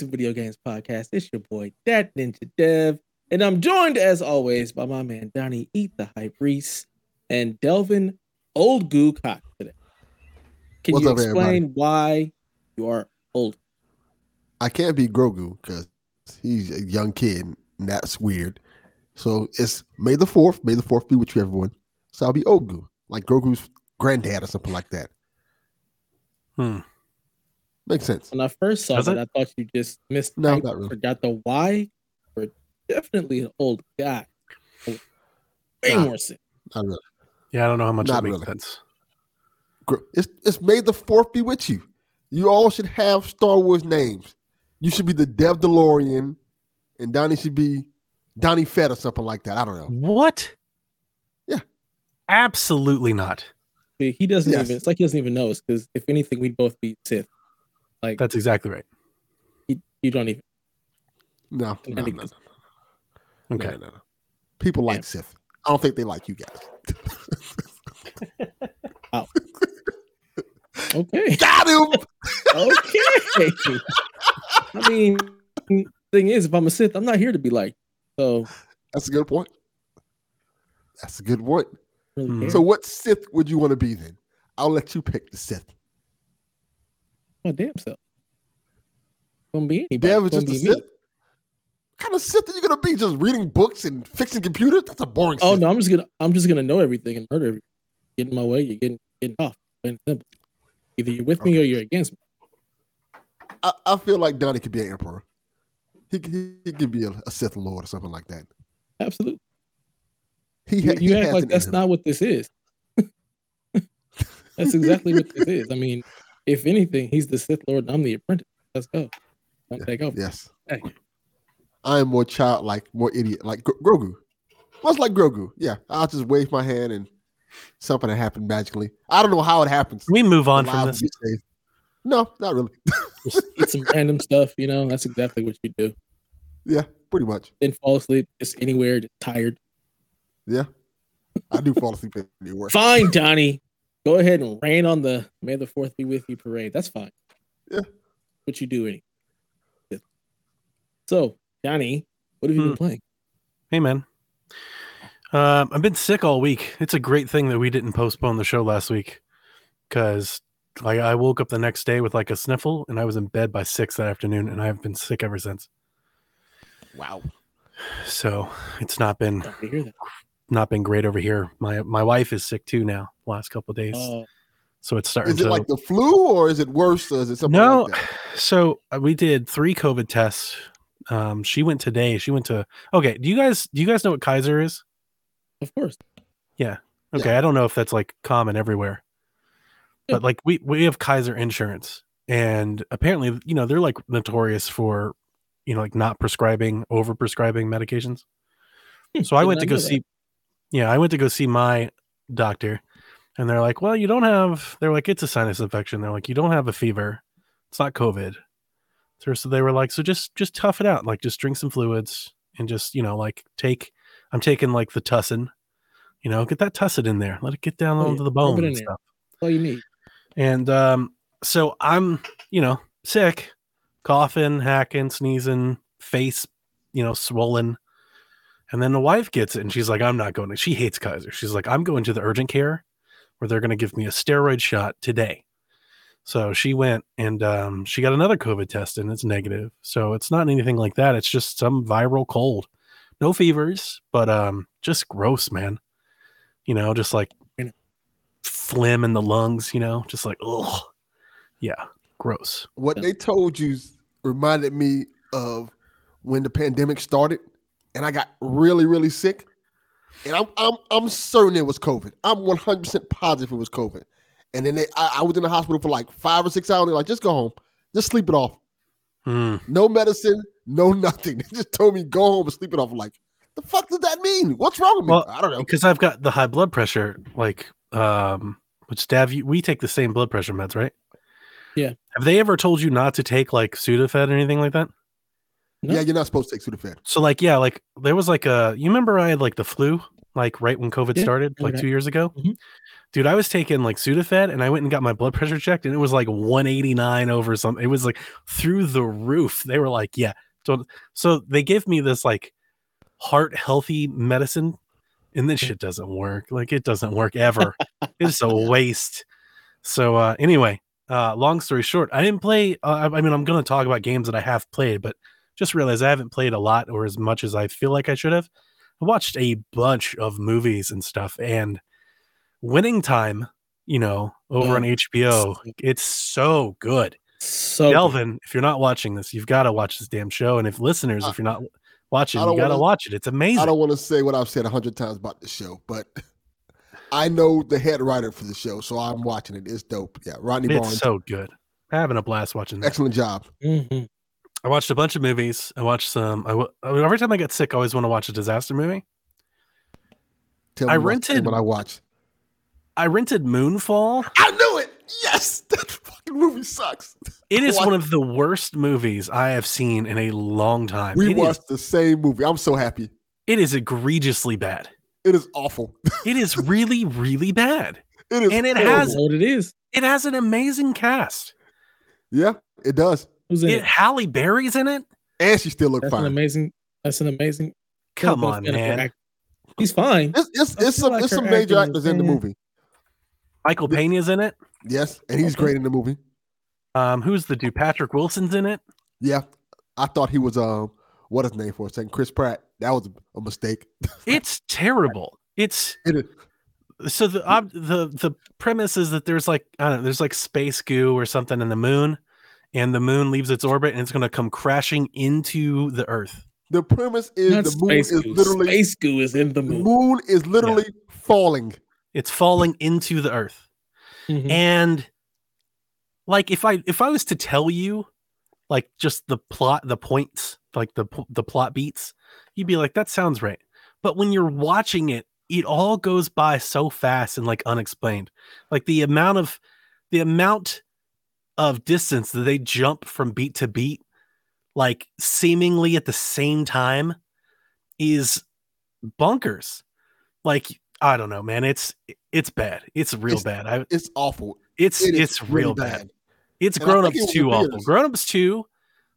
the Video Games podcast. It's your boy, That Ninja Dev, and I'm joined as always by my man, Donnie Eat the Hype Reese and Delvin Old Goo Cock today. Can What's you up, explain everybody? why you are old? I can't be Grogu because he's a young kid, and that's weird. So it's May the fourth. May the fourth be with you, everyone. So I'll be Ogu, like Grogu's granddad or something like that. Hmm. Makes sense. When I first saw Does it? I thought you just missed. No, I not really. Forgot the why. We're definitely an old guy. Way Nah. more sense. Not really. Yeah, I don't know how much Not that makes really. sense. It's it's May the fourth be with you. You all should have Star Wars names. You should be the Dev DeLorean, and Donnie should be Donnie Fett or something like that. I don't know. What? Yeah. Absolutely not. He doesn't Yes. even. It's like he doesn't even know us because if anything, we'd both be Sith. Like That's exactly right. you, you don't even. No, no, no, no, no, Okay. no, no, no. People like Yeah. Sith. I don't think they like you guys. Okay. Got him. okay. I mean, thing is, if I'm a Sith, I'm not here to be like. So That's a good point. That's a good point. really. So, what Sith would you want to be then? I'll let you pick the Sith. My damn self. Gonna be anybody. Gonna just a. Sith. What kind of Sith are you gonna be? Just reading books and fixing computers? That's a boring. Oh no, I'm just gonna I'm just gonna know everything and murder everything. Get in my way, you're getting getting off. And simple. Either you're with me or you're against me. I, I feel like Donnie could be an emperor. He could- he, he could be a, a Sith Lord or something like that. Absolutely. He, You, ha- he act like that's not what this is. that's exactly what this is. I mean, if anything, he's the Sith Lord and I'm the apprentice. Let's go. Don't take over. Yes. Hey. I am more childlike, more idiot, like Gro- Grogu. Much like Grogu. Yeah, I'll just wave my hand and something will happen magically. I don't know how it happens. Can we move on from lives this? will. No, not really. Just eat some random stuff, you know. That's exactly what you do. Yeah, pretty much. Then fall asleep, just anywhere, just tired. Yeah. I do fall asleep anywhere. Fine, Donnie. Go ahead and rain on the May the Fourth be with you parade. That's fine. Yeah. What you do anyway. So, Johnny, what have you been Hmm. playing? Hey, man. Um, I've been sick all week. It's a great thing that we didn't postpone the show last week because like I woke up the next day with like a sniffle and I was in bed by six that afternoon and I've been sick ever since. Wow. So it's not been Sorry to hear that. not been great over here. My my wife is sick too now. Last couple of days, Uh, so it's starting Is it to like the flu or is it worse or is it something no. like that? So uh, we did three COVID tests. Um, she went today. She went to okay. Do you guys do you guys know what Kaiser is? of course. Yeah. Okay, I don't know if that's like common everywhere, Yeah. but like we we have Kaiser insurance, and apparently, you know, they're like notorious for, you know, like not prescribing, over prescribing medications. Hmm, So I did went to go see. that. Yeah, I went to go see my doctor, and they're like, well, you don't have. They're like, it's a sinus infection. They're like, you don't have a fever. It's not COVID. So, they were like, so just just tough it out. Like, just drink some fluids and just you know, like take. I'm taking like the tussin. You know, get that tussin in there. Let it get down Oh, onto yeah. the bone and stuff. All you need. And um, so I'm, you know, sick, coughing, hacking, sneezing, face, you know, swollen. And then the wife gets it and she's like, I'm not going to, she hates Kaiser. She's like, I'm going to the urgent care where they're going to give me a steroid shot today. So she went and um, she got another COVID test and it's negative. So it's not anything like that. It's just some viral cold. No fevers, but um, just gross, man. You know, just like Yeah. phlegm in the lungs, you know, just like, oh, Yeah, gross. What Yeah. they told you reminded me of when the pandemic started and I got really, really sick. And I'm I'm I'm certain it was COVID. I'm 100 percent positive it was COVID. And then they, I, I was in the hospital for like five or six hours. They're like, just go home, just sleep it off. Hmm. No medicine, no nothing. They just told me go home and sleep it off. I'm like, the fuck does that mean? What's wrong with me? I don't know. because I've got the high blood pressure, like, um, which Dav, you, we take the same blood pressure meds, right? Yeah. Have they ever told you not to take like Sudafed or anything like that? No. Yeah, you're not supposed to take Sudafed. So, like, yeah, like there was like a, you remember I had like the flu like right when COVID Yeah, started, like that. two years ago. Mhm. Dude, I was taking like Sudafed and I went and got my blood pressure checked and it was like 189 over something. It was like through the roof. They were like, yeah. So, so they give me this like heart healthy medicine and this shit doesn't work. Like it doesn't work ever. it's a waste. So uh anyway, uh long story short, I didn't play uh, I I mean I'm going to talk about games that I have played, but just realized I haven't played a lot or as much as I feel like I should have. I watched a bunch of movies and stuff and winning time, you know, over Oh, on HBO, it's so good. So Delvin, if you're not watching this, you've got to watch this damn show. And if listeners, I- if you're not watching, I you don't got to wanna- watch it. It's amazing. I don't want to say what I've said a hundred times about the show, but I know the head writer for the show, so I'm watching it. It's dope. Yeah, Rodney It's Barnes, so good. Having a blast watching that. excellent job. Mhm. I watched a bunch of movies. I watched some. I, w- I mean, every time I get sick, I always want to watch a disaster movie. Tell I me rented- what I watched. I rented Moonfall. I knew it. Yes, that fucking movie sucks. It is one of the worst movies I have seen in a long time. We It is, watched the same movie. I'm so happy. it is egregiously bad. It is awful. It is really, really bad. It is, And it horrible. has- what it is. It has an amazing cast. Yeah, it does. Who's in It, it? Halle Berry's in it. And she still look That's an fine. amazing. That's an amazing. Come on, man. act- He's fine. It's it's, it's some like it's some major actors in the movie. Michael Pena's in it. Yes, and he's Okay. great in the movie. Um, who's the dude? Patrick Wilson's in it. Yeah, I thought he was um what his name for a second, Chris Pratt. That was a mistake. It's terrible. It's It is. so the ob- the the premise is that there's like I don't know, there's like space goo or something in the moon, and the moon leaves its orbit and it's going to come crashing into the Earth. The premise is Not the moon space is goo. literally Space goo is in the the moon. moon is literally falling. It's falling into the Earth, Mhm. and like if I if I was to tell you, like just the plot, the points, like the the plot beats, you'd be like, that sounds right. But when you're watching it, it all goes by so fast and like unexplained. Like the amount of the amount of distance that they jump from beat to beat, like seemingly at the same time, is bunkers. Like I don't know, man. It's it's bad. It's real It's- bad. I It's awful. it's It it's real bad. It's And Grown it Ups 2 in awful. Grown Ups 2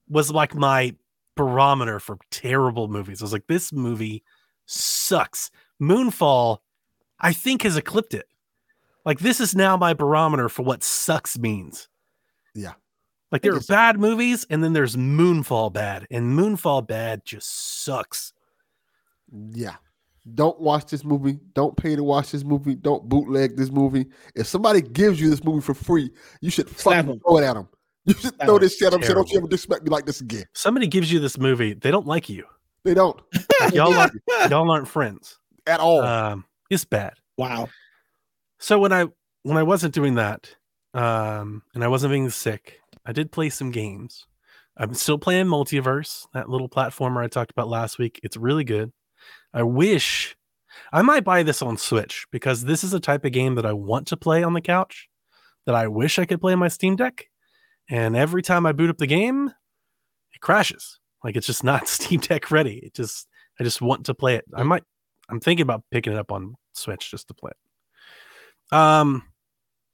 was like my barometer for terrible movies. I was like, this movie sucks. Moonfall, I think, has eclipsed it. Like, this is now my barometer for what sucks means. Yeah. Like, there are is. bad movies, and then there's Moonfall bad, and Moonfall bad just sucks. Yeah. Don't watch this movie. Don't pay to watch this movie. Don't bootleg this movie. If somebody gives you this movie for free, you should Slap fucking 'em. throw it at them. You should Slap throw 'em. this shit at them. Say, don't you Terrible. ever disrespect me like this again. Somebody gives you this movie, they don't like you. They don't Y'all aren't, y'all aren't friends. at all. Um, it's bad. wow. So when I when I wasn't doing that, um, and I wasn't being sick, I did play some games. I'm still playing Multiverse, that little platformer I talked about last week. It's really good. I wish I might buy this on Switch because this is a type of game that I want to play on the couch that I wish I could play on my Steam Deck. And every time I boot up the game, it crashes. Like it's just not Steam Deck ready. It just I just want to play it. I might I'm thinking about picking it up on Switch just to play it. Um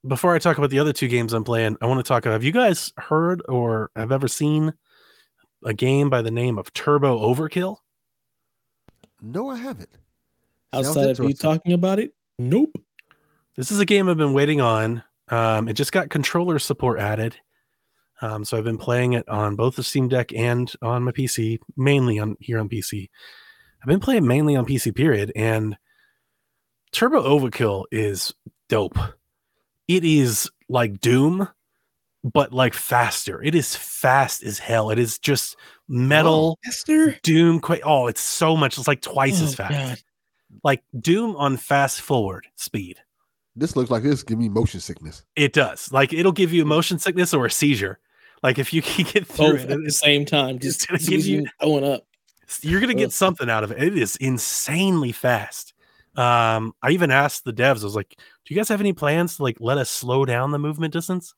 before I talk about the other two games I'm playing, I want to talk about have you guys heard or have ever seen a game by the name of Turbo Overkill? no, I haven't. Outside of you talking about it, nope. This is a game I've been waiting on. Um, it just got controller support added. Um, so I've been playing it on both the Steam Deck and on my PC, mainly on here on PC. I've been playing mainly on PC, period. And Turbo Overkill is dope. It is like Doom, but like faster. It is fast as hell. It is just metal Esther. Doom. Quite, oh, it's so much. It's like twice as Oh, fast. God. Like Doom on fast forward speed. This looks like this give me motion sickness. It does. Like it'll give you motion sickness or a seizure. Like if you can get through Both it, at the same time. it's Just gonna give you- going up. you're gonna get something out of it. It is insanely fast. Um, I even asked the devs, I was like, "Do you guys have any plans to like let us slow down the movement distance?"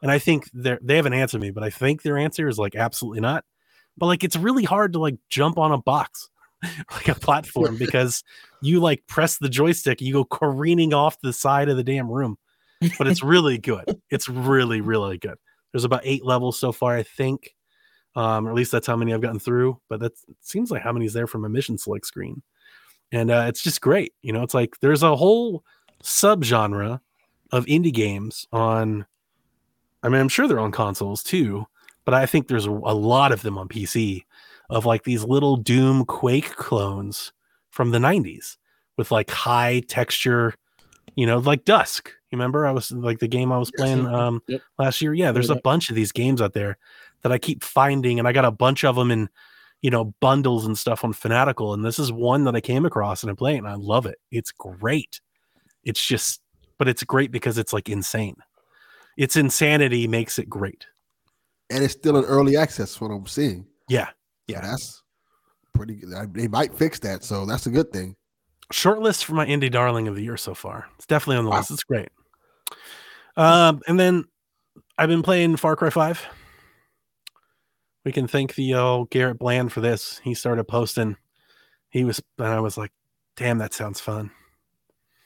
And I think they they haven't answered me, but I think their answer is like absolutely not. But like it's really hard to like jump on a box. like a platform because you like press the joystick, you go careening off the side of the damn room. But it's really good. It's really, really good. There's about eight levels so far, I think. Um, or at least that's how many I've gotten through. But that seems like how many's there from a mission select screen. And uh, it's just great. You know, it's like there's a whole subgenre of indie games on. I mean, I'm sure they're on consoles too, but I think there's a lot of them on PC of like these little Doom Quake clones from the 90s with like high texture, you know, like Dusk. You remember I was like the game I was playing um Yep. last year? Yeah, there's a bunch of these games out there that I keep finding and I got a bunch of them in you know bundles and stuff on Fanatical and this is one that I came across and I'm playing and I love it. It's great. It's just but it's great because it's like insane. Its insanity makes it great. and it's still an early access. What I'm seeing. Yeah. So Yeah. that's pretty good. They might fix that, so that's a good thing. short list for my indie darling of the year so far. It's definitely on the Wow. list. It's great. Um, and then I've been playing Far Cry Five. We can thank the old Garrett Bland for this. He started posting. He was, and I was like, "Damn, that sounds fun."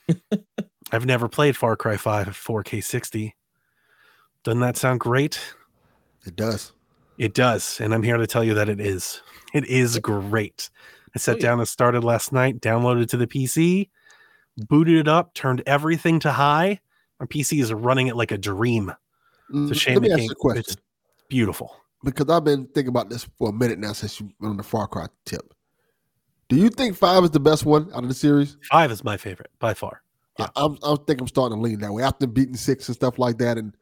I've never played Far Cry Five at 4K 60. Doesn't that sound great? It does. It does, and I'm here to tell you that it is. It is great. I sat Oh, yeah. down and started last night, downloaded to the PC, booted it up, turned everything to high. My PC is running it like a dream. Mm, It's a shame Let me it ask can't- you a question it's beautiful. Because I've been thinking about this for a minute now since you went on the Far Cry tip. Do you think five is the best one out of the series? Five is my favorite by far. Yeah. I, I'm, I think I'm starting to lean that way after beating six and stuff like that. And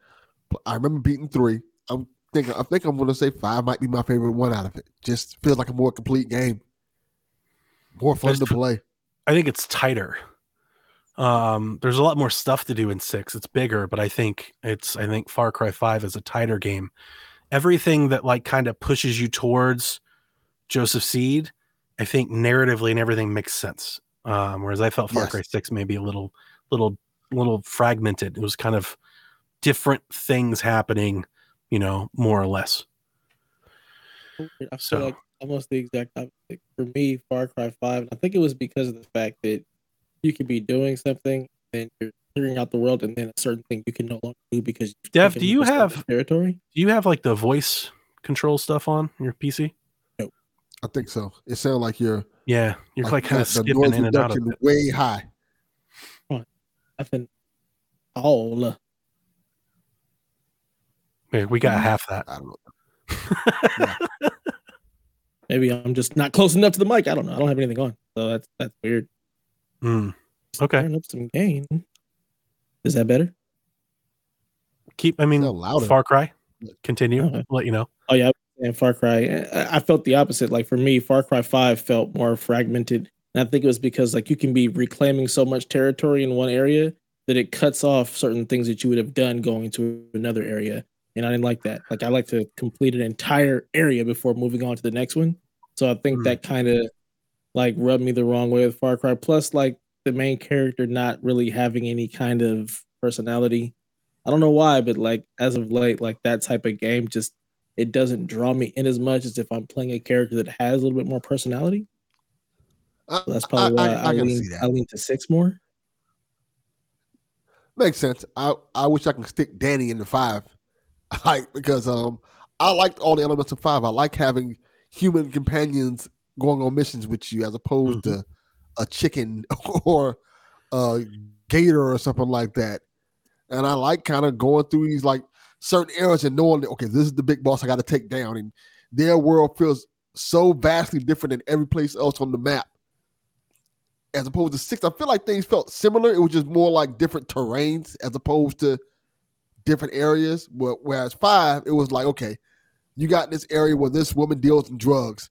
I remember beating three. I'm thinking. I think I'm going to say five might be my favorite one out of it. Just feels like a more complete game, more fun There's to play. I think it's tighter. Um, there's a lot more stuff to do in six. It's bigger, but I think it's I think Far Cry Five is a tighter game. Everything that like kind of pushes you towards Joseph Seed, I think narratively and everything makes sense. Um, whereas I felt Far Yes. Cry Six maybe a little, little, little fragmented. It was kind of different things happening, you know, more or less. I feel So- like almost the exact opposite for me. Far Cry Five. I think it was because of the fact that you could be doing something and you're clearing out the world, and then a certain thing you can no longer do because you've Dev, do you have- territory? Do you have like the voice control stuff on your PC? I think so. It sounds like you're Yeah, you're like, kind of skipping noise in and out of reduction it. way high. Nothing. All Yeah, we got half that. I don't know. maybe I'm just not close enough to the mic. I don't know. I don't have anything on, so that's that's weird. Mm. Okay, Turn up some gain. Is that better? keep. I mean, Sound louder. Far Cry. Continue. Okay. Let you know. Oh yeah, and Far Cry. I, I felt the opposite. Like for me, Far Cry Five felt more fragmented, and I think it was because like you can be reclaiming so much territory in one area that it cuts off certain things that you would have done going to another area. And I didn't like that. Like I like to complete an entire area before moving on to the next one. So I think Hmm. that kind of like rubbed me the wrong way with Far Cry. Plus, like the main character not really having any kind of personality. I don't know why, but like as of late, like that type of game just it doesn't draw me in as much as if I'm playing a character that has a little bit more personality. So that's probably I, why I, I, I lean. I lean to six more. Makes sense. I, I wish I could stick Dani in the five, like because um I liked all the elements of five. I like having human companions going on missions with you as opposed to a chicken or a gator or something like that. And I like kind of going through these like certain areas and knowing that okay, this is the big boss I got to take down, and their world feels so vastly different than every place else on the map as opposed to six. I feel like things felt similar. It was just more like different terrains as opposed to different areas. But whereas five, it was like, okay, you got this area where this woman deals in drugs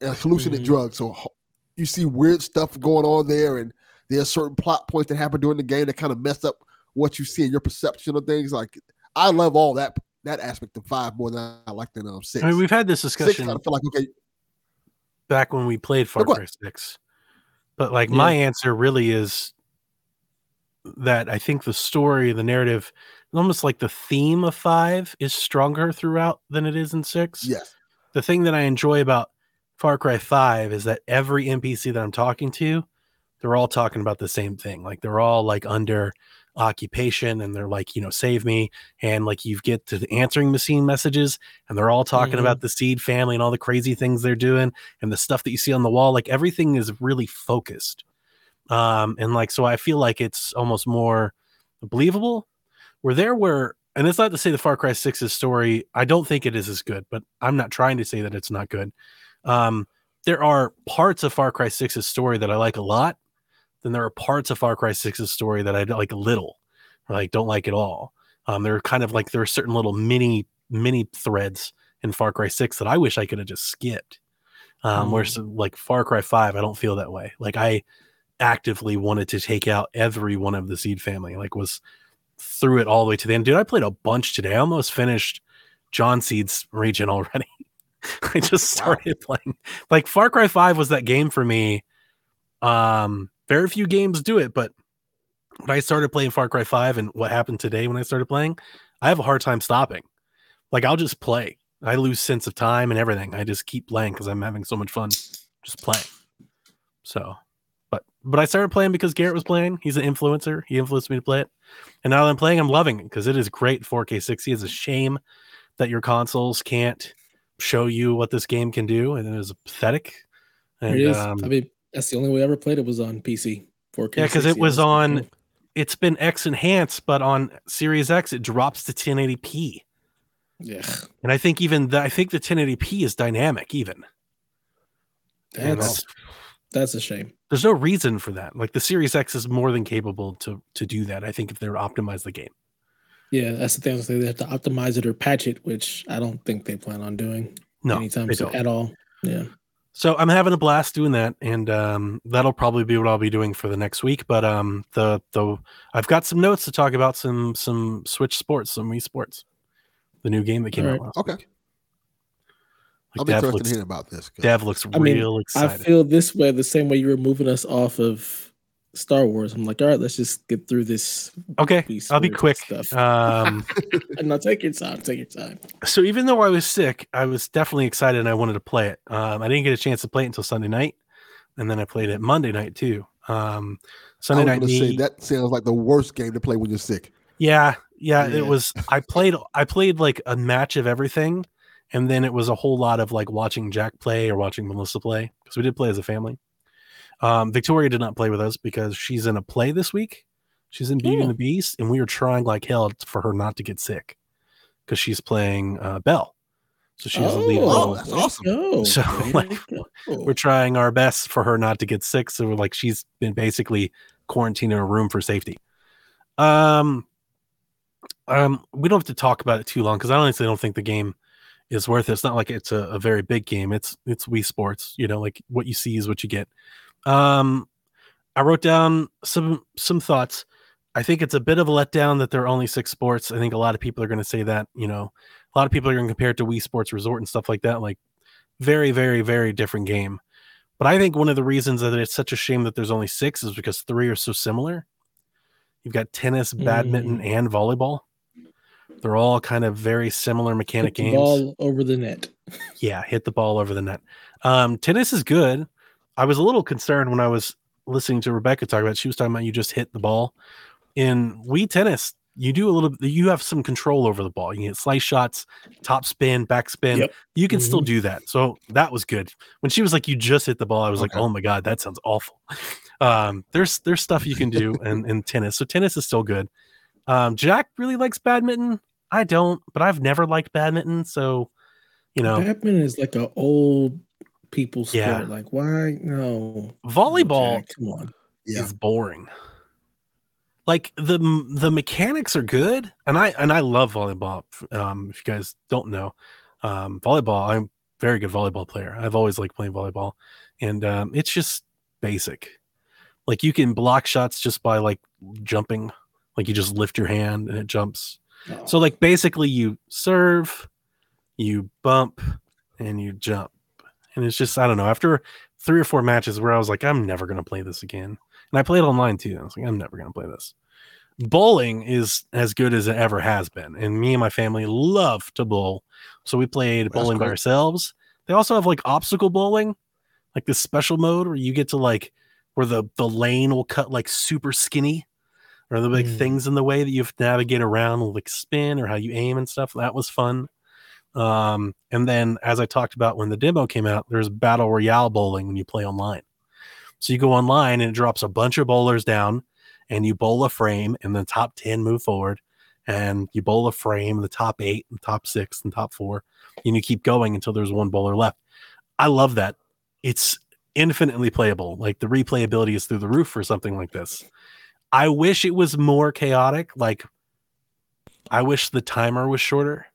and hallucinate Mhm. drugs. So you see weird stuff going on there, and there's certain plot points that happen during the game that kind of mess up what you see in your perception of things. Like I love all that that aspect of five more than I like than um six. I mean, we've had this discussion I feel like okay, back when we played Far Cry Six, but like Yeah. my answer really is that I think the story, the narrative, almost like the theme of Five is stronger throughout than it is in Six. yes, the thing that I enjoy about Far Cry 5 is that every NPC that I'm talking to, they're all talking about the same thing. Like they're all like under occupation and they're like, you know, save me. And like you get to the answering machine messages and they're all talking Mhm. about the seed family and all the crazy things they're doing and the stuff that you see on the wall. Like everything is really focused. Um, and like, so I feel like it's almost more believable. We're there where, and it's not to say the Far Cry 6's story, I don't think it is as good, but I'm not trying to say that it's not good. Um, there are parts of Far Cry 6's story that I like a lot. Then there are parts of Far Cry 6's story that I like a little, or like don't like at all. Um, there are kind of like there are certain little mini mini threads in Far Cry 6 that I wish I could have just skipped. Um, whereas like Far Cry 5, I don't feel that way. Like I actively wanted to take out every one of the seed family, like was through it all the way to the end. Dude, I played a bunch today. I almost finished John Seed's region already. I just Wow. started playing. Like Far Cry 5 was that game for me. Um, very few games do it, but when I started playing Far Cry 5 and what happened today when I started playing, I have a hard time stopping. Like I'll just play. I lose sense of time and everything. I just keep playing because I'm having so much fun just playing. So, but but I started playing because Garrett was playing. He's an influencer. He influenced me to play it. And now that I'm playing, I'm loving it because it is great 4K 60. It's a shame that your consoles can't show you what this game can do, and it was pathetic. And it is. um, I mean, that's the only way I ever played it was on PC. 4K. Yeah, 'cause it was on- cool. it's been X enhanced, but on Series X it drops to 1080p. Yeah, And I think even the, I think the 1080p is dynamic even. That's that's a shame. there's no reason for that. Like the Series X is more than capable to to do that. I think if they were optimize the game. Yeah, that's the thing. I They have to optimize it or patch it, which I don't think they plan on doing No, anytime they soon don't. at all. Yeah. So I'm having a blast doing that, and um, that'll probably be what I'll be doing for the next week. But um, the the I've got some notes to talk about some some Switch Sports, some Wii Sports, the new game that came out. Last Okay. week. I'm Like, Dev interested looks, in hearing about this. 'cause Dev looks I mean, real I feel this way the same way you were moving us off of Star Wars. I'm like, all right, let's just get through this. okay, I'll be quick. Stuff. Um, no, take your time. Take your time. so even though I was sick, I was definitely excited and I wanted to play it. Um, I didn't get a chance to play it until Sunday night, and then I played it Monday night too. Um, I Sunday was night, going say that sounds like the worst game to play when you're sick. Yeah, yeah, Yeah. it was. I played. I played like a match of everything, and then it was a whole lot of like watching Jack play or watching Melissa play because we did play as a family. Um, Victoria did not play with us because she's in a play this week. She's in Beauty Oh. and the Beast, and we were trying like hell for her not to get sick because she's playing uh, Belle. So she has a lead Oh, role. that's awesome. go. So, like. We're trying our best for her not to get sick. So we're like she's been basically quarantined in a room for safety. Um, um, we don't have to talk about it too long because I honestly don't think the game is worth it. It's not like it's a, a very big game. It's it's Wii Sports. You know, like what you see is what you get. Um, I wrote down some some thoughts. I think it's a bit of a letdown that there are only six sports. I think a lot of people are going to say that. You know, a lot of people are going to compare it to Wii Sports Resort and stuff like that. Like, very, very, very different game. But I think one of the reasons that it's such a shame that there's only six is because three are so similar. You've got tennis, badminton, and volleyball. They're all kind of very similar mechanic Hit the games. ball over the net. Yeah, hit the ball over the net. Um, tennis is good. I was a little concerned when I was listening to Rebecca talk about. It. She was talking about you just hit the ball. In Wii tennis, you do a little. You have some control over the ball. You can hit slice shots, top spin, back spin. Yep. You can still Mhm. do that. So that was good. When she was like, "You just hit the ball," I was like, "Oh my god, that sounds awful." Um, there's there's stuff you can do in, in tennis. So tennis is still good. Um, Jack really likes badminton. I don't, but I've never liked badminton. So you know, Badminton is like an old people sport. Yeah. Like, why? No. volleyball Jack, come on. Yeah. is boring. Like the the mechanics are good, and I and I love volleyball. Um, if you guys don't know, um, volleyball, I'm a very good volleyball player. I've always liked playing volleyball, and um, it's just basic. Like you can block shots just by like jumping, like you just lift your hand and it jumps. So like basically you serve, you bump, and you jump. And it's just I don't know, after three or four matches where I was like, I'm never gonna play this again. And I played online too. I was like, I'm never gonna play this. Bowling is as good as it ever has been. And me and my family love to bowl. So we played That's bowling by ourselves. They also have like obstacle bowling, like this special mode where you get to like where the the lane will cut like super skinny or the big Mm. things in the way that you have to navigate around like spin or how you aim and stuff that was fun um and then as i talked about when the demo came out there's battle royale bowling when you play online. So you go online and it drops a bunch of bowlers down and you bowl a frame and the top 10 move forward and you bowl a frame the top eight the top six and top four and you keep going until there's one bowler left. I love that. It's infinitely playable. Like the replayability is through the roof for something like this. I wish it was more chaotic. Like i wish the timer was shorter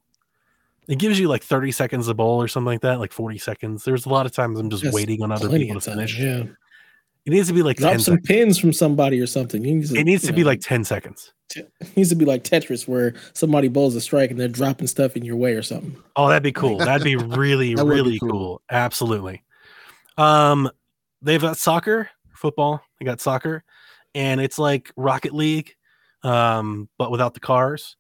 it gives you like 30 seconds to bowl or something like that like 40 seconds there's a lot of times i'm just That's waiting on other people to time, finish Yeah. it needs to be like Drop 10 some seconds. pins from somebody or something. It needs to, it needs to be like 10 seconds it needs to be like Tetris, where somebody bowls a strike and they're dropping stuff in your way or something. Oh, that'd be cool. That'd be really, That would be really cool. cool. Absolutely. Um, they've got soccer, football. They got soccer, and it's like Rocket League, um, but without the cars.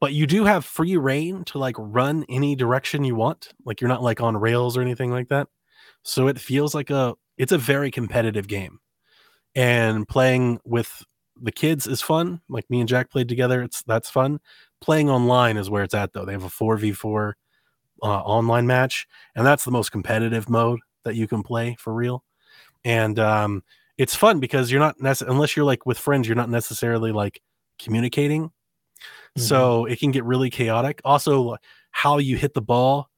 But you do have free reign to like run any direction you want. Like you're not like on rails or anything like that. So it feels like a it's a very competitive game. And playing with the kids is fun. Like me and Jack played together. It's that's fun. Playing online is where it's at though. They have a 4v4 uh, online match, and that's the most competitive mode that you can play for real. And um, it's fun because you're not nece- unless you're like with friends, you're not necessarily like communicating. So it can get really chaotic. Also, how you hit the ball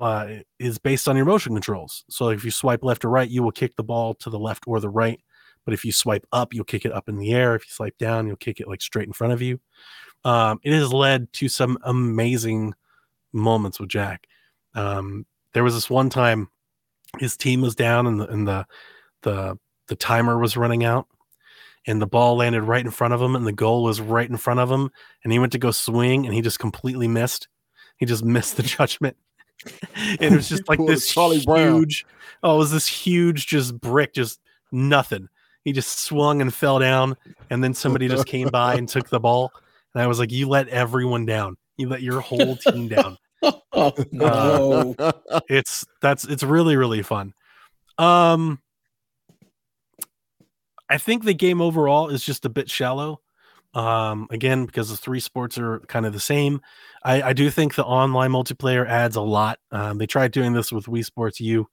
uh, is based on your motion controls. So if you swipe left or right, you will kick the ball to the left or the right. But if you swipe up, you'll kick it up in the air. If you swipe down, you'll kick it like straight in front of you. Um, it has led to some amazing moments with Jack. Um, there was this one time his team was down and the and the the the timer was running out and the ball landed right in front of him and the goal was right in front of him and he went to go swing and he just completely missed. He just missed the judgment. and it was just like this Charlie Brown. huge oh, it was this huge just brick, just nothing. He just swung and fell down, and then somebody just came by and took the ball. And I was like, You let everyone down. You let your whole team down. oh no! It's that's it's really, really fun. Um I think the game overall is just a bit shallow. Um, again, because the three sports are kind of the same. I, I do think the online multiplayer adds a lot. Um, they tried doing this with Wii Sports U.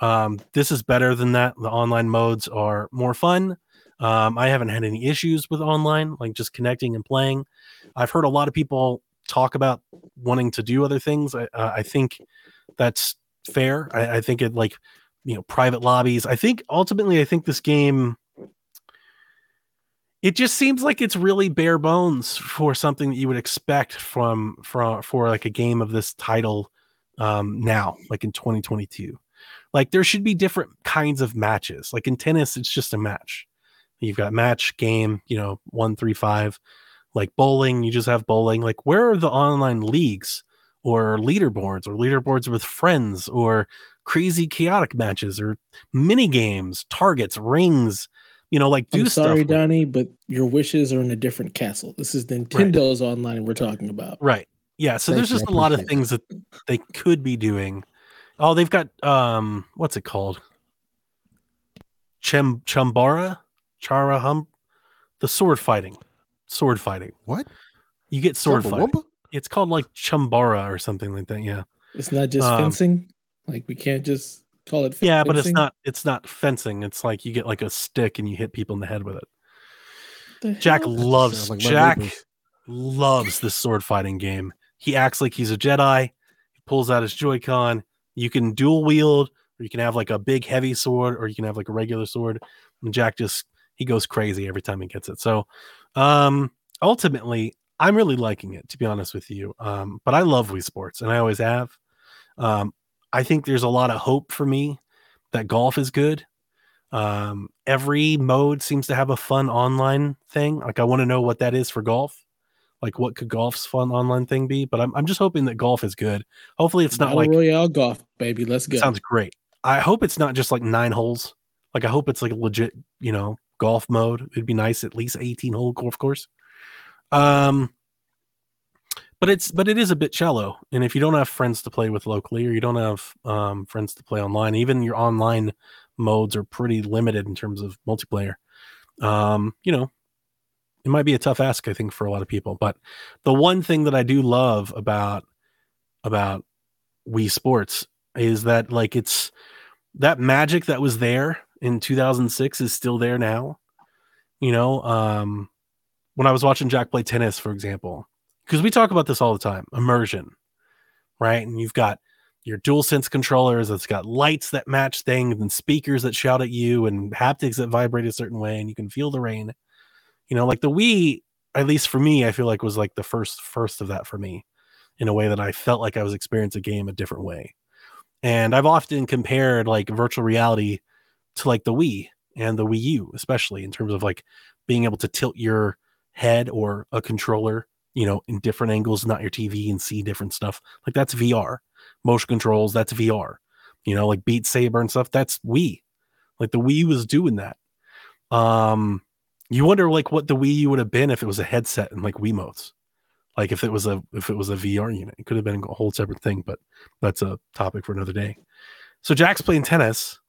Um, this is better than that. The online modes are more fun. Um, I haven't had any issues with online, like just connecting and playing. I've heard a lot of people talk about wanting to do other things. I, uh, I think that's fair. I, I think it like you know private lobbies. I think ultimately, I think this game it just seems like it's really bare bones for something that you would expect from from for like a game of this title um now like in 2022 like there should be different kinds of matches. Like in tennis it's just a match. You've got match game you know one three five. Like bowling you just have bowling. Like where are the online leagues or leaderboards or leaderboards with friends or crazy chaotic matches or mini games targets rings you know like do I'm stuff sorry, with- Donnie, but your wishes are in a different castle. This is Nintendo's online we're talking about. Right. Yeah. So Thank there's you, just a lot of things that they could be doing. Oh, they've got um what's it called? Chem Chambara? Chara hum the sword fighting. Sword fighting. what? You get sword Zumba fighting. Wumba? It's called like Chambara or something like that. Yeah. It's not just Um, fencing. Like we can't just call it. Yeah, but it's not it's not fencing. It's like you get like a stick and you hit people in the head with it. The Jack hell? loves like Jack loves this sword fighting game. He acts like he's a Jedi. He pulls out his Joy-Con. You can dual wield, or you can have like a big heavy sword, or you can have like a regular sword. And Jack just he goes crazy every time he gets it. So um ultimately, I'm really liking it, to be honest with you. Um, but I love Wii Sports, and I always have. Um, I think there's a lot of hope for me that golf is good. Um, every mode seems to have a fun online thing. Like I want to know what that is for golf. Like what could golf's fun online thing be? But I'm I'm just hoping that golf is good. Hopefully it's not Battle like Royale golf, baby. Let's go. sounds great. I hope it's not just like nine holes. Like I hope it's like a legit, you know, golf mode. It'd be nice at least 18 hole golf course. Um but it's but it is a bit cello and if you don't have friends to play with locally or you don't have um, friends to play online even your online modes are pretty limited in terms of multiplayer. Um, you know it might be a tough ask i think for a lot of people but the one thing that i do love about about wii sports is that like it's that magic that was there in 2006 is still there now. You know um when i was watching jack play tennis for example because we talk about this all the time immersion right? And you've got your DualSense controllers that's got lights that match things and speakers that shout at you and haptics that vibrate a certain way and you can feel the rain. You know like the wii at least for me i feel like was like the first first of that for me in a way that i felt like i was experiencing a game a different way. And i've often compared like virtual reality to like the wii and the wii u especially in terms of like being able to tilt your head or a controller you know, in different angles, not your TV and see different stuff. Like that's VR. Motion controls, that's VR. You know, like Beat Saber and stuff, that's Wii. Like the Wii was doing that. Um, you wonder like what the Wii U would have been if it was a headset and like Wiimotes. Like if it was a if it was a VR unit, it could have been a whole separate thing, but that's a topic for another day. So Jack's playing tennis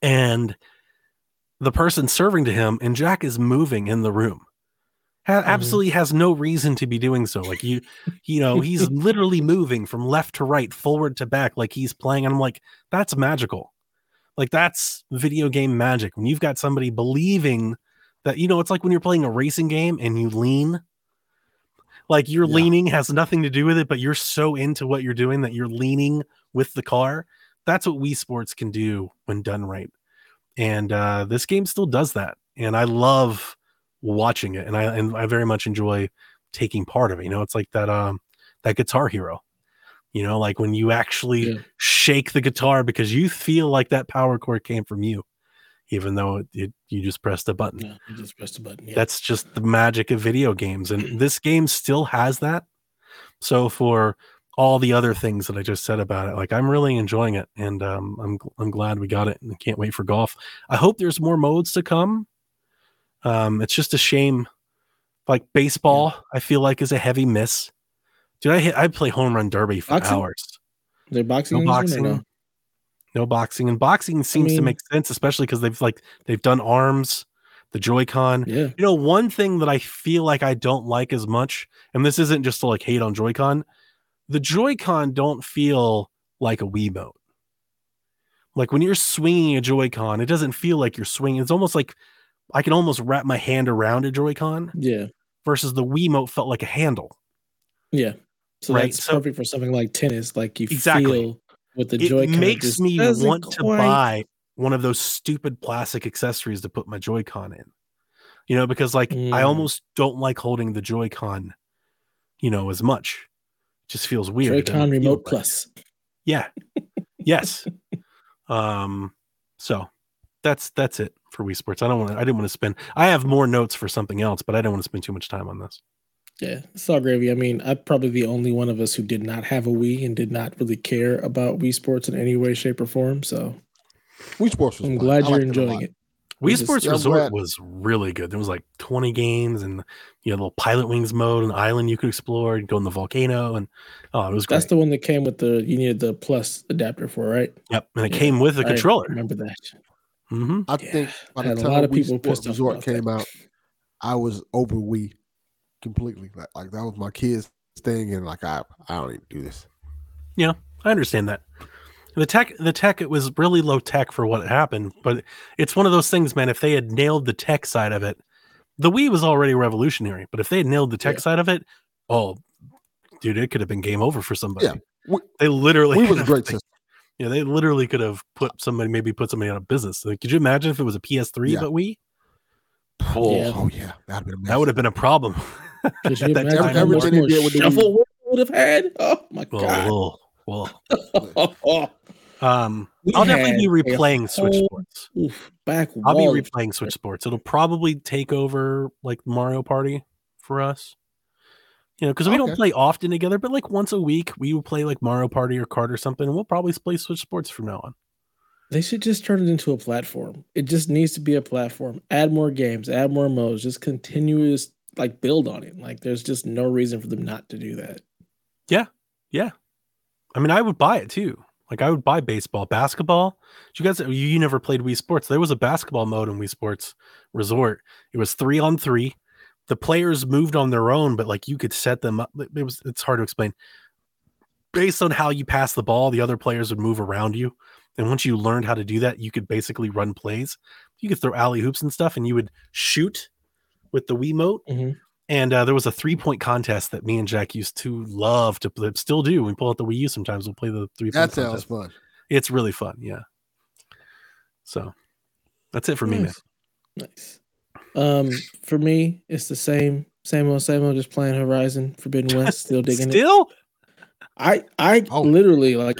and the person serving to him and Jack is moving in the room ha- absolutely has no reason to be doing so. Like you, you know, he's literally moving from left to right, forward to back, like he's playing. And I'm like, that's magical. Like that's video game magic. When you've got somebody believing that, you know, it's like when you're playing a racing game and you lean. Like your Yeah. leaning has nothing to do with it, but you're so into what you're doing that you're leaning with the car. That's what Wii Sports can do when done right. And uh, this game still does that. And I love watching it and I and I very much enjoy taking part of it. You know, it's like that um that guitar hero. You know, like when you actually Yeah. shake the guitar because you feel like that power chord came from you, even though it, it, you just pressed a button. No, you just press the button. Yeah. That's just the magic of video games. And this game still has that. So for all the other things that I just said about it, like I'm really enjoying it and um, I'm I'm glad we got it and can't wait for golf. I hope there's more modes to come. Um, it's just a shame. Like baseball, I feel like is a heavy miss. Dude, I hit I play home run derby for Boxing? hours. They're boxing. No in this one or boxing. No boxing. And boxing seems to mean- make sense, especially because they've like they've done arms, the Joy-Con. Yeah. You know, one thing that I feel like I don't like as much, and this isn't just to like hate on Joy-Con, the Joy-Con don't feel like a Wiimote. Like when you're swinging a Joy-Con, it doesn't feel like you're swinging. It's almost like I can almost wrap my hand around a Joy-Con Yeah. versus the Wiimote felt like a handle. Yeah. So Right, that's so- perfect for something like tennis. Like you Exactly. feel with the it Joy-Con. It makes just me want to quite- buy one of those stupid plastic accessories to put my Joy-Con in. You know, because like I Mm. almost don't like holding the Joy-Con, you know, as much. just feels weird. Joy-Con Remote. Plus. Yeah. yes. Um. So that's that's it for Wii Sports. I don't want to. I didn't want to spend. I have more notes for something else, but I don't want to spend too much time on this. Yeah, it's all gravy. I mean, I'm probably the only one of us who did not have a Wii and did not really care about Wii Sports in any way, shape, or form. So Wii Sports was I'm fun. glad I you're liked it a enjoying it. Wii This Sports yeah, Resort glad- was really good. There was like 20 games and you know, little pilot wings mode, an island you could explore, and go in the volcano, and oh, it was great. That's the one that came with the you needed the plus adapter for, right? yep, and it Yeah, came with a I controller. remember that. Hmm I Yeah, think by the had a time lot of Wii people Sports pissed off Resort about that. came out, I was over Wii completely. Like, like that was my kids' thing, and like I, I don't even do this. Yeah, I understand that. The tech, the tech, it was really low tech for what happened, but it's one of those things, man. If they had nailed the tech side of it, the Wii was already revolutionary. But if they had nailed the tech Yeah. side of it, oh, dude, it could have been game over for somebody. Yeah, Wii- they literally Wii could was a great system. Yeah, they literally could have put somebody, maybe put somebody out of business. Like, could you imagine if it was a PS3 Yeah. but Wii? Oh Yeah. oh, yeah, that'd been That would have been a problem. Could you that imagine time, everything they did with shuffle we would have had? Oh my god! Whoa, whoa, whoa. Um, We I'll definitely be had a replaying Switch whole Sports. Oof, back I'll be replaying Switch Sports. It'll probably take over like Mario Party for us. You know, because we don't play often together, but like once a week we will play like Mario Party or Kart or something, and we'll probably play Switch Sports from now on. They should just turn it into a platform. It just needs to be a platform. Add more games, add more modes, just continuous like build on it. Like there's just no reason for them not to do that. Yeah. Yeah. I mean, I would buy it too. Like I would buy baseball, basketball. You guys, you, you never played Wii Sports. There was a basketball mode in Wii Sports Resort. It was three on three. The players moved on their own, but like you could set them up. It was it's hard to explain. Based on how you pass the ball, the other players would move around you. And once you learned how to do that, you could basically run plays. You could throw alley hoops and stuff, and you would shoot with the Wiimote. Mhm. And uh, there was a three point contest that me and Jack used to love to play, still do. We pull out the Wii U sometimes. We'll play the three point That sounds contest. fun. It's really fun. Yeah. So that's it for me, man. Nice. Nice. Um, for me, it's the same, same old, same old. Just playing Horizon Forbidden West, still digging it. Still? I I Oh. literally like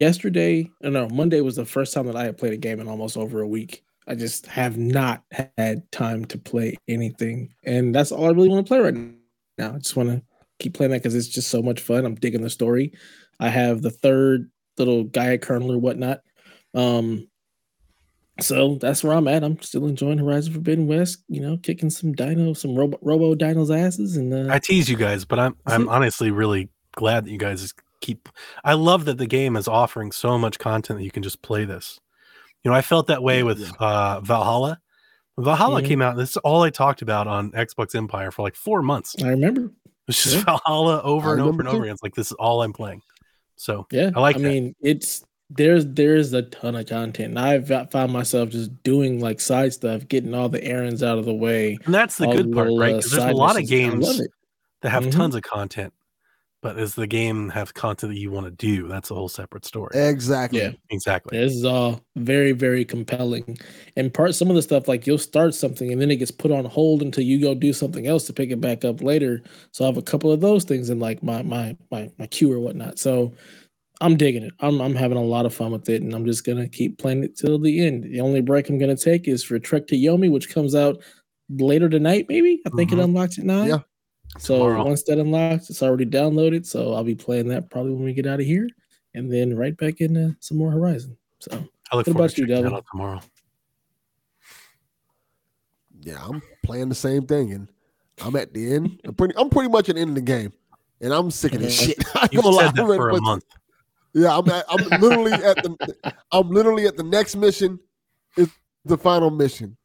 yesterday. uh, No, Monday was the first time that I had played a game in almost over a week. I just have not had time to play anything, and that's all I really want to play right now. I just want to keep playing that because it's just so much fun. I'm digging the story. I have the third little Gaia kernel or whatnot. Um, so that's where I'm at. I'm still enjoying Horizon Forbidden West. You know, kicking some dino, some robo, robo dinos asses, and uh, I tease you guys, but I'm I'm honestly really glad that you guys keep I love that the game is offering so much content that you can just play this. You know, I felt that way with yeah. uh Valhalla. Valhalla Mhm. came out, this is all I talked about on Xbox Empire for like four months. I remember. It's just Yeah. Valhalla over I and over and over again. It's like this is all I'm playing. So Yeah, I like I that. mean, it's there's there's a ton of content. And I've found myself just doing like side stuff, getting all the errands out of the way. and that's the all good part, little, right? uh, Because there's a lot of missions. I love games that have Mhm. tons of content, but does the game have content that you want to do? That's a whole separate story. Exactly. Yeah. Exactly. This is all very very compelling. And part some of the stuff like you'll start something and then it gets put on hold until you go do something else to pick it back up later. So I have a couple of those things in like my my my my queue or whatnot. So I'm digging it. I'm I'm having a lot of fun with it, and I'm just gonna keep playing it till the end. The only break I'm gonna take is for Trek to Yomi, which comes out later tonight. Maybe I think Mhm. it unlocks at nine. Yeah. So Tomorrow. once that unlocks, it's already downloaded. So I'll be playing that probably when we get out of here, and then right back into some more Horizon. So I look What forward about to you, checking that Devin? out tomorrow. Yeah, I'm playing the same thing, and I'm at the end. I'm pretty. I'm pretty much at the end of the game, and I'm sick of this shit. You've gonna said that for a month. Yeah, I'm. At, I'm literally at the. I'm literally at the next mission. Is the final mission,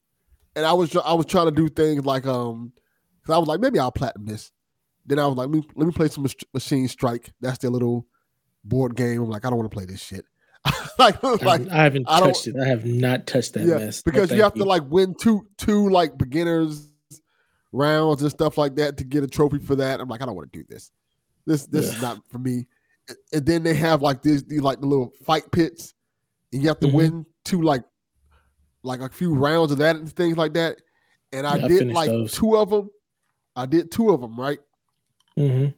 and I was. I was trying to do things like um, because I was like maybe I'll platinum this. Then I was like, let me, let me play some Machine Strike. That's their little board game. I'm like, I don't want to play this shit. like, like I haven't I touched it. I have not touched that yeah, mess. No, because you thank have to like win two two like beginners rounds and stuff like that to get a trophy for that. I'm like, I don't want to do this. This this is not for me. And then they have like this these like the little fight pits, and you have to Mhm. win two like like a few rounds of that and things like that. And I Yeah, did finished like those. two of them. I did two of them right, Mhm.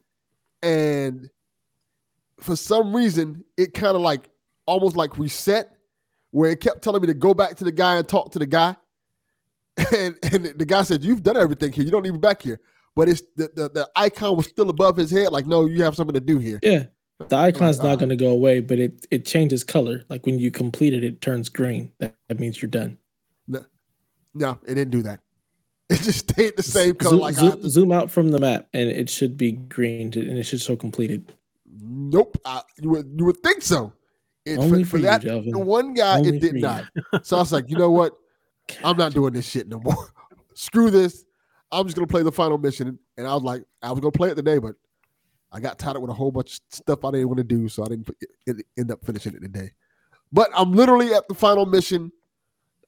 and for some reason it kind of like almost like reset where it kept telling me to go back to the guy and talk to the guy and and the guy said you've done everything here you don't need to back here but it's the, the, the icon was still above his head like no you have something to do here Yeah, the icon's uh, not going to go away, but it it changes color. Like when you complete it, it turns green. That, that means you're done. no it didn't do that it just stayed the same color Zoom, like zoom, to- zoom out from the map, and it should be green, to, and it should show completed. nope I, you would you would think so it, Only for, for you, that the one guy Only it did not so i was like you know what I'm not doing this shit no more. Screw this. I'm just gonna play the final mission. And I was like, I was gonna play it today, but I got tied up with a whole bunch of stuff I didn't want to do, so I didn't put- end up finishing it today. But I'm literally at the final mission.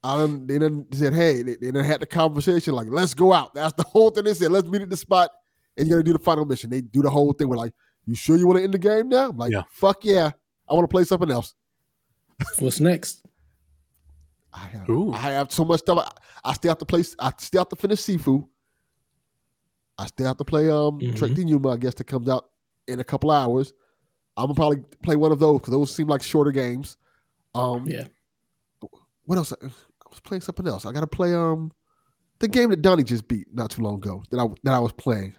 I done, they done said, hey, they, they done had the conversation like, let's go out. That's the whole thing. They said, let's meet at the spot, and you're gonna do the final mission. They do the whole thing. We're like, you sure you want to end the game now? I'm like, Yeah. fuck yeah, I want to play something else. What's next? I have, Ooh. I have so much stuff. I, I still have to play. I still have to finish Sifu. I still have to play um Mhm. Trek to Yomi, I guess that comes out in a couple hours. I'm gonna probably play one of those because those seem like shorter games. Um, Yeah. What else? I was playing something else. I gotta play um the game that Dani just beat not too long ago that I that I was playing.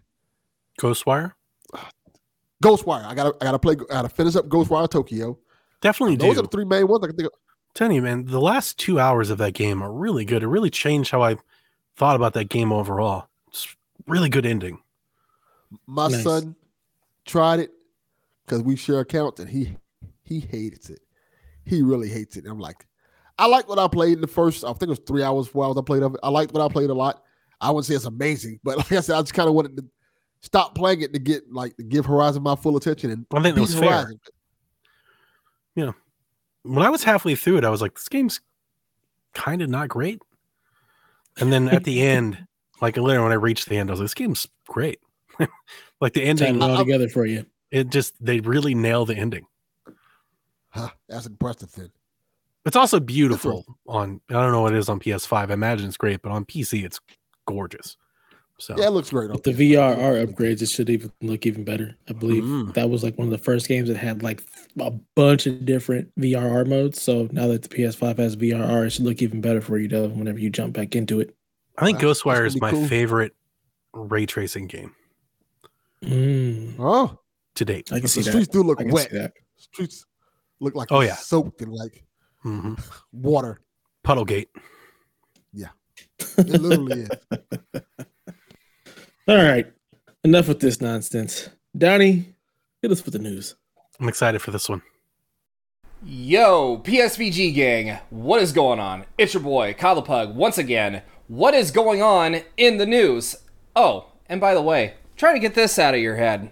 Ghostwire? Ghostwire. I gotta I gotta play. I gotta finish up Ghostwire Tokyo. Definitely Those do. are the three main ones I can think of. Telling you, man, the last two hours of that game are really good. It really changed how I thought about that game overall. It's really good ending. My Nice. son tried it because we share accounts, and he he hates it. He really hates it. And I'm like, I like what I played in the first. I think it was three hours, four hours. I played of it. I liked what I played a lot. I wouldn't say it's amazing, but like I said, I just kind of wanted to stop playing it to get like to give Horizon my full attention and I think that beat was fair. Horizon. When I was halfway through it, I was like, this game's kind of not great. And then at the end, like later when I reached the end, I was like, this game's great. like the ending, it all I- I- together for you. it just they really nail the ending. Huh, that's impressive. Then It's also beautiful on I don't know what it is on PS5. I imagine it's great, but on PC it's gorgeous. So yeah, it looks great. With the VRR upgrades, it should even look even better. I believe Mm. that was like one of the first games that had like a bunch of different VRR modes. So now that the PS5 has VRR, it should look even better for you, though, whenever you jump back into it. I think That's- that's Ghostwire gonna is my cool. favorite ray tracing game Mm, Oh, to date. I can the see that. streets do look wet. that. Streets look like Oh, yeah. soaked in like hmm water. Puddlegate. Yeah, it literally is. All right. Enough with this nonsense. Dani, hit us with the news. I'm excited for this one. Yo, PSVG gang, what is going on? It's your boy, Kyle the Pug, once again. What is going on in the news? Oh, and by the way, try to get this out of your head.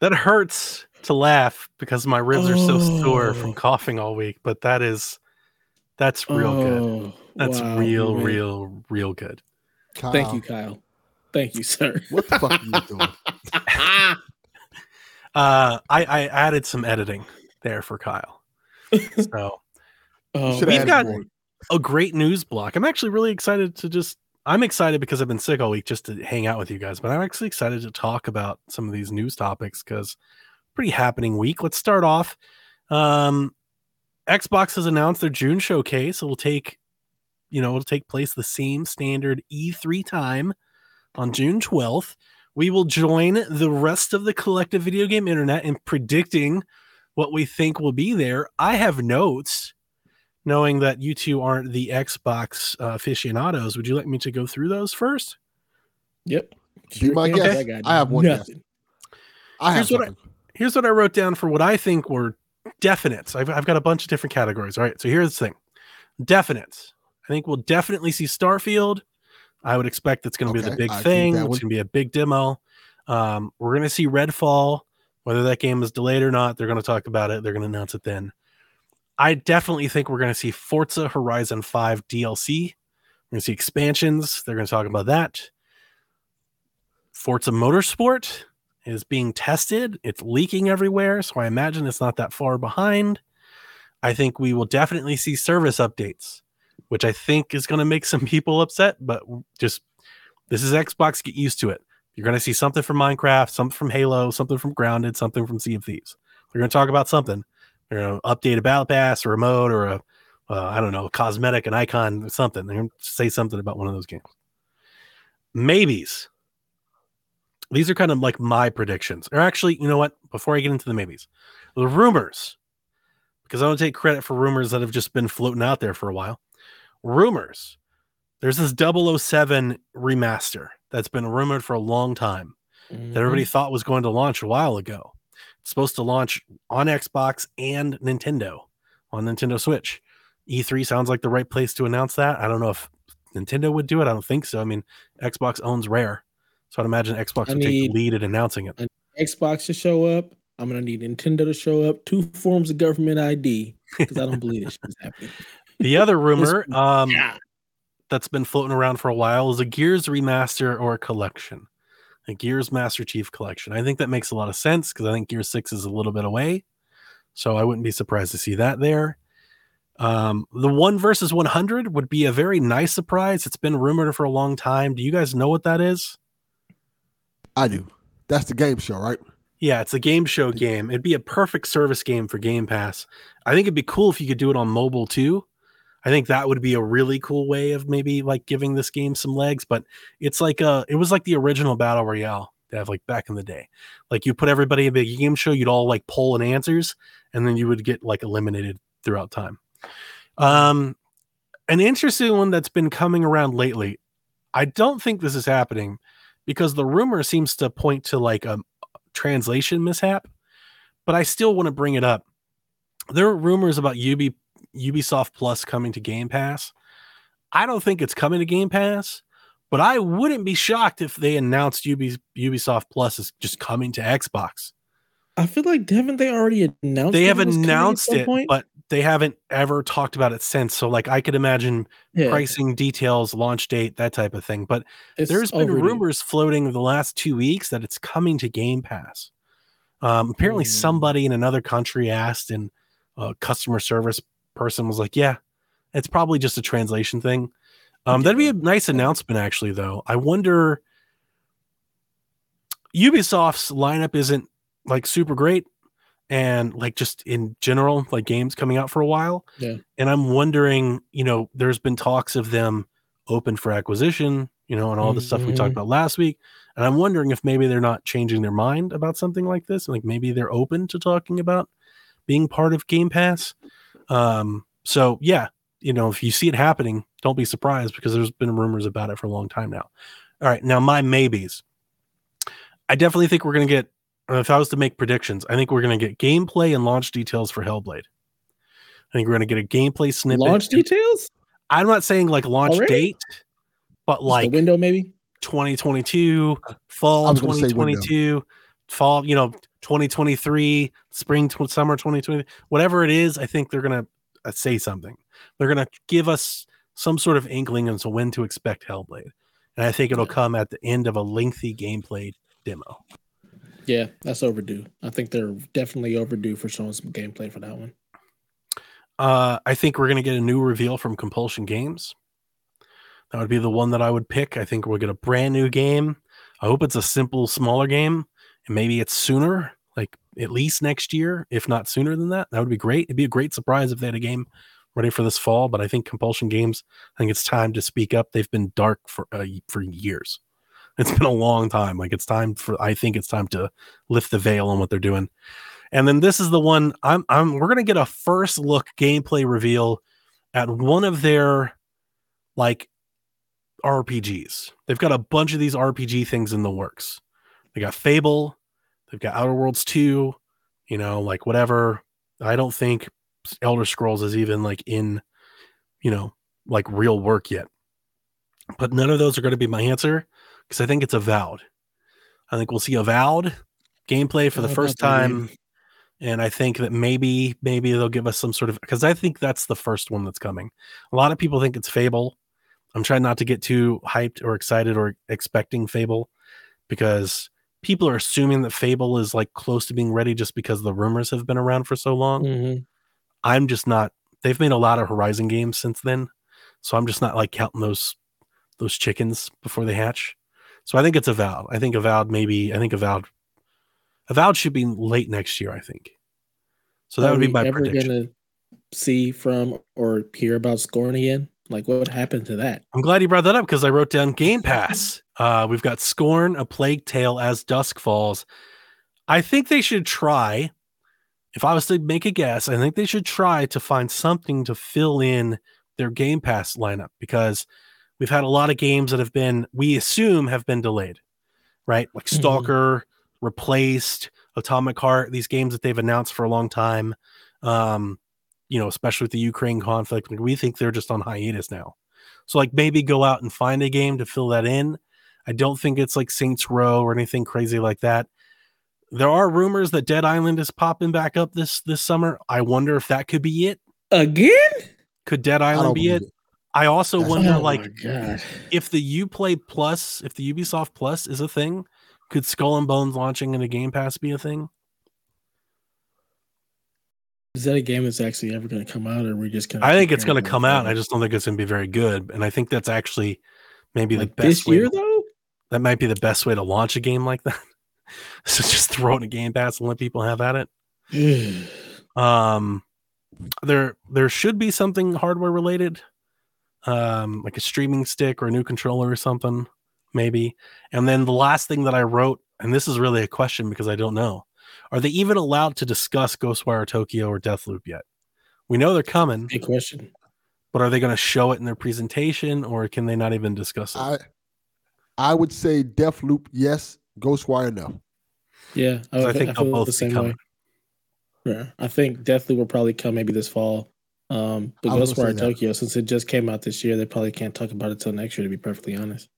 That hurts to laugh because my ribs are so sore from Oh. coughing all week, but that is that's real good. Oh, That's wow, real, man. real, real good. Thank you, Kyle. Thank you, sir. What the fuck are you doing? Uh, I, I added some editing there for Kyle. So Oh, we've got- more. a great news block. I'm actually really excited to just. I'm excited because I've been sick all week just to hang out with you guys, but I'm actually excited to talk about some of these news topics because pretty happening week. Let's start off. Um, Xbox has announced their June showcase. It'll take, you know, it'll take place the same standard E3 time on June 12th. We will join the rest of the collective video game internet in predicting what we think will be there. I have notes knowing that you two aren't the Xbox uh, aficionados, would you like me to go through those first? Yep. Be my can. guest. I I have one guess. nothing. I have Here's what I- Here's what I wrote down for what I think were definites. I've, I've got a bunch of different categories. All right. So here's the thing definites. I think we'll definitely see Starfield. I would expect it's going to be the big I thing. It's one. going to be a big demo. Um, we're going to see Redfall. Whether that game is delayed or not, they're going to talk about it. They're going to announce it then. I definitely think we're going to see Forza Horizon 5 DLC. We're going to see expansions. They're going to talk about that. Forza Motorsport is being tested. It's leaking everywhere. So I imagine it's not that far behind. I think we will definitely see service updates, which I think is going to make some people upset, but just this is Xbox. Get used to it. You're going to see something from Minecraft, something from Halo, something from Grounded, something from Sea of Thieves. They're going to talk about something. They're going to update a battle pass or a mode or a, uh, I don't know, a cosmetic, an icon, something. They're going to say something about one of those games. Maybes. These are kind of like my predictions. Or actually, you know what? Before I get into the maybes, the rumors, because I don't take credit for rumors that have just been floating out there for a while. Rumors. There's this 007 remaster that's been rumored for a long time that mm-hmm. everybody thought was going to launch a while ago. It's supposed to launch on Xbox and Nintendo on Nintendo Switch. E3 sounds like the right place to announce that. I don't know if Nintendo would do it. I don't think so. I mean, Xbox owns Rare. So I'd imagine Xbox I would take the lead in announcing it. Xbox to show up. I'm gonna need Nintendo to show up. Two forms of government ID because I don't believe this shit's happening. The other rumor um, Yeah. that's been floating around for a while is a Gears remaster or a collection, a Gears Master Chief collection. I think that makes a lot of sense because I think Gear 6 is a little bit away. So I wouldn't be surprised to see that there. Um, the one versus 100 would be a very nice surprise. It's been rumored for a long time. Do you guys know what that is? I do. That's the game show, right? Yeah, it's a game show game. It'd be a perfect service game for Game Pass. I think it'd be cool if you could do it on mobile too. I think that would be a really cool way of maybe like giving this game some legs, but it's like uh it was like the original battle royale, they have like back in the day. Like you put everybody in a game show, you'd all like poll and answers, and then you would get like eliminated throughout time. Um, an interesting one that's been coming around lately. I don't think this is happening because the rumor seems to point to like a translation mishap, but I still want to bring it up. There are rumors about Ubi, Ubisoft Plus coming to Game Pass. I don't think it's coming to Game Pass, but I wouldn't be shocked if they announced Ubi, Ubisoft Plus is just coming to Xbox. I feel like haven't they already announced? They have announced it, point? but they haven't ever talked about it since. So, like, I could imagine yeah, pricing details, launch date, that type of thing. But it's there's been overdue. rumors floating the last two weeks that it's coming to Game Pass. Um, apparently, Hmm. somebody in another country asked, in a customer service person was like, "Yeah, it's probably just a translation thing." Um, that'd be a nice announcement, actually. Though I wonder, Ubisoft's lineup isn't like super great, and like just in general, like games coming out for a while. Yeah. And I'm wondering, you know, there's been talks of them open for acquisition, you know, and all the stuff we talked Mhm. about last week. And I'm wondering if maybe they're not changing their mind about something like this. Like maybe they're open to talking about being part of Game Pass. Um, so yeah, you know, if you see it happening, don't be surprised because there's been rumors about it for a long time now. All right, now my maybes. I definitely think we're gonna get. uh, If I was to make predictions, I think we're gonna get gameplay and launch details for Hellblade. I think we're gonna get a gameplay snippet. launch details. I'm not saying like launch Already? date, but Just like the window, maybe. 2022, fall I was gonna say window. 2022, fall, you know, 2023, spring, tw- summer 2020, whatever it is. I think they're gonna uh, say something. They're gonna give us some sort of inkling as to when to expect Hellblade, and I think it'll come at the end of a lengthy gameplay demo. Yeah, that's overdue. I think they're definitely overdue for showing some gameplay for that one. Uh, I think we're gonna get a new reveal from Compulsion Games. That would be the one that I would pick. I think we'll get a brand new game. I hope it's a simple, smaller game, and maybe it's sooner, like at least next year, if not sooner than that. That would be great. It'd be a great surprise if they had a game ready for this fall. But I think Compulsion Games, I think it's time to speak up. They've been dark for uh, for years. It's been a long time. Like it's time for. I think it's time to lift the veil on what they're doing. And then this is the one I'm. I'm. We're gonna get a first look gameplay reveal at one of their like RPGs. They've got a bunch of these RPG things in the works. They got Fable, they've got Outer Worlds 2, you know, like whatever. I don't think Elder Scrolls is even like in, you know, like real work yet. But none of those are going to be my answer because I think it's Avowed. I think we'll see Avowed gameplay for the How first time. And I think that maybe, maybe they'll give us some sort of because I think that's the first one that's coming. A lot of people think it's Fable. I'm trying not to get too hyped or excited or expecting Fable because people are assuming that Fable is like close to being ready just because the rumors have been around for so long. Mhm. I'm just not. They've made a lot of Horizon games since then, so I'm just not like counting those those chickens before they hatch. So I think it's Avowed. I think Avowed maybe. I think Avowed. Avowed should be late next year. I think. So that Are would be my ever prediction. gonna see from or hear about Scorn again? Like, what happened to that? I'm glad you brought that up because I wrote down Game Pass. Uh, we've got Scorn, A Plague Tale, As Dusk Falls. I think they should try. If I was to make a guess, I think they should try to find something to fill in their Game Pass lineup because we've had a lot of games that have been, we assume, have been delayed, right? Like Mhm. Stalker, Replaced, Atomic Heart, these games that they've announced for a long time. Um, you know, especially with the Ukraine conflict, like we think they're just on hiatus now. So like maybe go out and find a game to fill that in. I don't think it's like Saints Row or anything crazy like that. There are rumors that Dead Island is popping back up this this summer. I wonder if that could be it. Again? Could Dead Island be it? it. I also That's- wonder oh like if the Uplay Plus, if the Ubisoft Plus is a thing, could Skull and Bones launching in a Game Pass be a thing? Is that a game that's actually ever going to come out, or are we just going? I think it's going to come out. I just don't think it's going to be very good. And I think that's actually maybe like the best this way year to- though. That might be the best way to launch a game like that. so just throw it in a game pass and let people have at it. Um there there should be something hardware related. Um like a streaming stick or a new controller or something, maybe. And then the last thing that I wrote and this is really a question because I don't know. Are they even allowed to discuss Ghostwire Tokyo or Deathloop yet? We know they're coming, Big question. but are they going to show it in their presentation or can they not even discuss it? I I would say Deathloop, yes. Ghostwire, no. Yeah, So I think they'll feel both the same way. Yeah, I think Deathloop will probably come maybe this fall. Um, but I was Ghostwire say that. Tokyo, since it just came out this year, they probably can't talk about it till next year. To be perfectly honest.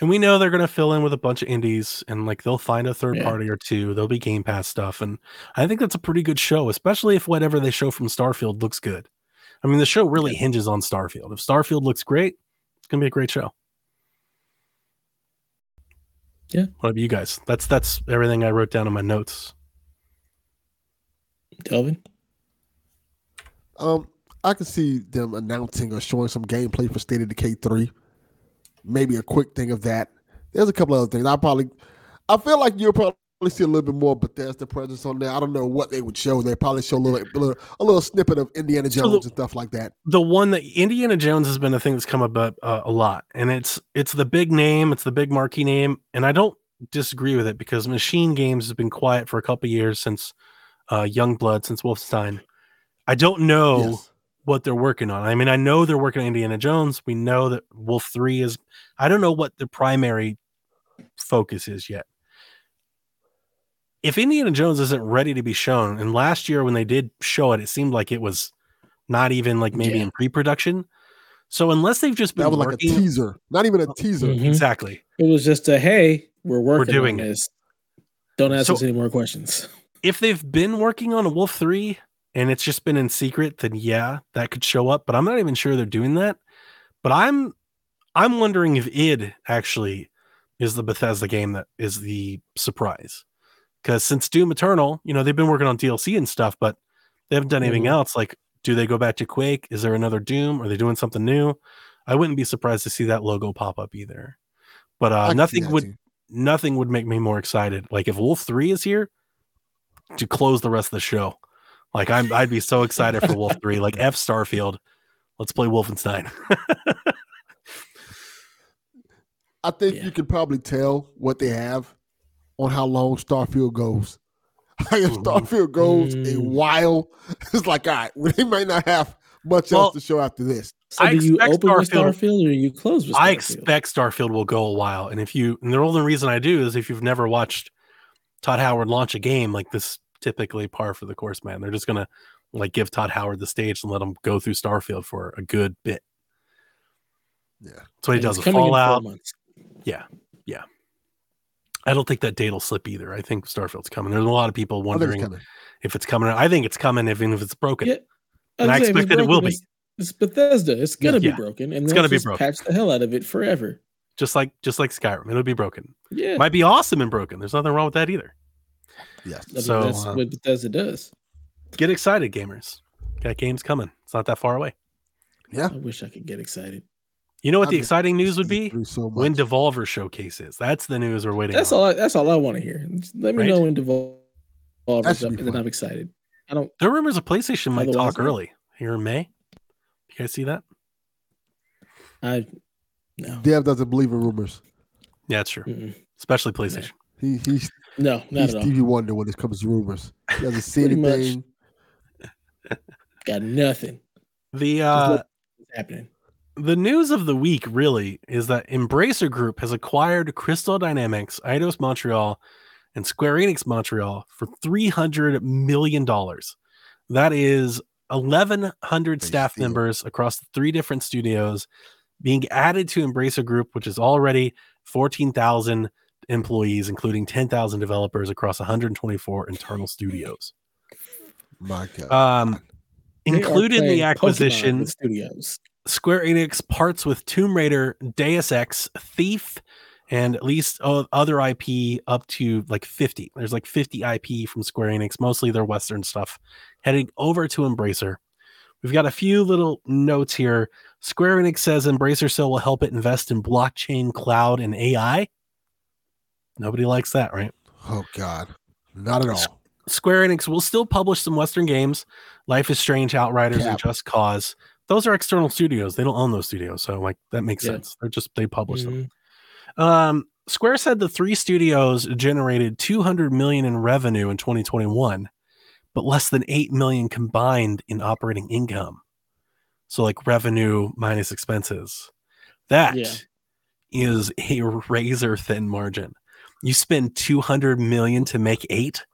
And we know they're going to fill in with a bunch of indies and like they'll find a third Yeah. party or two. There'll be Game Pass stuff. And I think that's a pretty good show, especially if whatever they show from Starfield looks good. I mean, the show really hinges on Starfield. If Starfield looks great, it's going to be a great show. Yeah. What about you guys? That's that's everything I wrote down in my notes. Delvin. Um, I can see them announcing or showing some gameplay for State of Decay 3. Maybe a quick thing of that. There's a couple other things. I probably I feel like you're probably see a little bit more Bethesda presence on there. I don't know what they would show. They probably show a little, a little, a little snippet of Indiana So Jones the- and stuff like that. the one that Indiana Jones has been a thing that's come up uh, a lot, and it's it's the big name, it's the big marquee name, and I don't disagree with it because Machine Games has been quiet for a couple years since uh, Youngblood, since Wolfenstein. I don't know Yes. what they're working on. I mean, I know they're working on Indiana Jones. We know that Wolf Three is. I don't know what the primary focus is yet. If Indiana Jones isn't ready to be shown, and last year when they did show it, it seemed like it was not even like maybe Yeah. in pre-production. So unless they've just been That was like a teaser, not even a teaser. Mhm. exactly. It was just a hey, we're working doing on it. this. Don't ask So- us any more questions. If they've been working on a Wolf Three and it's just been in secret, then yeah, that could show up. But I'm not even sure they're doing that. But I'm I'm wondering if id actually is the Bethesda game that is the surprise. Because since Doom Eternal, you know, they've been working on DLC and stuff, but they haven't done anything Mhm. else. Like, do they go back to Quake? Is there another Doom? Are they doing something new? I wouldn't be surprised to see that logo pop up either. But uh, nothing would too. nothing would make me more excited. Like if Wolf Three is here to close the rest of the show, like I'm I'd be so excited for Wolf Three. Like F Starfield, let's play Wolfenstein. I think Yeah. you can probably tell what they have on how long Starfield goes. Like if. Starfield goes a Mm. while, it's like all right, well, they might not have much Well, else to show after this. So I do you expect open with Starfield- Starfield or you close with Starfield? I expect Starfield will go a while, and if you and the only reason I do is if you've never watched Todd Howard launch a game like this, typically par for the course, man. They're just gonna like give Todd Howard the stage and let him go through Starfield for a good bit. Yeah. That's what he And does it's with coming in four Fallout. months. I don't think that date will slip either. I think Starfield's coming. There's a lot of people wondering it's if it's coming. I think it's coming, even if it's broken. Yeah. And I was saying, if expect that it will broken, be. It's, it's Bethesda. It's gonna Yeah. be broken, and It's gonna be just broken. Patch the hell out of it forever. Just like just like Skyrim, it'll be broken. Yeah, Might be awesome and broken. There's nothing wrong with that either. Yes. I mean, so, that's uh, what Bethesda does. Get excited, gamers. That game's coming. It's not that far away. Yeah. I wish I could get excited. You know what the I've exciting news would be? So When. Devolver showcases. That's the news we're waiting That's on. all. I, that's all I want to hear. Just let me Right? know when Devolver That up, and then. I'm excited. I don't. There are rumors of PlayStation might talk no. early here in May. You guys see that? I no. Dev doesn't believe in rumors. Yeah, it's true. Mm-mm. Especially PlayStation. He he's No, not he's at all. Stevie Wonder when it comes to rumors. He doesn't see Pretty much. anything. Got nothing The uh happening. The news of the week really is that Embracer Group has acquired Crystal Dynamics, Eidos Montreal, and Square Enix Montreal for three hundred million dollars. That is eleven hundred Big staff deal. members across three different studios being added to Embracer Group, which is already fourteen thousand employees, including ten thousand developers across one hundred twenty-four internal studios. My God. Um, included in the acquisition with studios. Square Enix parts with Tomb Raider, Deus Ex, Thief, and at least other IP up to like 50. There's like 50 IP from Square Enix, mostly their Western stuff, heading over to Embracer. We've got a few little notes here. Square Enix says Embracer still will help it invest in blockchain, cloud, and AI. Nobody likes that, right? oh God. Not at all. Square Enix will still publish some Western games, Life is Strange, Outriders, and Just Cause. Those are external studios. They don't own those studios, so like that makes Yeah. sense. They're just they publish them. Mhm. Um, Square said the three studios generated 200 million in revenue in 2021, but less than 8 million combined in operating income. So like revenue minus expenses. That is Yeah. a razor thin margin. You spend 200 million to make 8?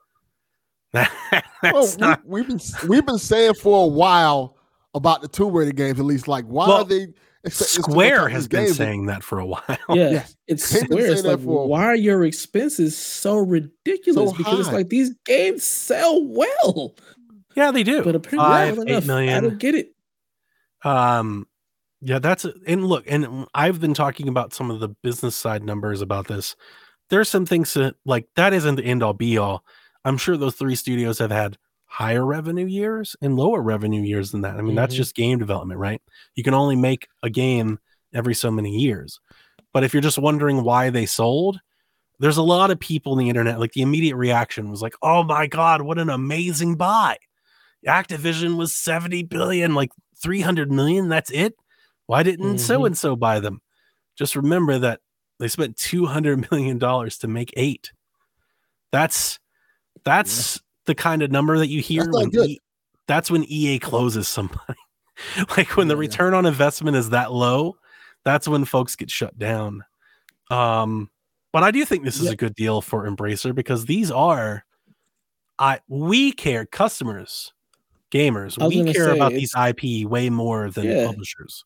That's Well, not we, have been we've been saying for a while about the Tomb Raider games. At least, like, why Well, are they? expect us to work Square out has been games? saying that for a while. Yeah, Yes. it's They've square. It's like, for why are your expenses so ridiculous? So because it's like these games sell well, Yeah, they do. but apparently Five, not eight enough. I don't get it. Um, yeah, that's and look, and I've been talking about some of the business side numbers about this. There's some things that like that isn't the end all be all. I'm sure those three studios have had higher revenue years and lower revenue years than that. I mean, that's Mhm. just game development, right? You can only make a game every so many years. But if you're just wondering why they sold, there's a lot of people in the internet, like the immediate reaction was like, oh my God, what an amazing buy. Activision was 70 billion, like 300 million. That's it. Why didn't so and so buy them? Just remember that they spent 200 million dollars to make eight. That's that's the kind of number that you hear That's when. E- that's when EA closes somebody. like when the Yeah, yeah. return on investment is that low, that's when folks get shut down. Um, but I do think this is Yeah. a good deal for Embracer because these are I we care customers, gamers, we care say, about these IP way more than Yeah. publishers.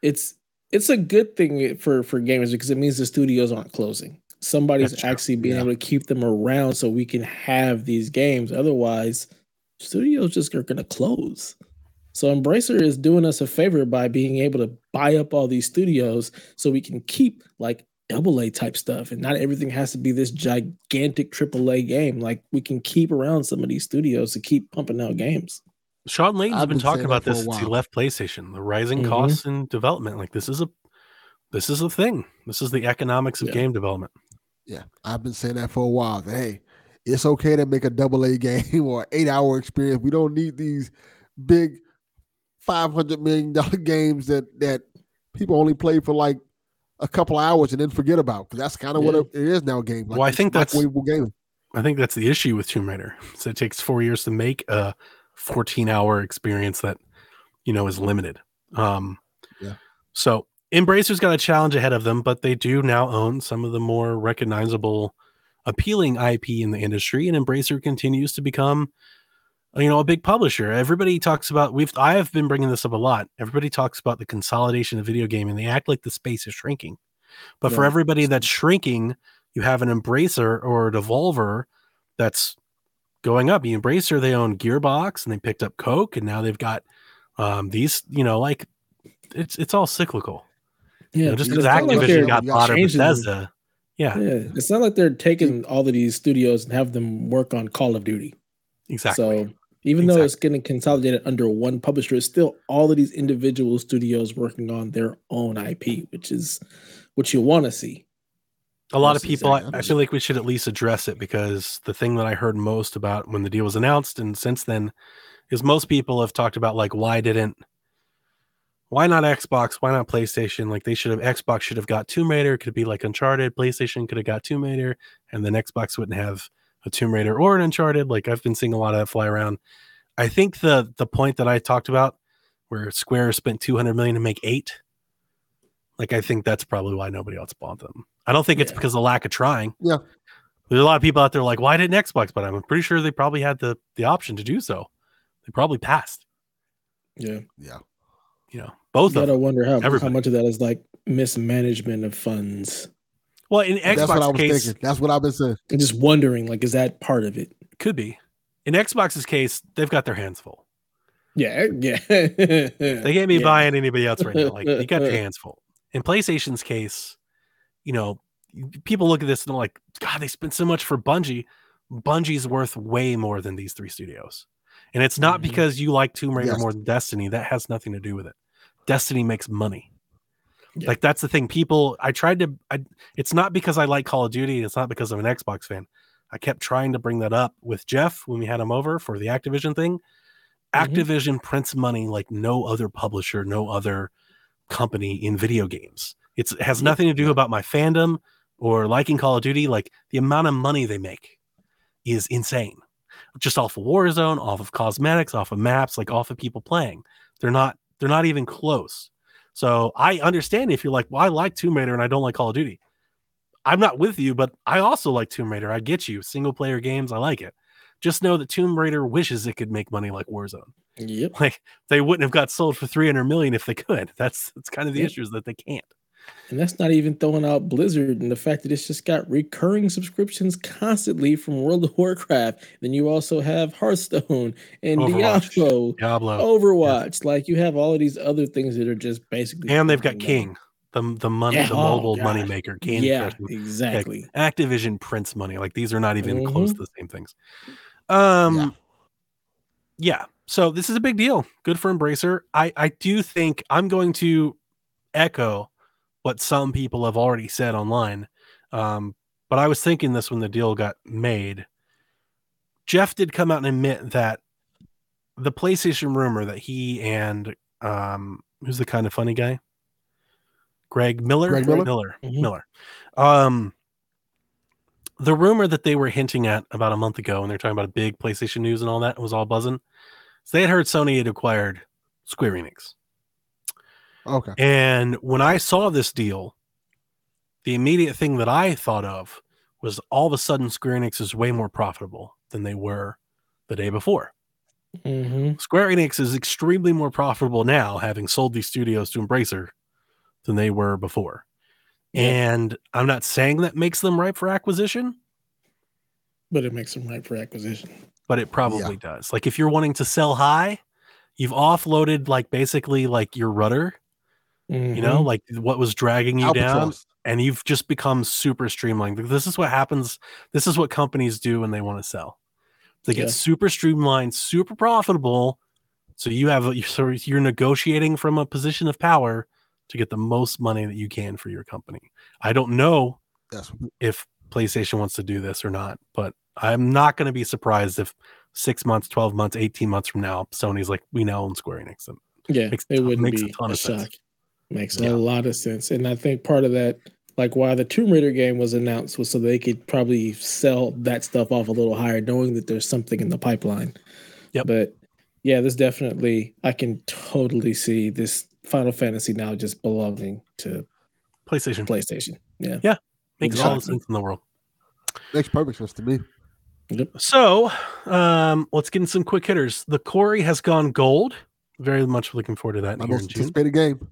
It's it's a good thing for for gamers because it means the studios aren't closing. Somebody's That's true. actually being Yeah. able to keep them around so we can have these games. Otherwise, studios just are going to close. So Embracer is doing us a favor by being able to buy up all these studios so we can keep like double A type stuff and not everything has to be this gigantic triple A game. Like we can keep around some of these studios to keep pumping out games. Shawn Layden's I've been, been talking about this since he left PlayStation. The rising Mhm. costs in development, like this is a this is a thing. This is the economics of Yeah. game development. Yeah, I've been saying that for a while. that, Hey, it's okay to make a double A game or eight hour experience. We don't need these big five hundred million dollar games that that people only play for like a couple hours and then forget about. Because that's kind of what Yeah. it it is now. Game. Well, I think that's- gaming. I think that's the issue with Tomb Raider. So it takes four years to make a 14 hour experience that you know is limited. Um, Yeah. So Embracer's got a challenge ahead of them, but they do now own some of the more recognizable, appealing IP in the industry, and Embracer continues to become, you know, a big publisher. Everybody talks about we've I have been bringing this up a lot. Everybody talks about the consolidation of video gaming. They act like the space is shrinking, but for everybody that's shrinking, you have an Embracer or a Devolver that's going up. The Embracer they own Gearbox and they picked up Koch, and now they've got um, these. You know, like it's it's all cyclical. You Yeah, know, just it's because not like they're- got you got bought or changing them. Bethesda, yeah, Yeah, it's not like they're taking all of these studios and have them work on Call of Duty. exactly. So even though it's getting consolidated under one publisher, it's still all of these individual studios working on their own IP, which is what you want to see. a lot of Yes, people, I. I feel like we should at least address it because the thing that I heard most about when the deal was announced and since then is most people have talked about like why didn't why not Xbox? Why not PlayStation? Like they should have Xbox should have got Tomb Raider. Could be like Uncharted. PlayStation could have got Tomb Raider, and then Xbox wouldn't have a Tomb Raider or an Uncharted. Like I've been seeing a lot of that fly around. I think the the point that I talked about, where Square spent two hundred million to make eight, like I think that's probably why nobody else bought them. I don't think it's because of lack of trying. Yeah. There's a lot of people out there like, why didn't Xbox? But I'm pretty sure they probably had the the option to do so. They probably passed. Yeah, Yeah. You know, both you of gotta them. wonder how, how much of that is like mismanagement of funds, Well, in That's what I was case, thinking. That's what I've been saying. and just wondering like, is that part of it? could be. In Xbox's case, they've got their hands full. Yeah, yeah. They can't be Yeah. buying anybody else right now. Like you got your hands full. In PlayStation's case, you know, people look at this and they're like, God, they spent so much for Bungie. Bungie's worth way more than these three studios. And it's not Mhm. because you like Tomb Raider Yes. more than Destiny. That has nothing to do with it. Destiny makes money. Yeah. Like that's the thing. People, I tried to. I, it's not because I like Call of Duty. It's not because I'm an Xbox fan. I kept trying to bring that up with Jeff when we had him over for the Activision thing. Mhm. Activision prints money like no other publisher, no other company in video games. It's, it has nothing to do about my fandom or liking Call of Duty, like the amount of money they make is insane. Just off of Warzone, off of cosmetics, off of maps, like off of people playing. They're not they're not even close. So I understand if you're like, well, I like Tomb Raider and I don't like Call of Duty. I'm not with you, but I also like Tomb Raider. I get you. Single player games, I like it. Just know that Tomb Raider wishes it could make money like Warzone. Yep. Like they wouldn't have got sold for 300 million if they could. That's that's kind of the Yep. issue is that they can't. And that's not even throwing out Blizzard and the fact that it's just got recurring subscriptions constantly from World of Warcraft. Then you also have Hearthstone and Overwatch. Diablo, Diablo. Overwatch. Like you have all of these other things that are just basically. and they've got King, the the money, Yeah, the oh, mobile God. money maker. Candy Yeah, exactly. Activision prints money. Like these are not even Mm-hmm. close to the same things. Um Yeah. yeah. So this is a big deal. Good for Embracer. I I do think I'm going to echo what some people have already said online. Um, but I was thinking this when the deal got made. Jeff did come out and admit that the PlayStation rumor that he and um who's the kind of funny guy? Greg Miller? Greg Miller? Miller. Mhm. Miller. Um the rumor that they were hinting at about a month ago when they're talking about a big PlayStation news and all that was all buzzing. So they had heard Sony had acquired Square Enix. Okay. And when I saw this deal, the immediate thing that I thought of was all of a sudden Square Enix is way more profitable than they were the day before. Mm-hmm. Square Enix is extremely more profitable now, having sold these studios to Embracer than they were before. Yeah. And I'm not saying that makes them ripe for acquisition, But it makes them ripe for acquisition. but it probably does. Like if you're wanting to sell high, you've offloaded like basically like your rudder, you know, Mhm. like what was dragging you down. And you've just become super streamlined. This is what happens. This is what companies do when they want to sell. They get Yeah. super streamlined, super profitable. So you have so you're negotiating from a position of power to get the most money that you can for your company. I don't know That's if PlayStation wants to do this or not, but I'm not going to be surprised if six months, 12 months, 18 months from now, Sony's like, we now own Square Enix. And Yeah, Makes it wouldn't makes a be ton a of sense. Shock. Makes Yeah. a lot of sense, and I think part of that, like why the Tomb Raider game was announced, was so they could probably sell that stuff off a little higher, knowing that there's something in the pipeline. Yep. But yeah, this definitely, I can totally see this Final Fantasy now just belonging to PlayStation PlayStation. Yeah. Yeah. Makes all the Exactly. sense in the world. makes perfect sense to me. So, um, let's get in some quick hitters. The Quarry has gone gold. Very much looking forward to that My here in most June. anticipated game.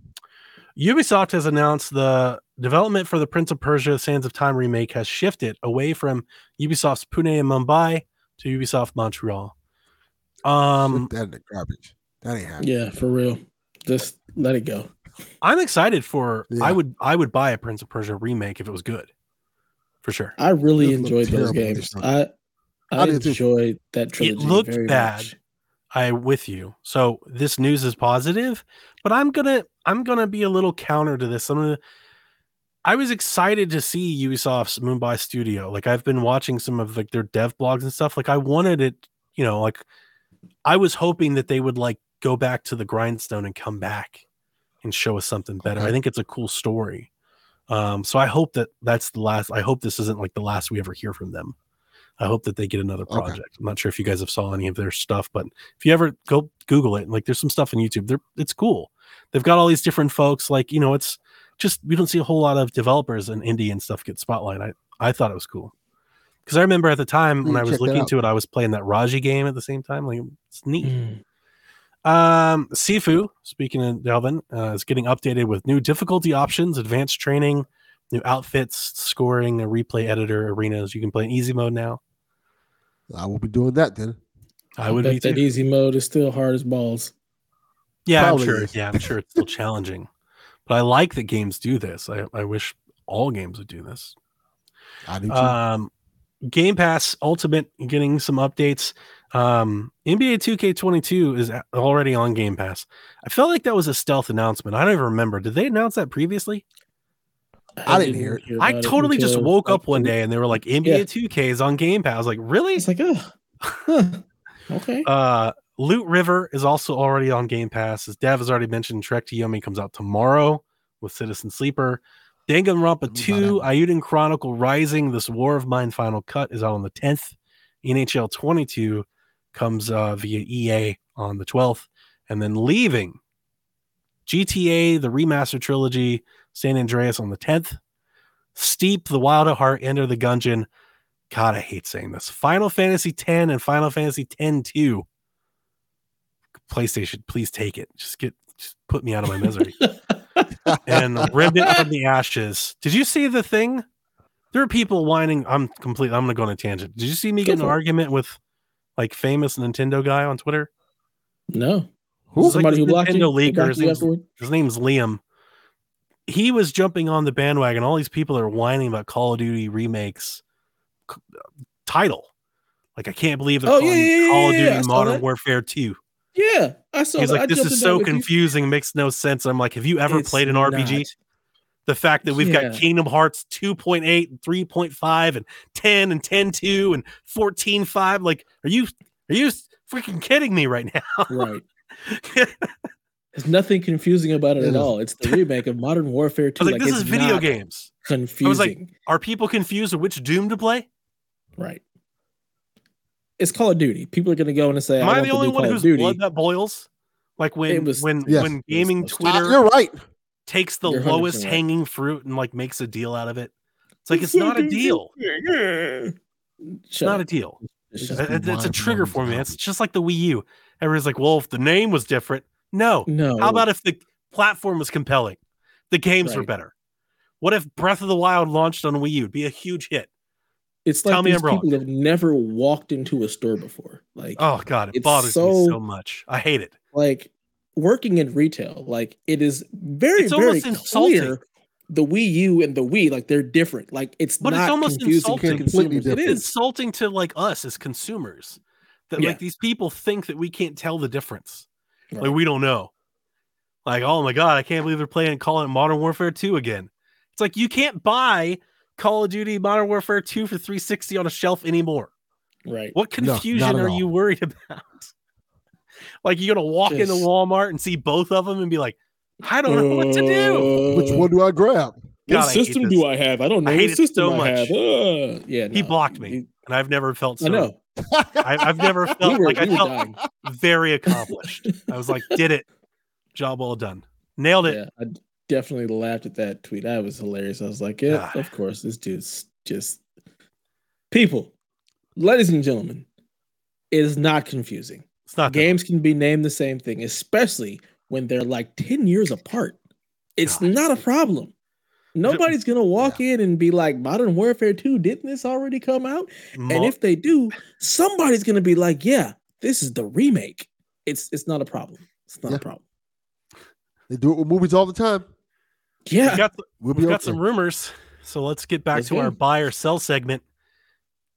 Ubisoft has announced the development for the Prince of Persia Sands of Time remake has shifted away from Ubisoft's Pune and Mumbai to Ubisoft Montreal. Um, Put that in the garbage. That ain't happening. Yeah, for real. Just let it go. I'm excited for. Yeah. I would. I would buy a Prince of Persia remake if it was good, for sure. I really enjoyed those games. I I, I did too. enjoyed that trilogy. It looked very bad. Much. I with you. So this news is positive, but I'm gonna I'm gonna be a little counter to this. I'm gonna I was excited to see Ubisoft's Mumbai studio. Like I've been watching some of like their dev blogs and stuff. Like I wanted it, you know, like I was hoping that they would like go back to the grindstone and come back and show us something better. I think it's a cool story. Um, so I hope that that's the last. I hope this isn't like the last we ever hear from them. I hope that they get another Okay. project. I'm not sure if you guys have saw any of their stuff, but if you ever go Google it, like there's some stuff on YouTube. They're it's cool. They've got all these different folks. Like you know, it's just we don't see a whole lot of developers and indie and stuff get spotlight. I I thought it was cool because I remember at the time when I was looking to it, I was playing that Raji game at the same time. Like it's neat. Mm. Um, Sifu, speaking of Delvin, uh, is getting updated with new difficulty options, advanced training, new outfits, scoring, a replay editor, arenas. You can play in easy mode now. I will be doing that then. I would bet be that too. easy mode is still hard as balls. Yeah, I'm sure. is. Yeah, I'm sure it's still challenging, but I like that games do this. I, I wish all games would do this. I do too. Um, Game Pass Ultimate getting some updates. Um, NBA 2K22 is already on Game Pass. I felt like that was a stealth announcement. I don't even remember. Did they announce that previously? I didn't hear it. I about it totally just woke up one day and they were like, NBA Yeah. 2K is on Game Pass. I was like, really? It's like, oh, huh. okay. Uh, Loot River is also already on Game Pass. As Dev has already mentioned, Trek to Yomi comes out tomorrow with Citizen Sleeper. Danganronpa 2, Eiyuden Chronicle Rising, this War of Mine final cut is out on the 10th. NHL 22 comes uh, via EA on the 12th. And then leaving GTA, the remaster trilogy, San Andreas on the 10th. Steep, The Wild at Heart, Enter the Gungeon. God, I hate saying this. Final Fantasy 10 and Final Fantasy 10 2. PlayStation, please take it. Just get, just put me out of my misery. and Remnant from the Ashes. Did you see the thing? There are people whining. I'm complete. I'm gonna go on a tangent. Did you see me get an argument with like famous Nintendo guy on Twitter? No. Who? It's like Somebody this who blocked you? Nintendo They leaker. His you name's, his name's Liam. He was jumping on the bandwagon. All these people are whining about Call of Duty remakes c- title. Like I can't believe they're Oh, calling yeah, yeah, Call of yeah, Duty yeah, Modern. Warfare 2. Yeah, I saw He's that. Like, this is so with you. confusing, makes no sense. I'm like, have you ever It's played an RPG? not. The fact that we've got Kingdom Hearts 2.8 and 3.5 and 10 and 10.2 and 14.5. Like, are you are you freaking kidding me right now? Right. There's nothing confusing about it It at is. all. It's the remake of Modern Warfare I 2. was like, this it's is video not games. Confusing. I was like, Are people confused with which Doom to play? right. It's Call of Duty. People are going to go in and say, Am I, I, want the only one Call whose blood that boils? Like when was- when Yes. when gaming supposed to. Uh, Twitter you're right. takes the lowest right. hanging fruit and like makes a deal out of it. It's like it's not a deal. Shut It's not a deal. Shut Just up. It- It's, it's a trigger for me. It's just like the Wii U. Everyone's like, well, if the name was different, no. No. How about if the platform was compelling? The games were better. What if Breath of the Wild launched on Wii U? It'd be a huge hit. it's tell like me these I'm wrong. people have never walked into a store before. Like, Oh God, it It's bothers me so- so much. I hate it. like working in retail, like it is very, It's very almost insulting. clear. The Wii U and the Wii, like they're different. Like it's But it's almost confusing to insulting. Completely consumers. It different. is. insulting to like us as consumers that Yeah. like these people think that we can't tell the difference. Right. Like we don't know. Like, oh my god, I can't believe they're playing calling it Modern Warfare 2 again. It's like you can't buy Call of Duty Modern Warfare 2 for 360 on a shelf anymore. Right. What confusion at are all. you worried about? like you're gonna walk into Walmart and see both of them and be like, I don't know what to do. Which Uh, one do I grab? God, What system do I have? I don't know I what hate it system so I much. have. Uh, yeah, He blocked me. You- And I've never felt so I know. I, I've never We felt were, like I we were felt dying. very accomplished. I was like, did it. Job well done. Nailed it. Yeah, I definitely laughed at that tweet. That was hilarious. I was like, yeah, Ah. of course. This dude's just people, ladies and gentlemen. It is not confusing. It's not Games can be named the same thing, especially when they're like 10 years apart. It's God. not a problem. Nobody's gonna walk in and be like, Modern Warfare 2, didn't this already come out? Mo- And if they do, somebody's gonna be like, Yeah, this is the remake. It's it's not a problem. It's not Yeah. a problem. They do it with movies all the time. Yeah. we've got, We'll we've be got some rumors. So let's get back Let's to our buy or sell segment.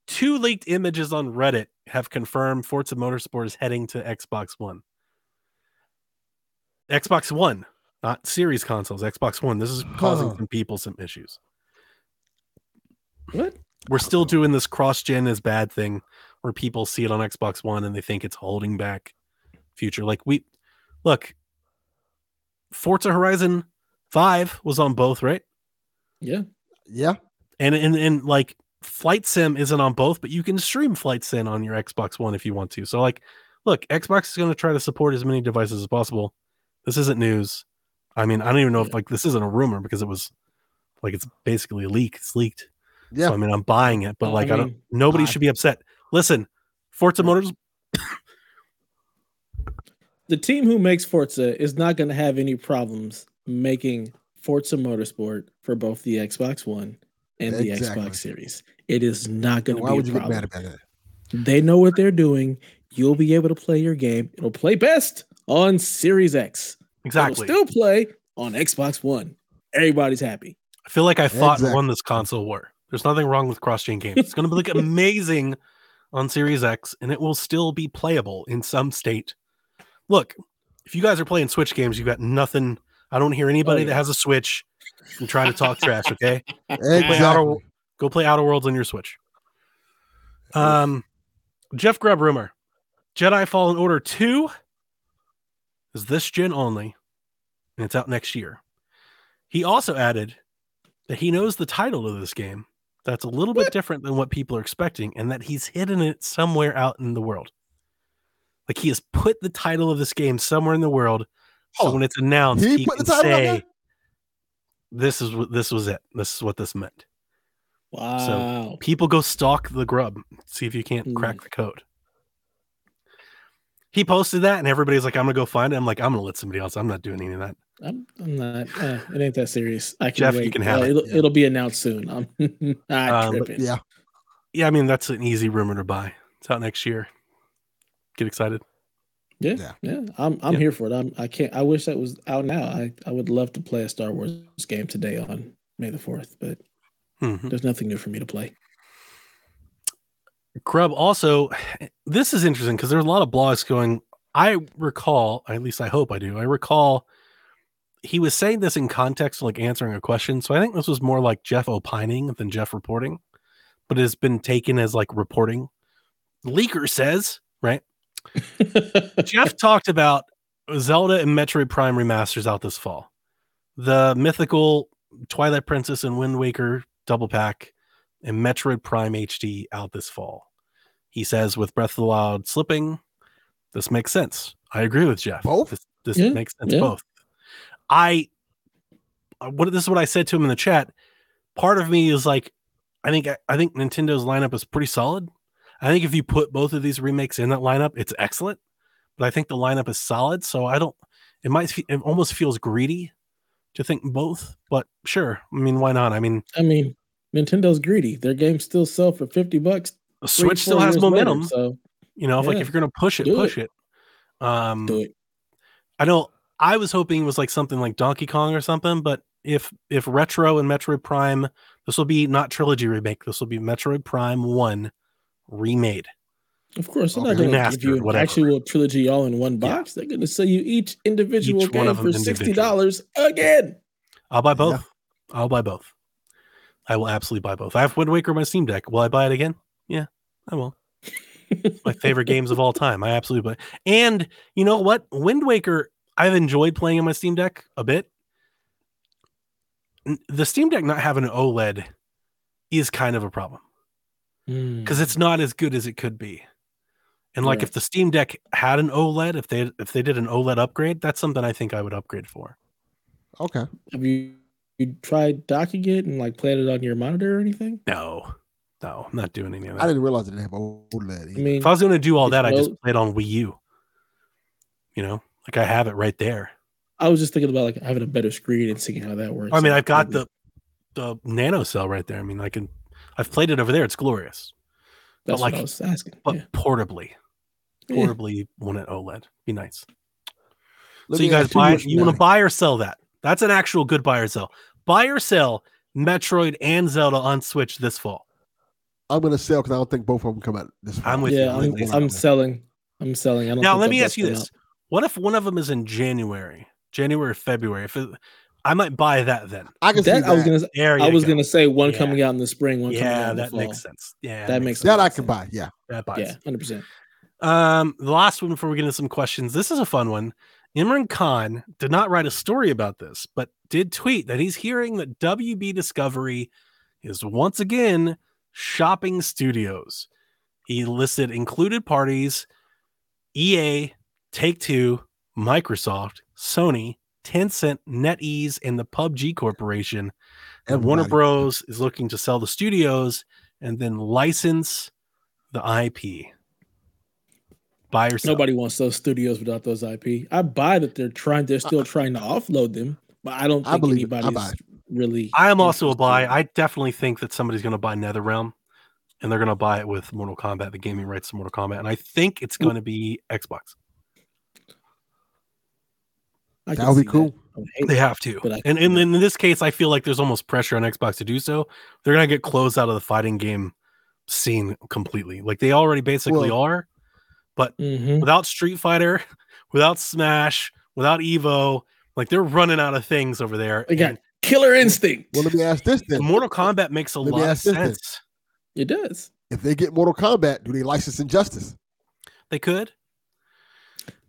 Two leaked images on Reddit have confirmed Forza Motorsport is heading to Xbox One. Xbox One, not series consoles, Xbox One. This is causing Huh. some people some issues. What? We're still doing this cross gen is bad thing where people see it on Xbox One and they think it's holding back future. Like we look, Forza Horizon 5 was on both, right? Yeah. Yeah. And and and like Flight Sim isn't on both, but you can stream Flight Sim on your Xbox One if you want to. So like, look, Xbox is going to try to support as many devices as possible. This isn't news. I mean, I don't even know if like this isn't a rumor because it was like it's basically a leak. It's leaked. Yeah. So I mean, I'm buying it, but Oh, I like I, don't. Nobody I- should be upset. Listen, Forza Motors. the team who makes Forza is not going to have any problems making Forza Motorsport for both the Xbox One and the Exactly. Xbox Series. It is not going to be. Why would a you get mad about that? They know what they're doing. You'll be able to play your game. It'll play best on Series X. Exactly. It'll still play on Xbox One. Everybody's happy. I feel like I fought and won this console war. There's nothing wrong with cross-gen games. It's going to look amazing on Series X, and it will still be playable in some state. Look, if you guys are playing Switch games, you got nothing. I don't hear anybody Oh, that has a Switch and trying to talk trash. Okay, Exactly. go play Outer Worlds on your Switch. Um, Jeff Grubb rumor: Jedi Fallen Order Two is this gen only, and it's out next year. He also added that he knows the title of this game that's a little bit different than what people are expecting, and that he's hidden it somewhere out in the world. Like he has put the title of this game somewhere in the world, so when it's announced, He he, can say, "This is what this was it. This is what this meant." Wow. So people go stalk the Grubb, see if you can't crack Mm. the code. He posted that, and everybody's like, "I'm gonna go find it." I'm like, "I'm gonna let somebody else. I'm not doing any of that." I'm, I'm not. Uh, it ain't that serious. I can Jeff, you can have Uh, it. It'll, Yeah. it'll be announced soon. I'm not Um, tripping. Yeah. Yeah, I mean that's an easy rumor to buy. It's out next year. Get excited. Yeah, Yeah. yeah, I'm I'm Yeah. here for it. I'm I can't. I wish that was out now. I I would love to play a Star Wars game today on May the fourth, but Mhm. there's nothing new for me to play. Grubb also, this is interesting because there's a lot of blogs going. I recall, at least I hope I do. I recall he was saying this in context, like answering a question. So I think this was more like Jeff opining than Jeff reporting, but it has been taken as like reporting. Leaker says, right? Jeff talked about Zelda and Metroid Prime remasters out this fall. The mythical Twilight Princess and Wind Waker double pack and Metroid Prime HD out this fall. He says with Breath of the Wild slipping, this makes sense. I agree with Jeff. Both? This, this Yeah, makes sense yeah. both. I uh, what this is what I said to him in the chat. Part of me is like, I think I think Nintendo's lineup is pretty solid. I think if you put both of these remakes in that lineup, it's excellent. But I think the lineup is solid, so I don't. It might. It almost feels greedy to think both, but sure. I mean, why not? I mean, I mean, Nintendo's greedy. Their games still sell for fifty bucks. the Switch still has years later, momentum. so you know, if like if you're gonna push it, push it. Um, do it. I know I was hoping it was like something like Donkey Kong or something, but if if Retro and Metroid Prime, this will be not trilogy remake. This will be Metroid Prime One remade. Of course, they're Okay. not going to give you an whatever. actual trilogy all in one Yeah. box. They're going to sell you each individual Each one game for sixty dollars again. I'll buy Yeah. both. I'll buy both. I will absolutely buy both. I have Wind Waker on my Steam Deck. Will I buy it again? Yeah, I will. my favorite games of all time. I absolutely buy. And you know what? Wind Waker, I've enjoyed playing on my Steam Deck a bit. The Steam Deck not having an OLED is kind of a problem Mm. because it's not as good as it could be. And like Right. if the Steam Deck had an OLED, if they if they did an OLED upgrade, that's something I think I would upgrade for. Okay. Have you you tried docking it and like playing it on your monitor or anything? No, no, I'm not doing any of that. I didn't realize it didn't have OLED. I mean, If I was going to do all If that, I just no- play it on Wii U. You know, like I have it right there. I was just thinking about like having a better screen and seeing how that works. I mean, I've got the the nano cell right there. I mean, I can. I've played it over there. It's glorious, That's like- what I was asking. but yeah. portably, Yeah. portably want it oh, OLED. Be nice. Let so you guys you buy? You want to buy or sell that? That's an actual good buy or sell. Buy or sell Metroid and Zelda on Switch this fall. I'm gonna sell because I don't think both of them come out this. Fall. I'm fall. with you. yeah, I I'm, think one I'm selling. I'm selling. I don't Now think let me ask you this: out. What if one of them is in January, January February? If it, I might buy that then. I can see That that. I was gonna. There I was go. gonna say one Yeah. coming out in the spring, one coming out yeah, in the that fall. makes sense. Yeah, That makes sense. that I sense. can buy. Yeah. that buys. Yeah, hundred percent. Um, the last one before we get into some questions. This is a fun one. Imran Khan did not write a story about this, but did tweet that he's hearing that WB Discovery is once again shopping studios. He listed included parties EA, Take Two, Microsoft, Sony, Tencent, NetEase, and the PUBG Corporation. And Warner. Bros. is looking to sell the studios and then license the IP. Buy or sell. Nobody wants those studios without those IP. I buy that they're trying. They're still trying to offload them, but I don't I think believe it. I anybody's buy really. I am also a buy. I definitely think that somebody's going to buy NetherRealm, and they're going to buy it with Mortal Kombat, the gaming rights to Mortal Kombat, and I think it's going to be Xbox. I That can would be cool. I would hate They have to, and, and see in this case, I feel like there's almost pressure on Xbox to do so. They're going to get closed out of the fighting game scene completely. Like they already basically Well- are, but Mhm. without Street Fighter, without Smash, without Evo, like they're running out of things over there. They got Killer Instinct. Well, let me ask this then: Mortal Kombat makes a Let lot of ask this sense. It does. If they get Mortal Kombat, do they license Injustice? They could.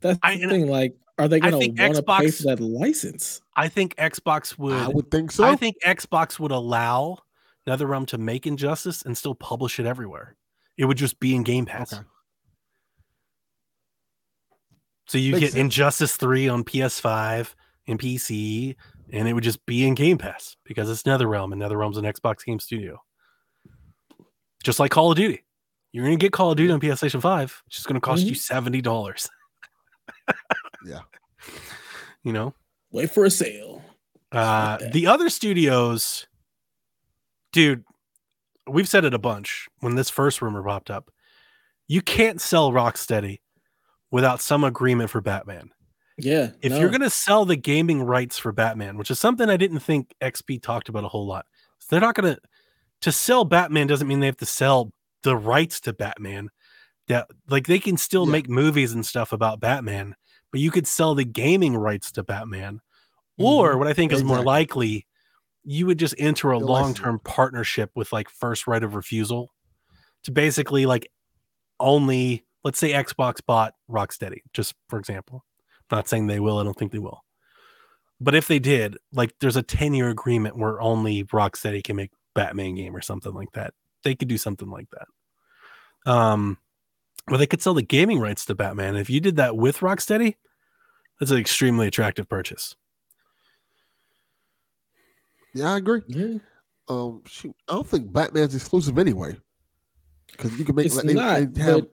That's I- the and- thing. Like are they going to want to pay for that license? I think Xbox would. I would think so. I think Xbox would allow NetherRealm to make Injustice and still publish it everywhere. It would just be in Game Pass. Okay. So you Makes get sense. Injustice 3 on PS5 and PC, and it would just be in Game Pass because it's NetherRealm, and NetherRealm's an Xbox game studio. Just like Call of Duty. You're going to get Call of Duty on PlayStation 5. It's just going to cost you $70. Yeah. You know? Wait for a sale. Uh, Okay. the other studios, dude, we've said it a bunch when this first rumor popped up. You can't sell Rocksteady without some agreement for Batman. Yeah. If no. you're going to sell the gaming rights for Batman, which is something I didn't think XP talked about a whole lot, they're not going to to sell Batman doesn't mean they have to sell the rights to Batman. That like they can still Yeah. make movies and stuff about Batman, but you could sell the gaming rights to Batman. Mm-hmm. Or what I think is more likely, you would just enter a long-term partnership with like first right of refusal to basically like only let's say Xbox bought Rocksteady, just for example. I'm Not saying they will, I don't think they will. But if they did, like there's a 10-year agreement where only Rocksteady can make Batman game or something like that. They could do something like that. Um or they could sell the gaming rights to Batman. If you did that with Rocksteady, that's an extremely attractive purchase. Yeah, I agree. Yeah. Um, shoot, I don't think Batman's exclusive anyway. Because you can make It's like, they, not. they have but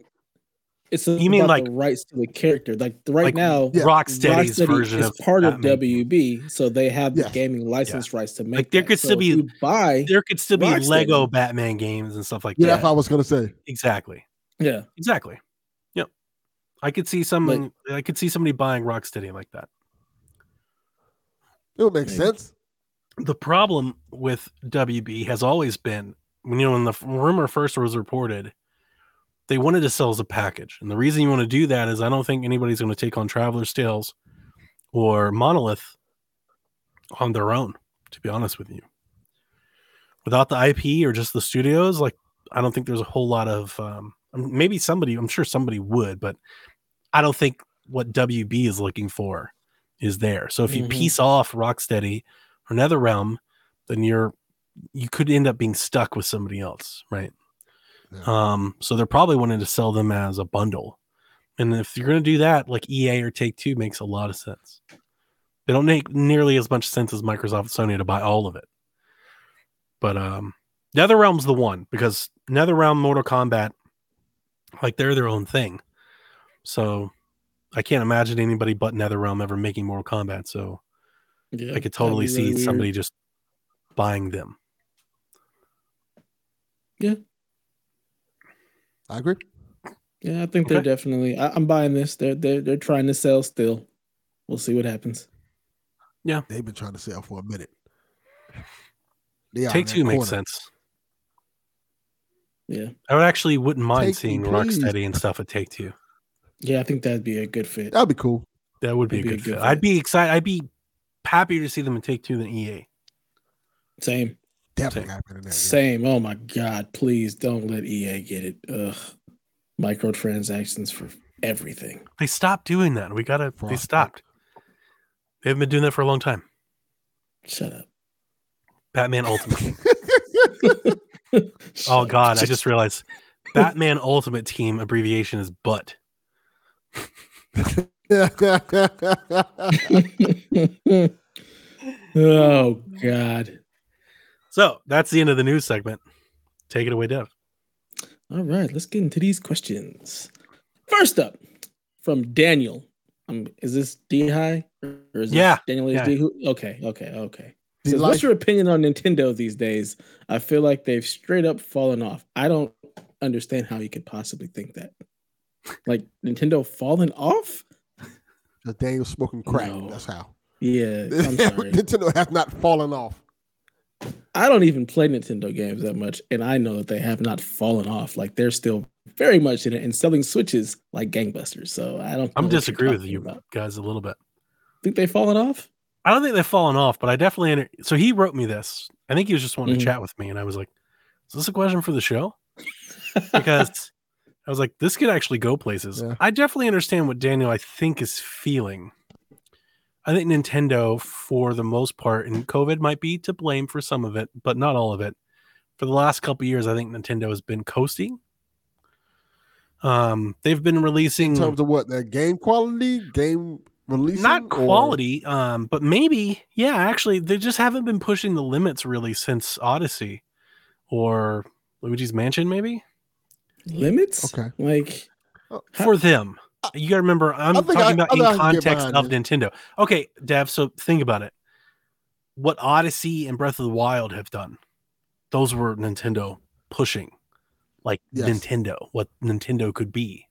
it's You mean like- the rights to the character? Like right Like now, Yeah. Rocksteady's Rocksteady version is of part of Batman. WB, so they have the Yes. gaming license rights to make. Like, there that. could So still if be- buy. There could still be Rocksteady. Lego Batman games and stuff like yeah, that. that's what I was gonna say. Exactly. Yeah, Exactly. Yep. I could see someone I could see somebody buying Rocksteady like that. It would make Maybe. sense. The problem with WB has always been when you know when the rumor first was reported, they wanted to sell as a package. And the reason you want to do that is I don't think anybody's going to take on Traveler's Tales or Monolith on their own, to be honest with you. Without the IP or just the studios, like I don't think there's a whole lot of um, maybe somebody, I'm sure somebody would, but I don't think what WB is looking for is there. So if you Mhm. piece off Rocksteady or NetherRealm, then you're you could end up being stuck with somebody else, right? Yeah. Um, so they're probably wanting to sell them as a bundle. And if you're going to do that, like EA or Take Two makes a lot of sense. They don't make nearly as much sense as Microsoft and Sony to buy all of it. But um, NetherRealm's the one because NetherRealm, Mortal Kombat, like they're their own thing. So I can't imagine anybody but NetherRealm ever making Mortal Kombat. So yeah. I could totally really see weird. somebody just buying them. I agree. Yeah, I think they're definitely. I, I'm buying this. They're they're they're trying to sell still. We'll see what happens. Yeah, they've been trying to sell for a minute. They Take in that Two makes sense. Yeah, I would actually wouldn't mind Take seeing Please. Rocksteady and stuff at Take Two. yeah, I think that'd be a good fit. That'd be cool. That would be a That'd good, be a fit. good I'd be excited. I'd be happier to see them in Take Two than EA. Same, Definitely Same. happening. That, same. Oh my god, please don't let EA get it. Ugh, microtransactions for everything. They stopped doing that. We gotta. They stopped. They haven't been doing that for a long time. Shut up. Batman Ultimate. oh God, I just realized. Batman Ultimate Team abbreviation is butt. oh god. So that's the end of the news segment. Take it away, Dev. All right, let's get into these questions. First up, from Daniel. Um, is this D high or is this Yeah, Daniel yeah. HD? Who- Okay, okay, okay. The Says, life- What's your opinion on Nintendo these days? I feel like they've straight up fallen off. I don't understand how you could possibly think that. Like Nintendo falling off? Just Daniel smoking crack. No. That's how. Yeah, I'm sorry. Nintendo has not fallen off. I don't even play Nintendo games that much, and I know that they have not fallen off. Like they're still very much in it and selling Switches like gangbusters. So I don't. I'm know what you're disagree with you About. guys a little bit. Think they've fallen off? I don't think they've fallen off, but I definitely. Enter- so he wrote me this. I think he was just wanting Mhm. to chat with me, and I was like, "Is this a question for the show?" Because I was like, "This could actually go places." Yeah. I definitely understand what Daniel I think is feeling. I think Nintendo, for the most part, and COVID might be to blame for some of it, but not all of it. For the last couple years, I think Nintendo has been coasting. Um, they've been releasing In terms of what their game quality, game release, not quality, um, but maybe, yeah, actually, they just haven't been pushing the limits really since Odyssey or Luigi's Mansion, maybe Limits? Okay. Like for them. You gotta remember, I'm talking I- about I in think I can get context of this. Nintendo. Okay, Dev. So think about it. What Odyssey and Breath of the Wild have done, those were Nintendo pushing, like Yes. Nintendo, what Nintendo could be.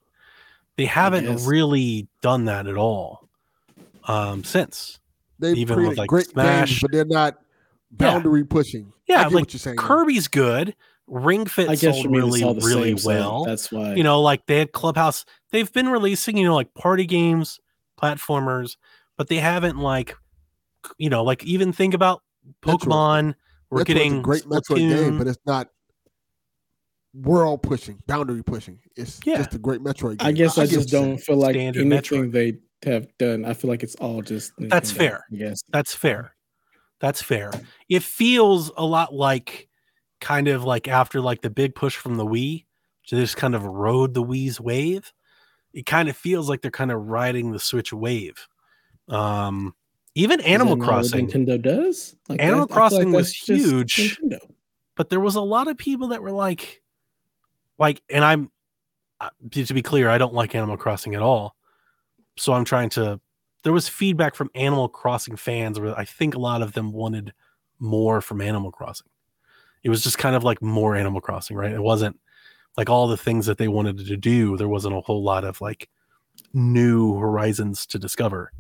They haven't really done that at all um, since. They've even with, like, great Smash. games, but they're not boundary pushing. I Yeah, get like what you're saying. Kirby's good. Ring Fit I guess sold really, it's really same, so well. that's why you know, like they had Clubhouse. They've been releasing, you know, like party games, platformers, but they haven't like, you know, like even think about Metroid. Pokemon. We're Metroid's a getting great Metroid Splatoon. game, but it's not We're all pushing, boundary pushing. It's Yeah. just a great Metroid game. I guess I, get just don't feel like Standard anything they have done. I feel like it's all just That's fair. I guess. That's fair. That's fair. It feels a lot like kind of like after like the big push from the Wii to just kind of rode the Wii's wave. It kind of feels like they're kind of riding the Switch wave. Um, even Animal that not what Crossing, Nintendo does. Like Animal that- feel like Crossing was huge. Nintendo. but there was a lot of people that were like, like, and I'm uh, to be clear, I don't like Animal Crossing at all. So I'm trying to. There was feedback from Animal Crossing fans where I think a lot of them wanted more from Animal Crossing. It was just kind of like more Animal Crossing, right? It wasn't like all the things that they wanted to do. There wasn't a whole lot of like new horizons to discover.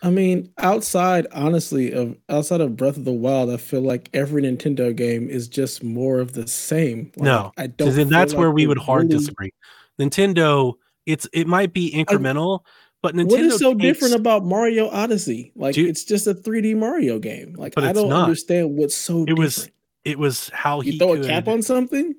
I mean, outside, honestly, of outside of Breath of the Wild, I feel like every Nintendo game is just more of the same. Like, No, I don't. That's like where we would hard really- disagree. Nintendo, it's it might be incremental, but Nintendo What is so takes- different about Mario Odyssey? Like, Dude- it's just a 3D Mario game. Like, I don't not. understand what's so. It was different. It was how You he throw could a cap on something.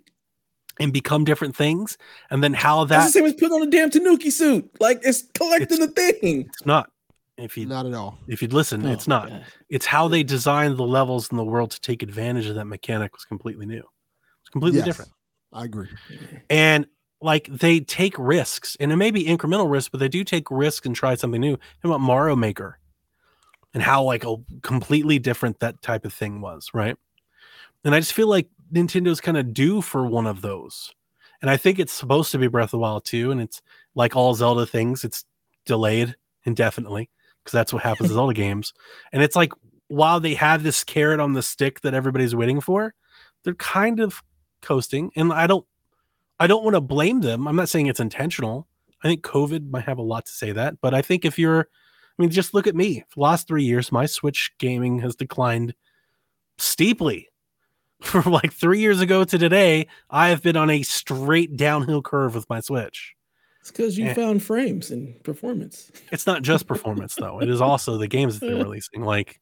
and become different things, and then how That's that the same as putting on a damn Tanuki suit. Like, it's collecting the thing. it's not. If you. Not at all. if you'd listen, it's Oh, not. God. It's how they designed the levels in the world to take advantage of that mechanic was completely new. It's completely Yes, different. I agree. And like they take risks, and it may be incremental risks, but they do take risks and try something new. Think about Mario Maker and how like a completely different that type of thing was, right? And I just feel like Nintendo's kind of due for one of those. And I think it's supposed to be Breath of the Wild 2, and it's like all Zelda things, it's delayed indefinitely because that's what happens with Zelda games. And it's like while they have this carrot on the stick that everybody's waiting for, they're kind of coasting. And I don't I don't want to blame them. I'm not saying it's intentional. I think COVID might have a lot to say that, but I think if you're I mean, just look at me. For the last three years, my Switch gaming has declined steeply. From like three years ago to today, I have been on a straight downhill curve with my Switch. It's because you Yeah. found frames and performance. It's not just performance though. It is also the games that they're releasing. Like,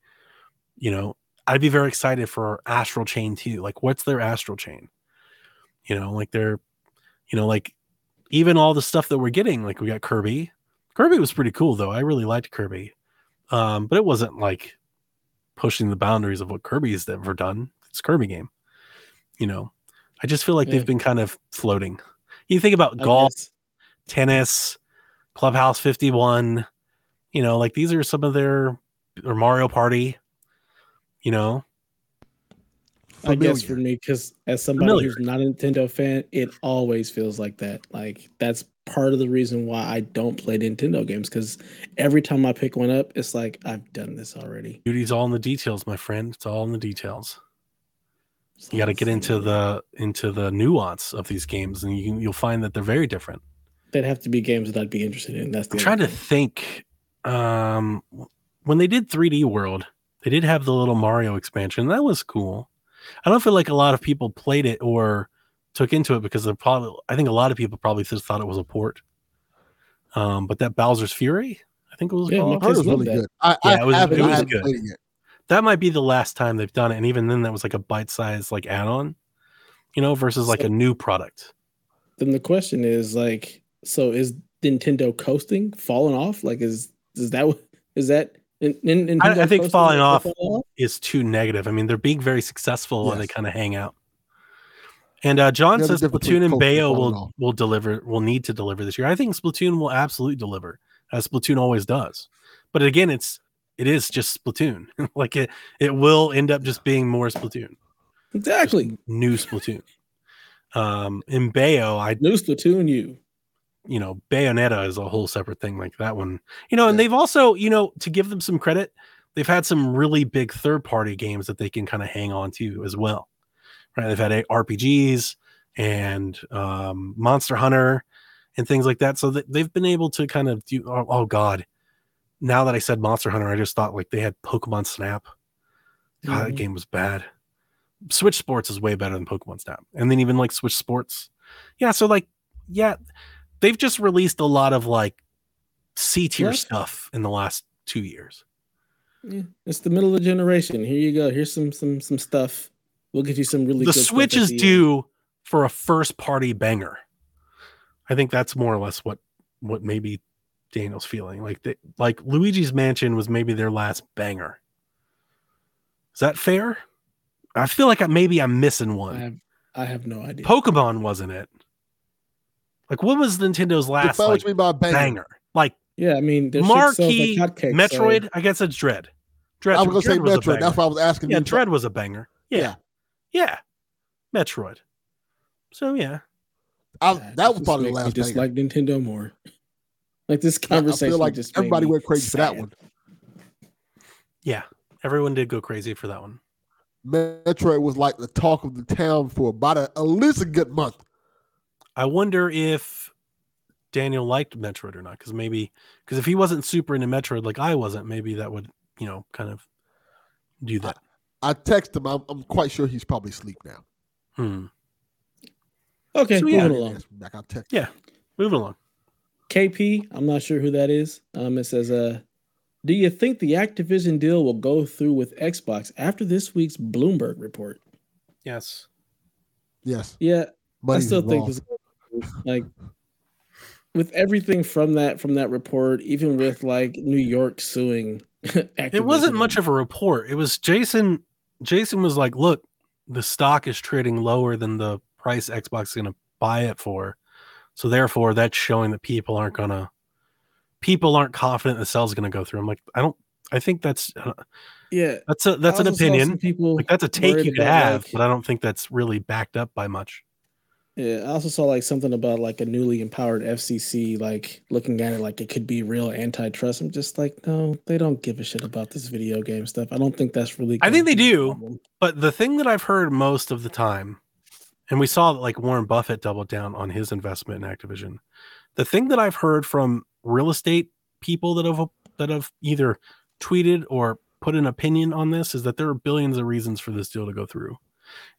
you know, I'd be very excited for Astral Chain 2. Like, what's their Astral Chain? You know, like they're, you know, like even all the stuff that we're getting, like we got Kirby. Kirby was pretty cool though. I really liked Kirby. Um, but it wasn't like pushing the boundaries of what Kirby's ever done. It's Kirby game. You know, I just feel like Yeah. they've been kind of floating. You think about I golf, guess. tennis, Clubhouse 51, you know, like these are some of their or Mario Party, you know. I guess for me, because as somebody Familiar. who's not a Nintendo fan, it always feels like that. Like that's part of the reason why I don't play Nintendo games. Because every time I pick one up, it's like I've done this already. Beauty's all in the details, my friend. It's all in the details. It's You got to get into the into the nuance of these games, and you you'll find that they're very different. They'd have to be games that I'd be interested in. That's the I'm other trying to think. Um, when they did 3D World, they did have the little Mario expansion. That was cool. I don't feel like a lot of people played it or took into it because they're probably. I think a lot of people probably just thought it was a port. Um, but that Bowser's Fury, I think it was Yeah, called. my I heard it was really that. good. I, Yeah, I it was- it was good. it yet. That might be the last time they've done it, and even then, that was like a bite-sized like add-on, you know, versus like So- a new product. Then the question is like, so is Nintendo coasting, falling off? Like, is is that what Is that? In, in, I- I think falling that off- Is too negative. I mean, they're being very successful when they kind of hang out. And uh, John There's says Splatoon and Bayo will off. will deliver will need to deliver this year. I think Splatoon will absolutely deliver, as Splatoon always does. But again, it's it is just Splatoon. like it it will end up just being more Splatoon, Exactly. new Splatoon. Um, in Bayo, I New Splatoon, you. you know, Bayonetta is a whole separate thing like that one. You know, and Yeah. they've also, you know, to give them some credit, they've had some really big third party games that they can kind of hang on to as well. Right. They've had a- RPGs and um, Monster Hunter and things like that. So that they've been able to kind of do, oh, oh God. Now that I said Monster Hunter, I just thought like they had Pokemon Snap. God, that Mhm. game was bad. Switch Sports is way better than Pokemon Snap. And then even like Switch Sports. Yeah. So like, yeah, they've just released a lot of like C tier Yeah. stuff in the last two years. Yeah, it's the middle of the generation. Here you go. Here's some some some stuff. We'll get you some really. the Switch is the end. due for a first party banger. I think that's more or less what what maybe Daniel's feeling. Like they, like Luigi's Mansion was maybe their last banger. Is that fair? I feel like I, maybe I'm missing I one. have I have no idea. Pokemon wasn't it? Like what was Nintendo's last like, what you by banger. banger? Like yeah, I mean, their marquee like hotcakes, so- Metroid. I guess it's Dread. Dread. I was gonna say Dread was a Metroid. That's why I was asking Yeah, you. Dread was a banger. Yeah. Yeah. yeah. Metroid. So yeah. I, Yeah, that was probably the makes me last Just banger. like Nintendo more. Like this conversation, I conversation feel like just everybody went crazy for that one. Yeah. Everyone did go crazy for that one. Metroid was like the talk of the town for about a, at least a good month. I wonder if Daniel liked Metroid or not, because maybe because if he wasn't super into Metroid like I wasn't, maybe that would, you know, kind of do that. I text him. I'm, I'm quite sure he's probably asleep now. Hmm. Okay, So, moving yeah. along. Back, I'll text. Moving along. KP, I'm not sure who that is. Um, it says, uh, do you think the Activision deal will go through with Xbox after this week's Bloomberg report? Yes. Yes. Yeah, I Money's still think involved. this like with everything from that from that report, even with like New York suing. It wasn't much of a report. It was Jason. Jason was like, "Look, the stock is trading lower than the price Xbox is going to buy it for, so therefore that's showing that people aren't gonna, people aren't confident the going to go through." I'm like, I don't. I think that's uh, Yeah, that's a that's an also saw some opinion. People Like that's a take you could have, like- but I don't think that's really backed up by much. Yeah, I also saw like something about like a newly empowered FCC, like looking at it like it could be real antitrust. I'm just like, no, they don't give a shit about this video game stuff. I don't think that's really. I think they do. But the thing that I've heard most of the time, and we saw that like Warren Buffett doubled down on his investment in Activision. The thing that I've heard from real estate people that have that have either tweeted or put an opinion on this is that there are billions of reasons for this deal to go through.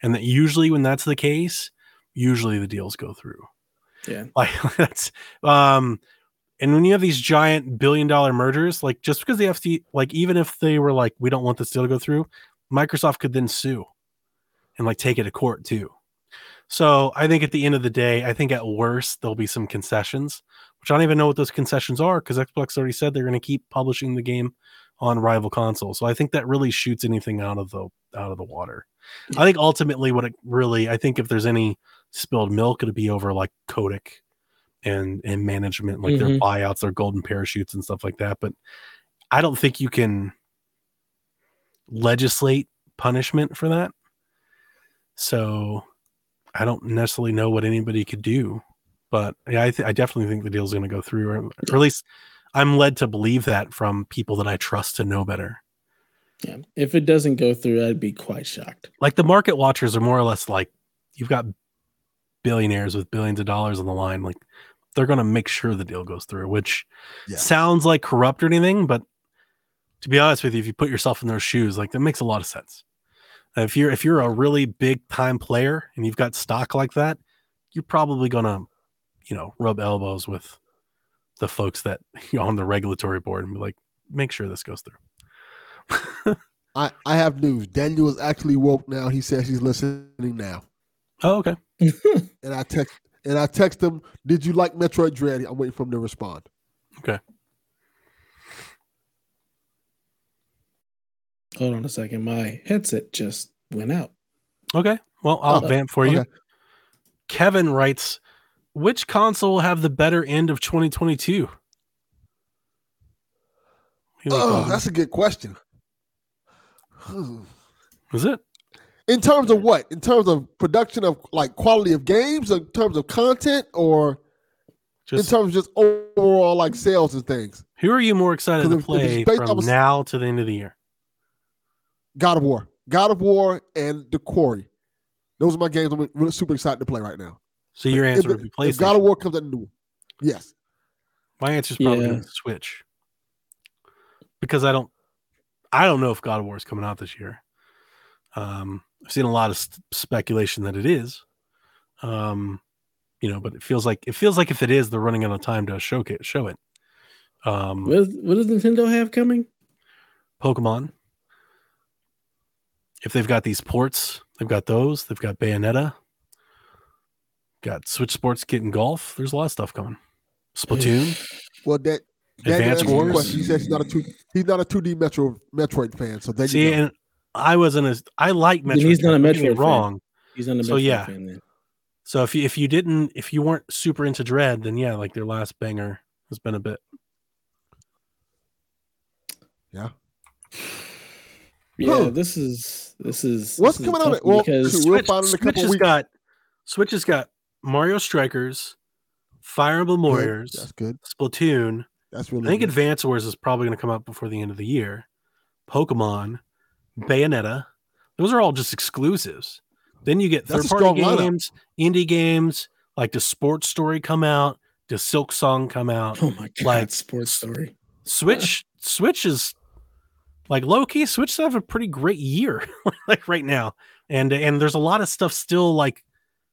And that usually when that's the case, usually the deals go through. Yeah. Like that's um and when you have these giant billion dollar mergers, like just because the FT like even if they were like, we don't want this deal to go through, Microsoft could then sue and like take it to court too. So I think at the end of the day, I think at worst there'll be some concessions, which I don't even know what those concessions are because Xbox already said they're going to keep publishing the game on rival consoles. So I think that really shoots anything out of the out of the water. I think ultimately what it really I think if there's any spilled milk, it'd be over like Kotick and and management, like their Mhm. buyouts, their golden parachutes and stuff like that. But I don't think you can legislate punishment for that. So I don't necessarily know what anybody could do, but yeah, I, th- I definitely think the deal's going to go through, or, or at least I'm led to believe that from people that I trust to know better. Yeah. If it doesn't go through, I'd be quite shocked. Like the market watchers are more or less like you've got billionaires with billions of dollars on the line, like they're going to make sure the deal goes through, which Yeah. sounds like corrupt or anything, but to be honest with you, if you put yourself in their shoes, like that makes a lot of sense. Uh, If you're if you're a really big time player and you've got stock like that, you're probably gonna, you know, rub elbows with the folks that on the regulatory board and be like, make sure this goes through. I, I have news. Daniel is actually woke now. He says he's listening now. Oh, okay. And I text and I text him, Did you like Metroid Dread? I'm waiting for him to respond. Hold on a second. My headset just went out. Okay. Well, I'll Oh, vamp for you. Kevin writes, which console will have the better end of 2022? You Oh, that's a good question. Is it? In terms of what? In terms of production of like quality of games, in terms of content, or Just in terms of just overall like sales and things? who are you more excited to if- if play from off now to the end of the year? God of War, God of War, and The Quarry. Those are my games I'm really super excited to play right now. So your If, answer would be if God of War comes out new, yes. My answer is probably Yeah. Switch. Because I don't I don't know if God of War is coming out this year. Um I've seen a lot of s- speculation that it is. Um you know, but it feels like it feels like if it is, they're running out of time to show it show it. Um What, is, what does Nintendo have coming? Pokemon. If they've got these ports, they've got those. They've got Bayonetta. Got Switch Sports getting golf. There's a lot of stuff coming. Splatoon. Well, that that Advance Wars. question. He says he's not a two he's not a two D Metro Metroid fan. So there you See, and I wasn't as I like Then Metroid. he's not a don't Metroid fan. wrong. He's on the So, Metroid yeah. fan then. So if you if you didn't if you weren't super into Dread, then yeah, like their last banger has been a bit. yeah. Yeah, Huh. this is this is What's this is coming out? tough Well, because shoot, we'll Switch, find in a Switch has weeks. got Switch has got Mario Strikers, Fire Emblem Good. Warriors, That's good. Splatoon. That's really I think good. Advance Wars is probably going to come out before the end of the year. Pokemon, Bayonetta, those are all just exclusives. Then you get third a party strong lineup. games, indie games, like does Sports Story come out, Does Silksong come out. oh my god, like- sports story. Switch, Switch is like low key. Switch have a pretty great year, like right now, and and there's a lot of stuff still like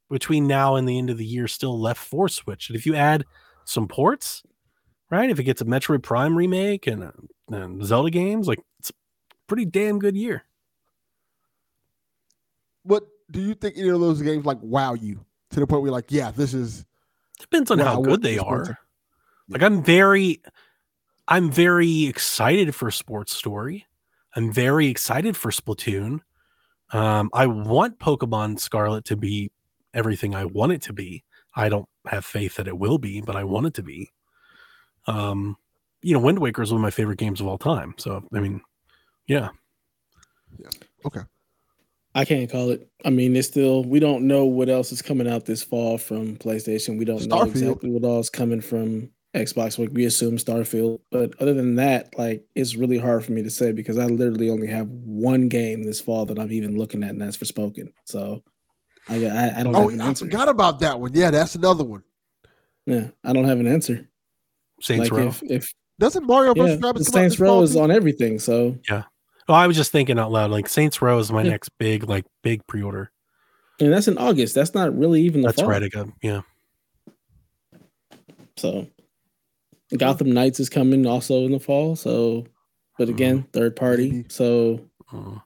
between now and the end of the year still left for Switch. And if you add some ports, right? If it gets a Metroid Prime remake and, uh, and Zelda games, like it's a pretty damn good year. What do you think any of those games like wow you to the point where you're like, yeah, this is Depends on how good they are. Like I'm very I'm very excited for Sports Story. I'm very excited for Splatoon. Um, I want Pokemon Scarlet to be everything I want it to be. I don't have faith that it will be, but I want it to be. Um, you know, Wind Waker is one of my favorite games of all time. So I mean, yeah. Yeah. Okay. I can't call it. I mean, it's still we don't know what else is coming out this fall from PlayStation. We don't know exactly what all is coming from Xbox. Like we assume Starfield, but other than that, like it's really hard for me to say because I literally only have one game this fall that I'm even looking at, and that's Forspoken. So I I, I don't Oh, have an I forgot about that one. Yeah, that's another one. Yeah, I don't have an answer. Saints like Row. if if Doesn't Mario yeah, vs. the Rabbids come out Saints Row is too? on everything. So yeah. Oh, I was just thinking out loud. Like Saints Row is my Yeah. next big, like big pre-order. and that's in August. That's not really even the That's fall. right. I got yeah. So Gotham Knights is coming also in the fall. So, but again, third party. So Uh,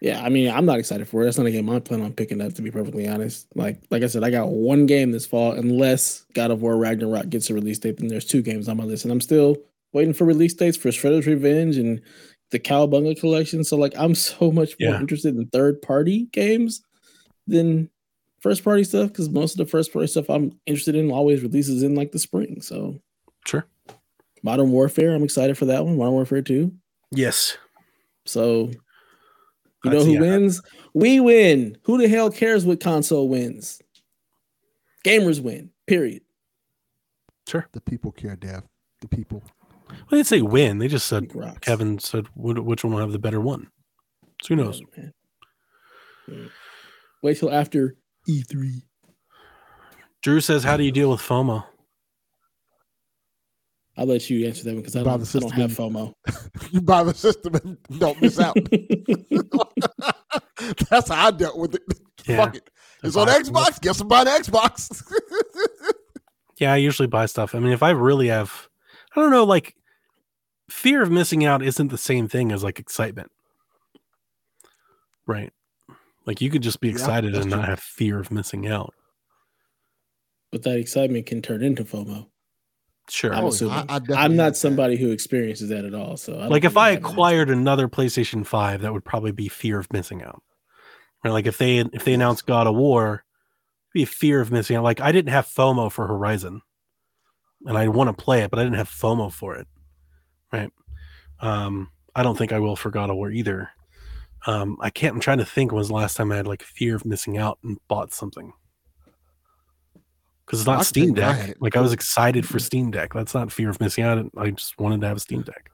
yeah, I mean, I'm not excited for it. That's not a game I plan on picking up. To be perfectly honest, like like I said, I got one game this fall. Unless God of War Ragnarok gets a release date, then there's two games on my list, and I'm still waiting for release dates for Shredder's Revenge and the Cowabunga collection. So like, I'm so much more Yeah. interested in third party games than first party stuff because most of the first party stuff I'm interested in always releases in like the spring. So sure. Modern Warfare, I'm excited for that one. Modern Warfare 2. Yes. So you know who yeah. wins? We win. Who the hell cares what console wins? Gamers win. Period. Sure. The people care, Dev. The people. Well, they didn't say win. They just said Kevin said which one will have the better one. So who knows? Yeah. Mm. Wait till after E E3. Drew says, "How do you deal with FOMO?" I'll let you answer that one because I don't, the I don't have FOMO. You buy the system and don't miss out. That's how I dealt with it. Yeah. Fuck it. It's on Buy- Xbox. Guess I'm buying Xbox. Yeah, I usually buy stuff. I mean, if I really have, I don't know, like fear of missing out isn't the same thing as like excitement, right? Like you could just be excited that's and not have fear of missing out. but that excitement can turn into FOMO. Sure. I'm Oh, assuming. I- I I'm had not that. somebody who experiences that at all. So I like if I have an acquired another PlayStation 5, that would probably be fear of missing out. Right? Like if they if they announced God of War, it'd be fear of missing out. Like I didn't have FOMO for Horizon. And I want to play it, but I didn't have FOMO for it. Right. Um, I don't think I will for God of War either. Um, I can't I'm trying to think when was the last time I had like fear of missing out and bought something. Because it's not can Steam think when I had Deck. it. Like I was excited for Steam Deck. That's not fear of missing out. I just wanted to have a Steam Deck.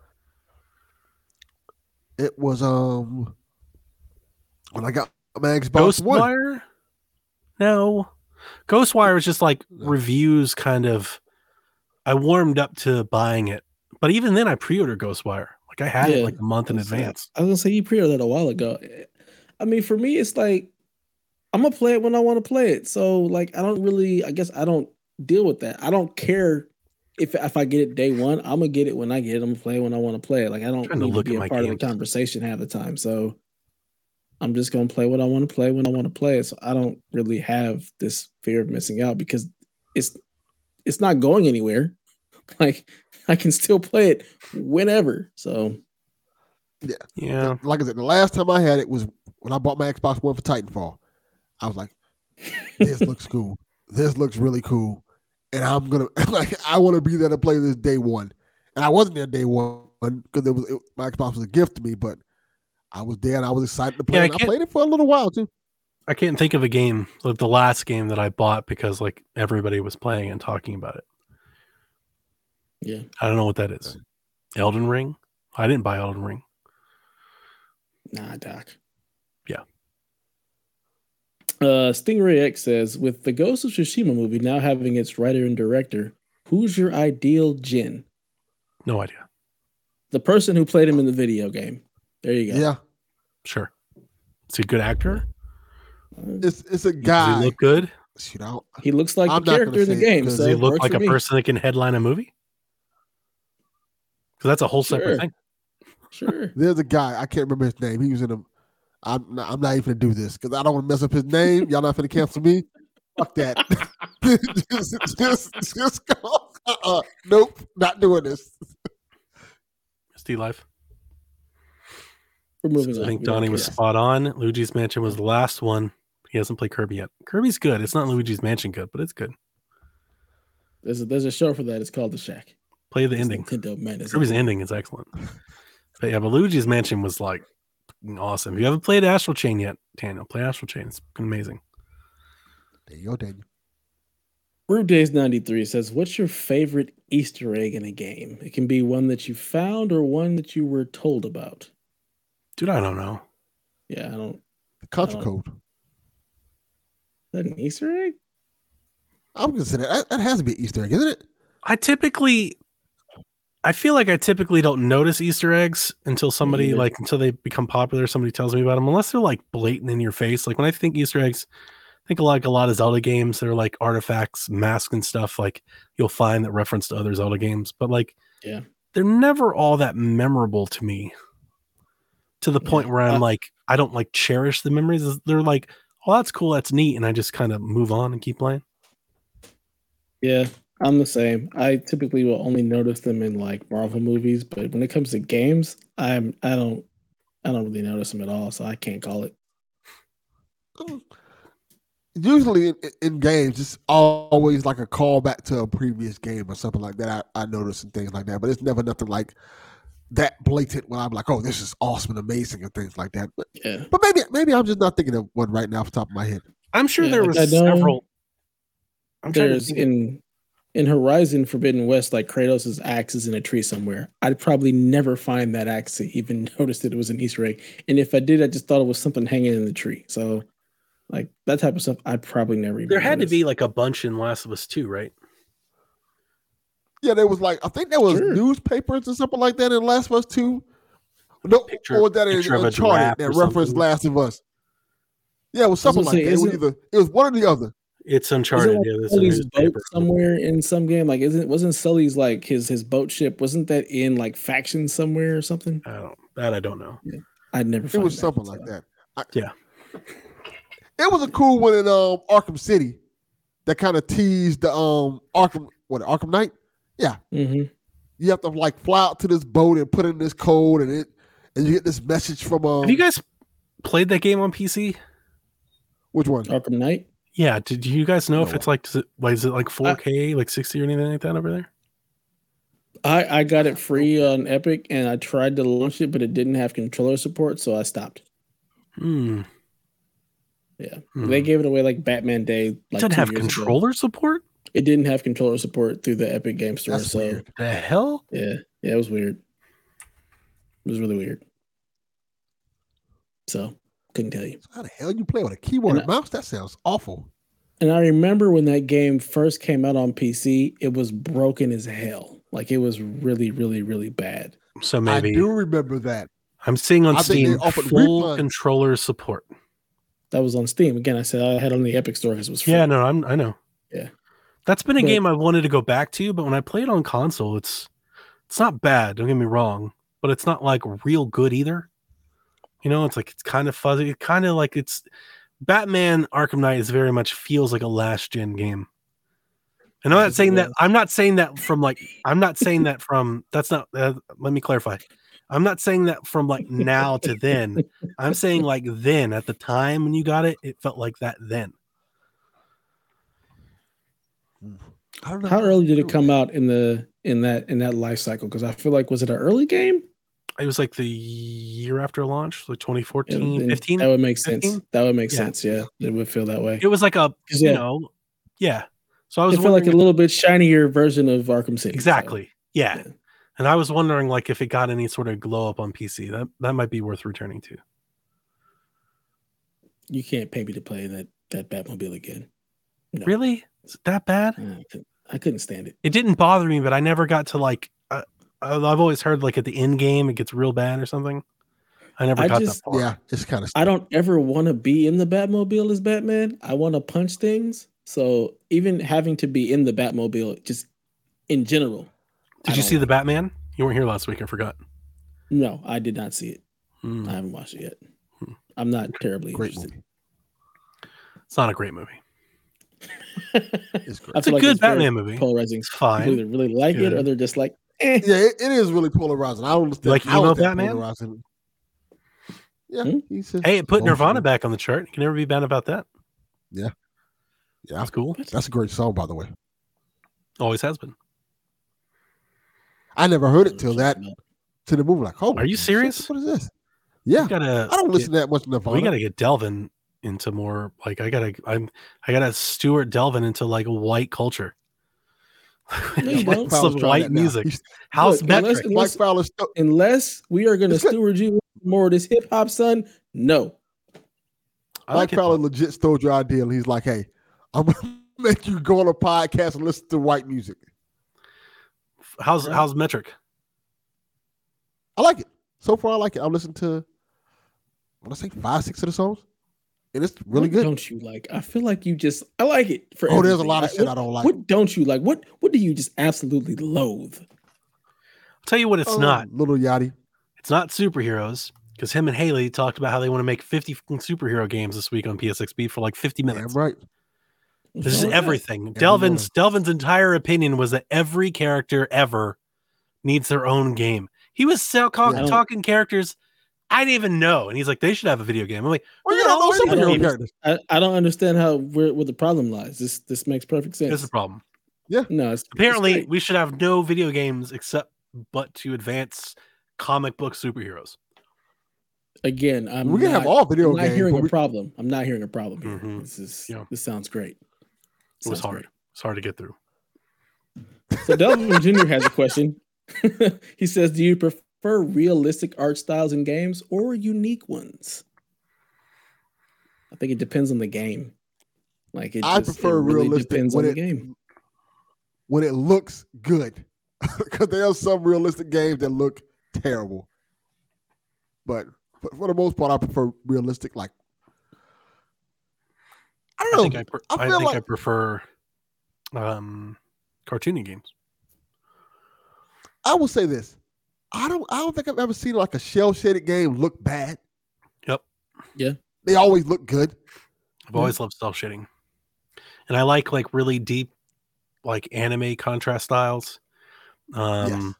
It was um when I got my Xbox One. Ghostwire? No. Ghostwire was just like No. reviews kind of I warmed up to buying it. But even then I pre-ordered Ghostwire. Like I had it like a month in I was- advance. I was gonna say you pre-ordered that a while ago. I mean, for me, it's like I'm gonna play it when I want to play it. So like, I don't really. I guess I don't deal with that. I don't care if if I get it day one. I'm gonna get it when I get it. I'm gonna play it when I want to play it. Like I don't Trying to need to be at a my part of the conversation half the time. So I'm just gonna play what I want to play when I want to play it. So I don't really have this fear of missing out because it's it's not going anywhere. Like I can still play it whenever. So yeah, Yeah. Like I said, the last time I had it was when I bought my Xbox One for Titanfall. I was like, this looks cool. This looks really cool. And I'm gonna like I want to be there to play this day one. And I wasn't there day one because it was it, my Xbox was a gift to me, but I was there and I was excited to play. Yeah, I it. and I, played it for a little while too. I can't think of a game like the last game that I bought because like everybody was playing and talking about it. yeah. I don't know what that is. Elden Ring? I didn't buy Elden Ring. Nah, Doc. Yeah. Uh, Stingray X says, with the Ghost of Tsushima movie now having its writer and director, who's your ideal Jin? No idea. The person who played him in the video game. There you go. Yeah. Sure. Is he a good actor? It's it's a Does guy. he look good? Shoot, I don't- he looks like I'm the character in the game. because So Does he it look like a me. person that can headline a movie? Because that's a whole separate thing. Sure. There's a guy I can't remember his name. He was in a. I'm not, I'm not even gonna do this because I don't want to mess up his name. Y'all not gonna cancel me. Fuck that. just, just, just go. Uh-uh. Nope, not doing this. Steve Life. We're moving on. I think We don't Dani was care. spot on. Luigi's Mansion was the last one. He hasn't played Kirby yet. Kirby's good. It's not Luigi's Mansion good, but it's good. There's a, there's a show for that. It's called The Shack. Play the It's ending. Nintendo Madness. Kirby's ending is excellent. But yeah, but Luigi's Mansion was like awesome. If you haven't played Astral Chain yet, Daniel, play Astral Chain. It's amazing. There you go, Daniel. Rude Days 93 says, What's your favorite Easter egg in a game? It can be one that you found or one that you were told about. Dude, I don't know. Yeah, I don't. The contra Oh. code. Is that an Easter egg? I'm gonna say that. that. That has to be an Easter egg, isn't it? I typically I feel like I typically don't notice Easter eggs until somebody either. like until they become popular, somebody tells me about them, unless they're like blatant in your face. Like when I think Easter eggs, I think like a lot of Zelda games, they're like artifacts, masks and stuff like you'll find that reference to other Zelda games, but like Yeah. they're never all that memorable to me. To the point Yeah, where I'm I- like, I don't like cherish the memories. They're like, oh, that's cool, that's neat, and I just kind of move on and keep playing. Yeah, I'm the same. I typically will only notice them in like Marvel movies, but when it comes to games, I'm I don't I don't really notice them at all, so I can't call it. Mm. Usually in, in games, it's always like a callback to a previous game or something like that. I, I notice and things like that, but it's never nothing like that blatant when I'm like, oh, this is awesome and amazing and things like that. But, Yeah. but maybe maybe I'm just not thinking of one right now off the top of my head. I'm sure Yeah, there like, was several. I'm trying to There's think- in in Horizon Forbidden West, like Kratos' axe is in a tree somewhere. I'd probably never find that axe to even notice that it was an Easter egg. And if I did, I just thought it was something hanging in the tree. So like that type of stuff, I'd probably never even There had to be like a bunch in Last of Us 2, right? Yeah, there was like I think there was Sure. newspapers or something like that in Last of Us Two. No, Picture- or was that in picture of Uncharted that or referenced something. Last of Us? Yeah, it was I was something like say, that. It was either it was one or the other. It's Uncharted. Isn't Yeah, there's a Sully's boat somewhere in some game? Like, isn't wasn't Sully's like his his boat ship? Wasn't that in like faction somewhere or something? I don't. That I don't know. I'd never. It find was that, something so. like that. I- Yeah. It was a cool one in um Arkham City that kind of teased the um Arkham what Arkham Knight hmm You have to like fly out to this boat and put in this code, and it and you get this message from um. Have you guys played that game on PC? which one? Arkham Knight. Yeah. Did you guys know if it's like, does it, like is it like 4K, like 60 or anything like that over there? I I got it free on Epic, and I tried to launch it, but it didn't have controller support, so I stopped. Hmm. Yeah, Hmm. they gave it away like Batman Day. It Like doesn't have years ago. controller support. It didn't have controller support through the Epic Game Store. That's so weird. The hell? yeah, yeah, it was weird. It was really weird. So couldn't tell you. How the hell you play with a keyboard And and mouse? That sounds awful. And I remember when that game first came out on PC, it was broken as hell. Like it was really, really, really bad. So maybe I do remember that. I'm seeing on I Steam full refunds. controller support. That was on Steam. Again, I said I had it on the Epic Store because it was free. Yeah, no, I'm, I know. Yeah. That's been a But- game I wanted to go back to, but when I play it on console, it's it's not bad. Don't get me wrong, but it's not like real good either. You know, it's like it's kind of fuzzy. It kind of like it's Batman Arkham Knight is very much feels like a last gen game. And I'm not saying that. I'm not saying that from like. I'm not saying that from. That's not. Uh, let me clarify. I'm not saying that from like now to then. I'm saying like then at the time when you got it, it felt like that then. I don't know How early did it come out in the in that in that life cycle? Because I feel like was it an early game? It was like the year after launch, like Yeah, 2014, then 15. That would make sense. That would make Yeah. sense. Yeah, it would feel that way. It was like a, 'Cause, you yeah, know, yeah. So I was it felt like a little bit shinier version of Arkham City. so, exactly, yeah. yeah. And I was wondering, like, if it got any sort of glow up on PC, that that might be worth returning to. you can't pay me to play that that Batmobile again. No. Really, is it that bad? I couldn't stand it. It didn't bother me, but I never got to like. I've always heard like at the end game it gets real bad or something. I never I got just- that far. Yeah, it's kind of. I don't ever want to be in the Batmobile as Batman. I want to punch things. So even having to be in the Batmobile, just in general. Did I you don't see the. Batman? You weren't here last week. I forgot. No, I did not see it. Hmm. I haven't watched it yet. Hmm. I'm not terribly great interested. movie. It's not a great movie. It's great. I It's a feel like good very Batman movie. Polarizing. It's People fine. either really like it or they're just like. Yeah, it, it is really polarizing. I don't understand. like how emo it's that Batman? polarizing. Yeah, Hmm? he says Hey, it put Nirvana emotional. back on the chart. You can never be bad about that. Yeah, yeah, That's cool. that's a great song, by the way. Always has been. I never heard it till that to the movie. Like, oh, Are you shit, serious? What is this? Yeah, We gotta. I don't get- listen to that much Nirvana. We gotta get Delvin into more like I gotta. I'm. I gotta Stuart Delvin into like white culture. No, you Like don't. Fowler's some white that now. music. He's- House Look, unless- metric. Mike unless- Fowler. sto- Unless we are going to It's steward you more of this hip hop, son. No. I Mike like Fowler it. legit stole your idea, and he's like, "Hey, I'm gonna make you go on a podcast and listen to white music." How's how's metric? I like it. So far, I like it. I've listened to, I want to say five, six of the songs, and it's really What good. Don't you like? I feel like you just. I like it for. Oh, there's a lot of I- shit what, I don't like. What don't you like? What What do you just absolutely loathe? I'll tell you what, it's Oh, not. Lil Yachty. It's not superheroes because him and Haley talked about how they want to make 50 superhero games this week on PSXB for like 50 Damn minutes. right. This is wrong with everything. Delvin's one. Delvin's entire opinion was that every character ever needs their own game. He was sell, Yeah. talking characters I didn't even know, and he's like, they should have a video game. I'm like, Well, you Yeah, don't know also any superhero superhero characters. characters. I, I don't understand how where, where the problem lies. This this makes perfect sense. This is the problem. Yeah. No, it's, Apparently, it's we should have no video games except but to advance comic book superheroes. again, I'm We can have not- all video I'm not games. hearing a we- problem. I'm not hearing a problem here. Mhm. This is Yeah. this sounds great. It was hard. It's hard to get through. So Delvin Jr. has a question. he says, "Do you prefer realistic art styles in games or unique ones?" I think it depends on the game. Like it I just- it prefer really realistic depends on when the it- game. when it looks good. Because there are some realistic games that look terrible. But for, for the most part, I prefer realistic. Like I I don't think know. I, pre- I I, feel think I prefer um, cartoony games. I will say this. I don't. I don't think I've ever seen like a cel shaded game look bad. Yep. Yeah. They always look good. I've always loved cel shading. and I like like really deep, like anime contrast styles. Um, Yes.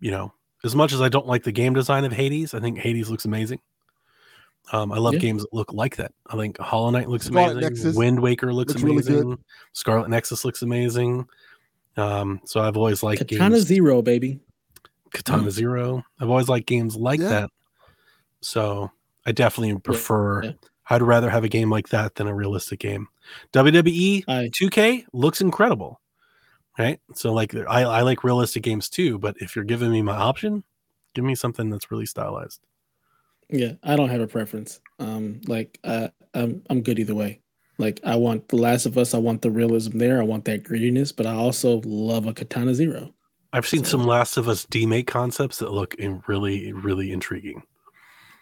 you know, as much as I don't like the game design of Hades, I think Hades looks amazing. Um, I love Yeah. games that look like that. I think Hollow Knight looks Scarlet amazing. Nexus Wind Waker looks, looks amazing. good. Scarlet Nexus looks amazing. Um, so I've always liked Katana games. Zero, baby. Katana Zero. I've always liked games like Yeah. that. So I definitely prefer. yeah. I'd rather have a game like that than a realistic game. WWE I 2K looks incredible, right? So like I, I like realistic games too, but if you're giving me my option, give me something that's really stylized. yeah, I don't have a preference. Um, like uh, I'm I'm good either way. Like I want The Last of Us. I want the realism there. I want that grittiness, but I also love a Katana Zero. I've seen So- some Last of Us demake concepts that look in really really intriguing.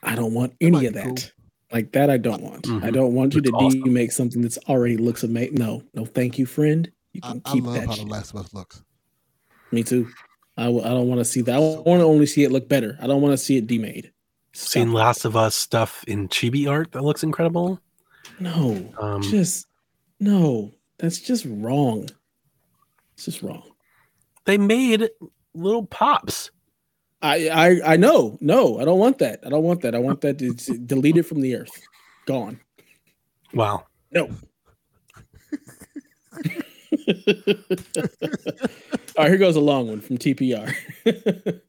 I don't want any might of that. cool. Like that, I don't want. I Mhm. don't want you Looks to awesome. demake something that's already looks amazing. No, no, thank you, friend. You I, can I keep love that. how shit. The Last of Us looks. Me too. I, w- I don't want to see that. I want to only see it look better. I don't want to see it demade. Stop Seen it. Last of Us stuff in chibi art that looks incredible. No, Um, just no. That's just wrong. It's just wrong. They made little pops. I I I know. No, I don't want that. I don't want that. I want that to to delete from the earth. Gone. Wow. No. All right, here goes a long one from TPR.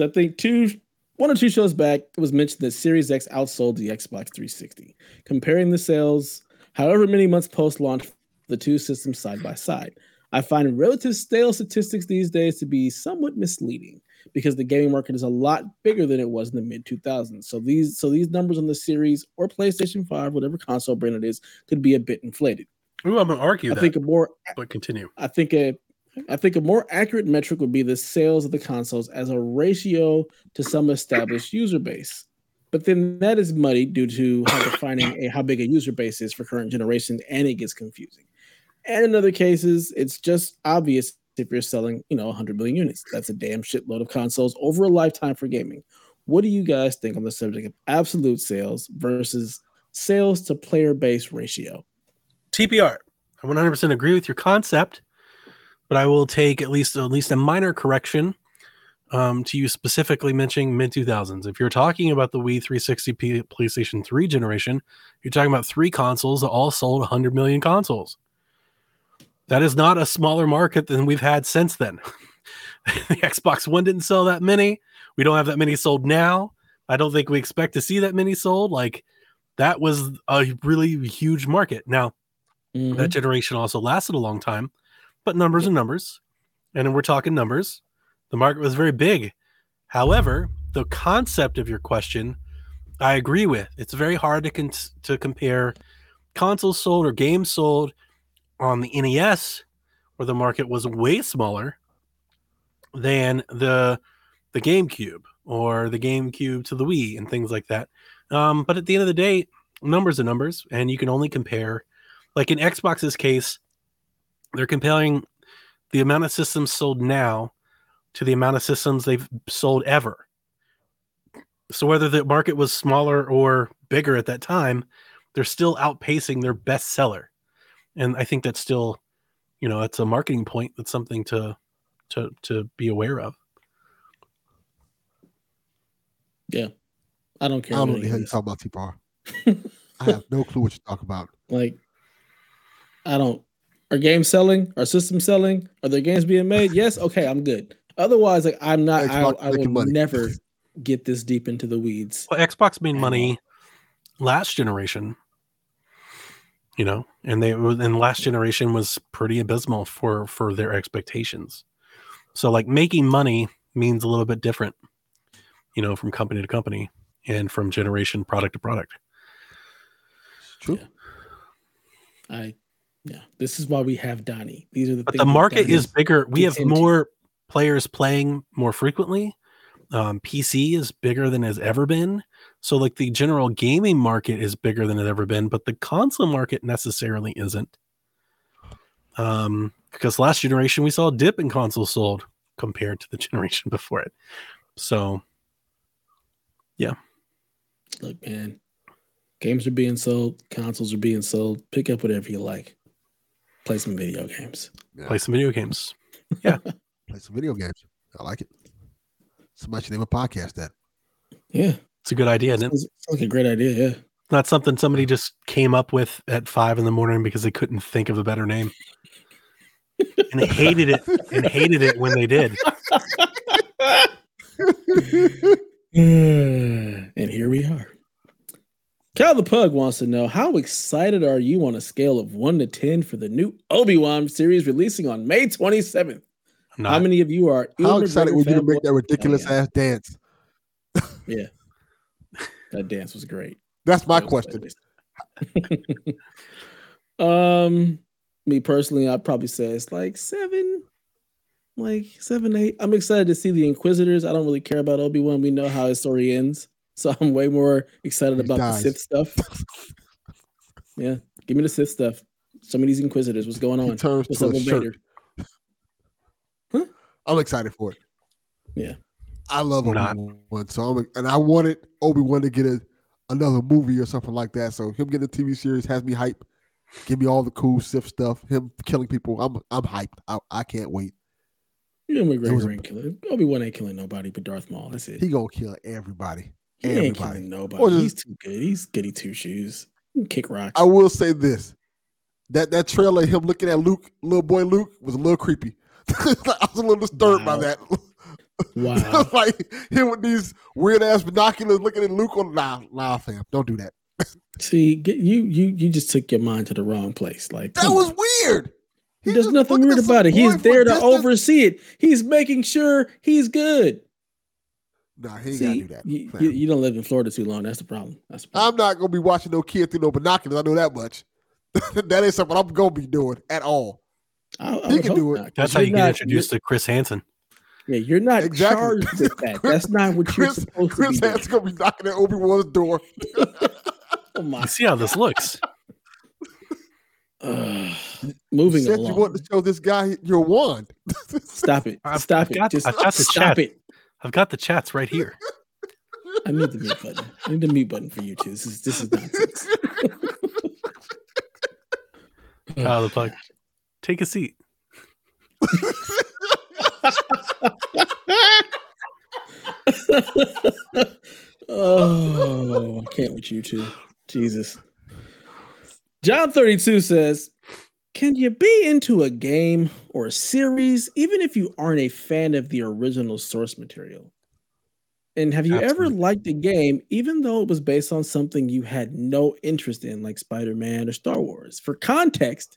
I think two, one or two shows back, it was mentioned that Series X outsold the Xbox 360. Comparing the sales, however many months post launch, the two systems side by side. I find relative stale statistics these days to be somewhat misleading because the gaming market is a lot bigger than it was in the mid 2000s. So these so these numbers on the Series or PlayStation 5, whatever console brand it is, could be a bit inflated. Ooh, I'm gonna argue I that, think a more but continue. I think a I think a more accurate metric would be the sales of the consoles as a ratio to some established user base. But then that is muddy due to how defining a, how big a user base is for current generation, and it gets confusing. And in other cases, it's just obvious if you're selling, you know, 100 million units. That's a damn shitload of consoles over a lifetime for gaming. What do you guys think on the subject of absolute sales versus sales to player base ratio? TPR. I 100% agree with your concept, but I will take at least at least a minor correction um, to you specifically mentioning mid 2000s. If you're talking about the Wii 360 P- PlayStation 3 generation, you're talking about three consoles that all sold 100 million consoles. That is not a smaller market than we've had since then. the Xbox One didn't sell that many. We don't have that many sold now. I don't think we expect to see that many sold. Like that was a really huge market. Now, Mhm. that generation also lasted a long time, but numbers are numbers. And we're talking numbers. The market was very big. However, the concept of your question, I agree with. It's very hard to con- to compare consoles sold or games sold on the NES, where the market was way smaller than the the GameCube or the GameCube to the Wii and things like that. Um, but at the end of the day, numbers are numbers, and you can only compare like in Xbox's case, they're comparing the amount of systems sold now to the amount of systems they've sold ever. So whether the market was smaller or bigger at that time, they're still outpacing their best seller. And I think that's still, you know, it's a marketing point. That's something to to to be aware of. Yeah, I don't care. I don't know what what the hell any you of talk about, T-Bar. I have no clue what you talk about. Like, I don't. Are games selling? Are systems selling? Are there games being made? Yes. Okay, I'm good. Otherwise, like I'm not. I, Xbox I will money. never get this deep into the weeds. Well, Xbox made money last generation, you know, and they and last generation was pretty abysmal for for their expectations. So like making money means a little bit different, you know, from company to company and from generation product to product. True. Yeah. I, yeah. This is why we have Dani. These are the. But things the market is bigger. We have into. more players playing more frequently. Um, PC is bigger than has ever been. So like the general gaming market is bigger than it ever been, but the console market necessarily isn't. Um, because last generation we saw a dip in consoles sold compared to the generation before it. So yeah. Look, man. Games are being sold. Consoles are being sold. Pick up whatever you like. Play some video games. play some video games. Yeah. Play some video games. I like it. Somebody should name a podcast that. Yeah, It's a good idea, isn't it? sounds sounds like a great idea. Yeah. Not something somebody just came up with at five in the morning because they couldn't think of a better name. and hated it and hated it when they did. and here we are. Cal the Pug wants to know how excited are you on a scale of one to ten for the new Obi Wan series releasing on May 27th? I'm How many of you are? How excited McGregor were you to make that ridiculous Oh, yeah. ass dance? Yeah, that dance was great. That's my That question. um, me personally, I'd probably say it's like seven, like seven, eight. I'm excited to see the Inquisitors. I don't really care about Obi Wan. We know how his story ends, so I'm way more excited He about dies. the Sith stuff. yeah, give me the Sith stuff. Some of these Inquisitors, what's going on? turns What's to up a with shirt. Vader? I'm excited for it. Yeah. I love Obi. Wan, so I'm and I wanted Obi Wan to get a, another movie or something like that. So him getting a TV series has me hype. Give me all the cool Sith stuff. Him killing people. I'm I'm hyped. I, I can't wait. You know, McGregor ain't killing. Obi Wan ain't killing nobody but Darth Maul. That's it. He gonna kill everybody. He ain't everybody. killing nobody. Just- He's too good. He's goody two shoes. Kick rocks. I will say this: that that trailer, him looking at Luke, little boy Luke, was a little creepy. I was a little disturbed by that. Wow. like him with these weird ass binoculars looking at Luke on nah, nah, fam, don't do that. See, get, you you you just took your mind to the wrong place. Like That was on. weird. He There's nothing weird about it. He's boy there to distance. oversee it. He's making sure he's good. Nah, he ain't See, gotta do that. you, fam. you, you don't live in Florida too long. That's the problem. That's the problem. I'm not gonna be watching no kid through no binoculars. I know that much. that ain't something I'm gonna be doing at all. I, I he can do it. not, 'cause That's how you're you get introduced to Chris Hansen. You're- Yeah, you're not Exactly. charged with that. Chris- That's not what you're supposed Chris to be. Hansen's gonna be knocking at Obi Wan's door. doing. Oh my! You see how this looks. Ugh. moving Said along. you want to show this guy your wand. Stop it! I've- Stop I've it! got- Just I've got the stop chat. it! I've got the chats right here. I need the mute button. I need the mute button for you two. This is this is nonsense. Kyle the Pug. Take a seat. Oh, I can't with you two. Jesus. John 32 says, Can you be into a game or a series even if you aren't a fan of the original source material? And have you ever liked a game even though it was based on something you had no interest in, like Spider Man or Star Wars? For context,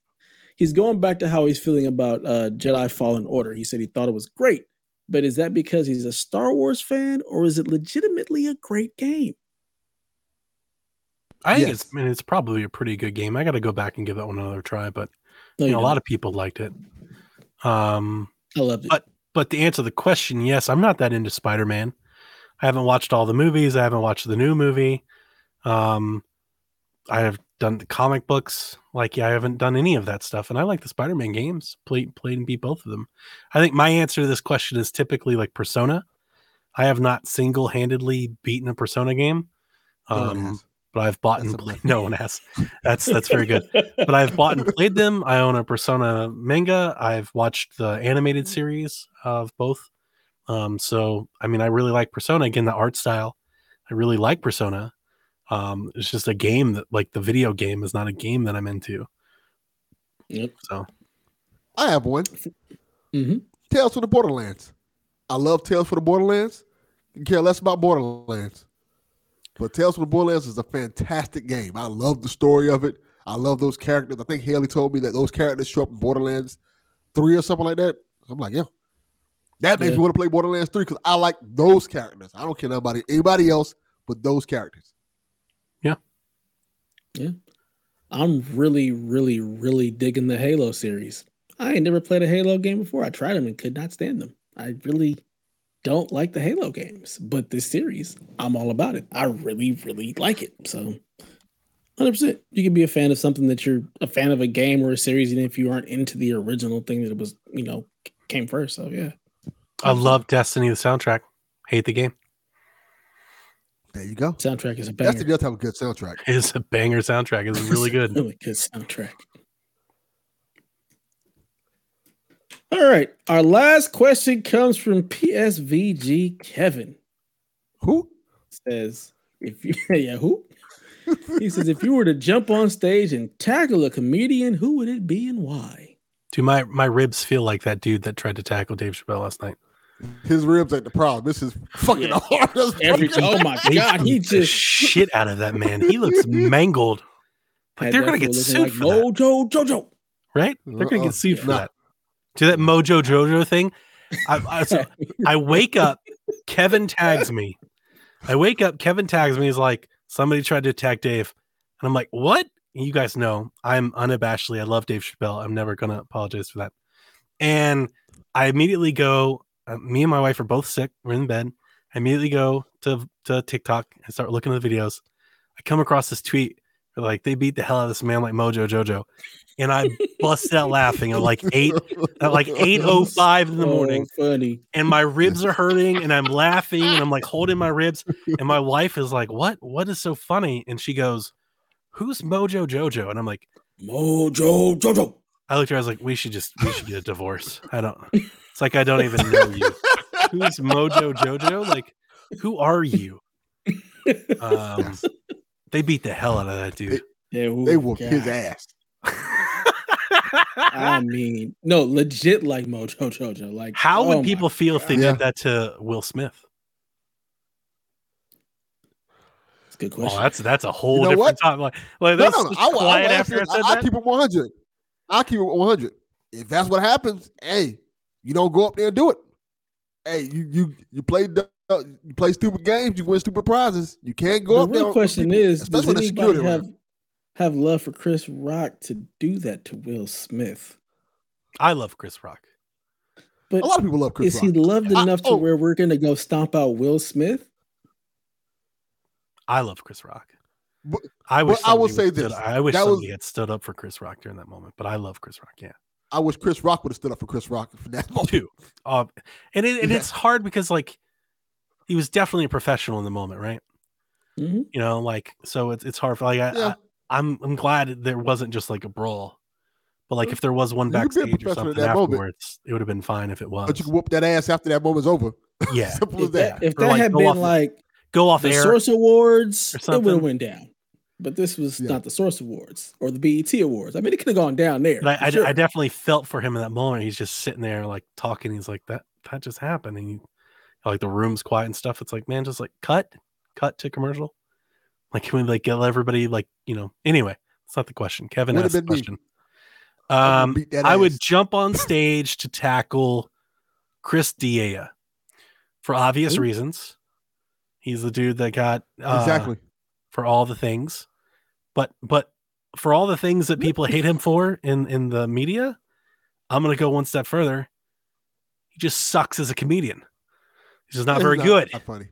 he's going back to how he's feeling about uh, Jedi Fallen Order. He said he thought it was great, but is that because he's a Star Wars fan or is it legitimately a great game? I think Yes. it's I mean, it's probably a pretty good game. I got to go back and give that one another try, but No, you you know, a lot of people liked it. Um, I loved it. but- but to answer the question, yes, I'm not that into Spider Man. I haven't watched all the movies. I haven't watched the new movie. Um, I have done the comic books. Like, yeah, I haven't done any of that stuff, and I like the Spider Man games. Played played and beat both of them. I think my answer to this question is typically like Persona. I have not single handedly beaten a Persona game. Um, but I've bought That's and played. No one has. That's that's very good. But I've bought and played them. I own a Persona manga. I've watched the animated series of both. Um, so I mean, I really like Persona. Again, the art style. I really like Persona. Um, it's just a game that, like the video game, is not a game that I'm into. Yep. So I have one. Mm-hmm. Tales from the Borderlands. I love Tales from the Borderlands. You can care less about Borderlands. But Tales from the Borderlands is a fantastic game. I love the story of it. I love those characters. I think Haley told me that those characters show up in Borderlands 3 or something like that. I'm like, yeah. That makes Yeah. me want to play Borderlands 3 because I like those characters. I don't care about anybody else but those characters. I'm really, really, really digging the Halo series. I ain't never played a Halo game before. I tried them and could not stand them. I really don't like the Halo games, but this series, I'm all about it. I really, really like it. So, 100%. You can be a fan of something that you're a fan of a game or a series, even if you aren't into the original thing that it was, you know, came first. So, yeah. I love Destiny, the soundtrack. Hate the game. There you go. Soundtrack is a banger. Destiny does have a good soundtrack. It is a banger soundtrack. It's really good. really good soundtrack. All right. Our last question comes from PSVG Kevin. Who? Says, if you, yeah, who? he says, if you were to jump on stage and tackle a comedian, who would it be and why? Do my my ribs feel like that dude that tried to tackle Dave Chappelle last night? His ribs ain't the problem. This is fucking Yeah. hard. as Every oh my god, he beat the just shit out of that man. He looks mangled. Like had they're gonna get sued looking for like that, Mojo Jojo. right? They're gonna Uh-uh. get sued for that. Do that Mojo Jojo thing. I, I, so I wake up, Kevin tags me. I wake up, Kevin tags me. He's like, somebody tried to attack Dave. And I'm like, what? You guys know I'm unabashedly, I love Dave Chappelle. I'm never going to apologize for that. And I immediately go, uh, me and my wife are both sick. We're in bed. I immediately go to, to TikTok and start looking at the videos. I come across this tweet. where, Like they beat the hell out of this man like Mojo Jojo. And I busted out laughing at like eight at like 8.05 in the morning Oh, funny. and my ribs are hurting and I'm laughing and I'm like holding my ribs and my wife is like, "What? What is so funny?" And she goes, "Who's Mojo Jojo?" And I'm like, Mojo Jojo. I looked at her, I was like, "We should just we should get a divorce." I don't. It's like I don't even know you. Who's Mojo Jojo? Like, who are you? Um, they beat the hell out of that dude. Yeah, oh They my whooped his ass. I mean, no, legit like Mojo Jojo. Like, How oh would people feel if they Yeah. did that to Will Smith? That's a good Oh, that's that's a whole know different what? topic. Like, like No, that no, no. I, will- I, quiet after I I, I keep it 100. I keep it 100. If that's what happens, hey, you don't go up there and do it. Hey, you you you play you play stupid games, you win stupid prizes. You can't go the up there. real with question people, is, does anybody have around. have love for Chris Rock to do that to Will Smith? I love Chris Rock. But A lot of people love Chris Rock. is he Rock. loved I- enough to oh. where we're gonna go stomp out Will Smith? I love Chris Rock. But- I wish but I will say stood- this, I wish that was- somebody had stood up for Chris Rock during that moment, but I love Chris Rock. Yeah, I wish Chris Rock would have stood up for Chris Rock for that moment. too. Uh, and it, and Yeah. it's hard because like he was definitely a professional in the moment, right? Mhm. You know, like so it's it's hard for like I, Yeah. I I'm I'm glad there wasn't just like a brawl, but like if there was one You could be a backstage or something that moment. afterwards, it would have been fine if it was. But you can whoop that ass after that moment's over. yeah, Simple If as that, that. if Or, that like, had been off like go off the air. Source Awards, it would have went down. But this was Yeah. not the Source Awards or the BET Awards. I mean, it could have gone down there. But I, I, sure. I definitely felt for him in that moment. He's just sitting there like talking. He's like, that that just happened. And he, like the room's quiet and stuff. It's like, man, just like cut, cut to commercial. Like can we like get everybody like, you know, anyway, it's not the question. Kevin Would've asked the been me. question. I would've Um beat I would jump on stage to tackle Chris D'Elia for obvious Ooh. reasons. He's the dude that got uh, exactly. for all the things, but but for all the things that people hate him for in in the media, I'm gonna go one step further. He just sucks as a comedian. He's just not He's very good. Not funny.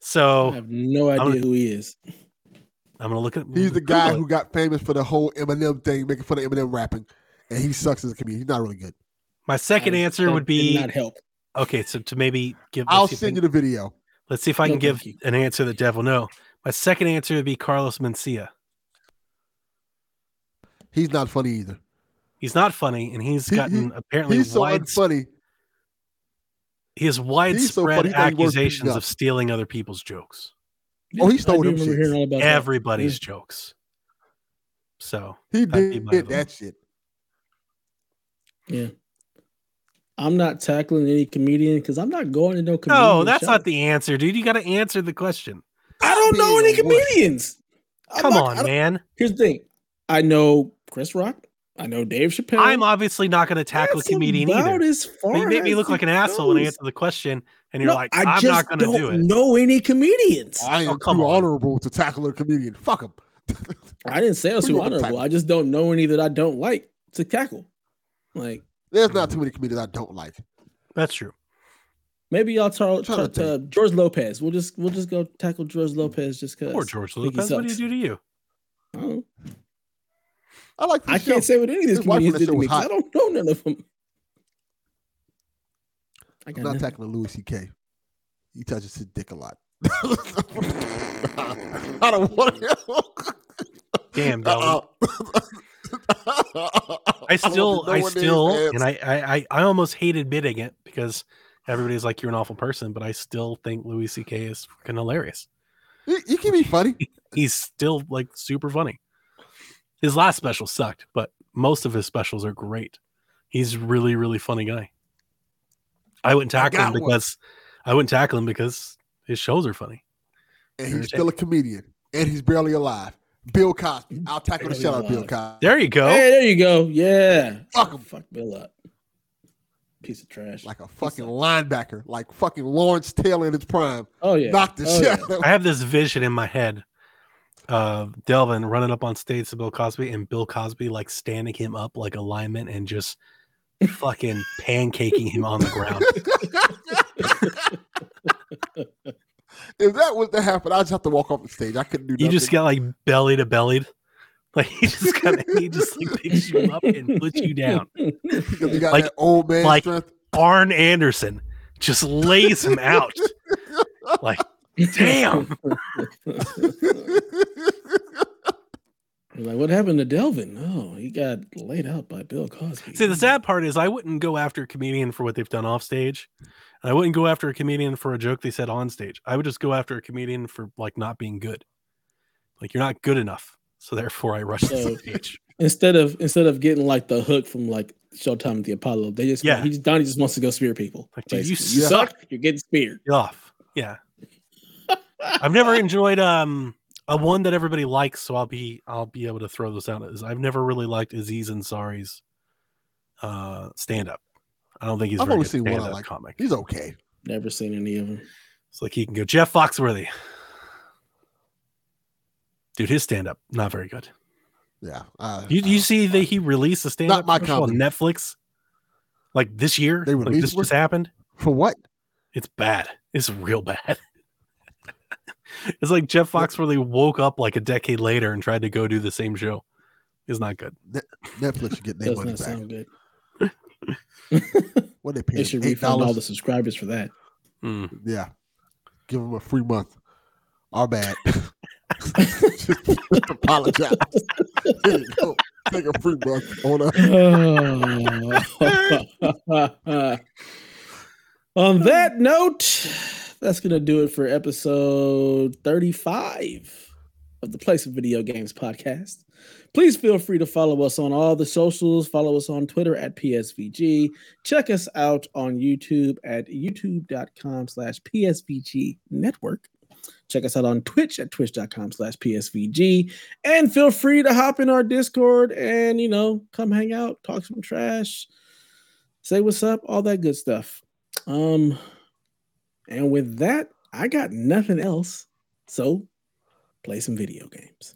So I have no idea gonna- who he is. I'm gonna look at. He's the guy Google who got famous for the whole Eminem thing, making fun of Eminem rapping, and he sucks as a comedian. He's not really good. My second I- answer that would be not help. okay. So to maybe give. I'll let's see if I send you can- the video. Let's see if I No, can give you. an answer that Dev will know. My second answer would be Carlos Mencia. He's not funny either. He's not funny, and he's He- gotten apparently He's so wide. unfunny. He has so widespread funny, he thought he was accusations of stealing other people's jokes. Oh, he I stole them remember all about that. Everybody's jokes. So He did, did that shit. Yeah. I'm not tackling any comedian because I'm not going to no comedian. no, that's show. not the answer, dude. You got to answer the question. I don't know any Being a comedians. I'm Come not- on, don't- man. Here's the thing. I know Chris Rock. I know Dave Chappelle. I'm obviously not going to tackle That's a comedian about either. As far You make me look like it an asshole when I goes. answer the question, and you're No, like, I I'm not going to don't do it. know any comedians. I Oh, am come too on. honorable to tackle a comedian. Fuck him. I didn't say I was too honorable. I just don't know any that I don't like to tackle. Like There's not too many comedians I don't like. That's true. maybe y'all try, trying to try, George Lopez. We'll just we'll just go tackle George Lopez just because. Poor George I think he Lopez. What do you do to you? I, don't know. I like. I show. can't say what any of these His wife on comedians the did show to me I don't know none of them. I I'm got not nothing. tackling Louis C.K. He touches his dick a lot. I don't want to. Damn, Delvin. Uh-uh. I still, I, still, and I, I, I, I almost hate admitting it because everybody's like, "You're an awful person," but I still think Louis C.K. is fucking hilarious. You, you can be funny. He's still like super funny. His last special sucked, but most of his specials are great. He's really, really funny guy. I wouldn't I tackle him got one. because I wouldn't tackle him because his shows are funny. And he's still a comedian. And he's barely alive. Bill Cosby. I'll tackle the Barely shit out of Bill. Cosby. There you go. Hey, there you go. Yeah. Fuck 'em. Fuck Bill up. Piece of trash. Like a fucking linebacker. Like fucking Lawrence Taylor in his prime. oh yeah. Knock the oh, shit yeah. out of I have this vision in my head of Delvin running up on stage to Bill Cosby and Bill Cosby like standing him up like a lineman and just fucking pancaking him on the ground. If that was to happen, I'd just have to walk off the stage. I couldn't do You nothing. just got like belly to bellied. Like he just kind of he just like picks you up and puts you down. because you got like- that old man like- strength. Arn Anderson just lays him out. Like, damn. You're like, what happened to Delvin? Oh, he got laid out by Bill Cosby. See, the sad part is I wouldn't go after a comedian for what they've done off stage. I wouldn't go after a comedian for a joke they said on stage. I would just go after a comedian for like not being good. Like you're not good enough. So therefore I rush So- the stage. instead of instead of getting like the hook from like Showtime at the Apollo, they just Yeah. he just Dani just wants to go spear people. Like, dude, you you suck. suck. You're getting speared. Get off. Yeah. I've never enjoyed um a one that everybody likes, so I'll be I'll be able to throw this out. Is I've never really liked Aziz Ansari's uh stand up. I don't think he's I've very only seen one I like. comic. He's okay. Never seen any of them. It's like he can go Jeff Foxworthy. Dude, his stand up not very good. Yeah. Uh, You you see that he released a stand up on. Netflix like this year? They like released this one? just happened. for what? It's bad. It's real bad. it's like Jeff Foxworthy woke up like a decade later and tried to go do the same show. It's not good. Netflix should get their Does money not back. sound good. What they They should Eight refund all the subscribers for that. Mm. Yeah. Give them a free month. Our bad. just, just apologize. Here you go. Take a free month on us. On that note, that's going to do it for episode 35 of the Play Some Video Games podcast. Please feel free to follow us on all the socials. Follow us on Twitter at PSVG. Check us out on YouTube at youtube.com slash PSVG network. Check us out on Twitch at twitch.com slash PSVG. And feel free to hop in our Discord and, you know, come hang out, talk some trash, say what's up, all that good stuff. Um, and with that, I got nothing else. So play some video games.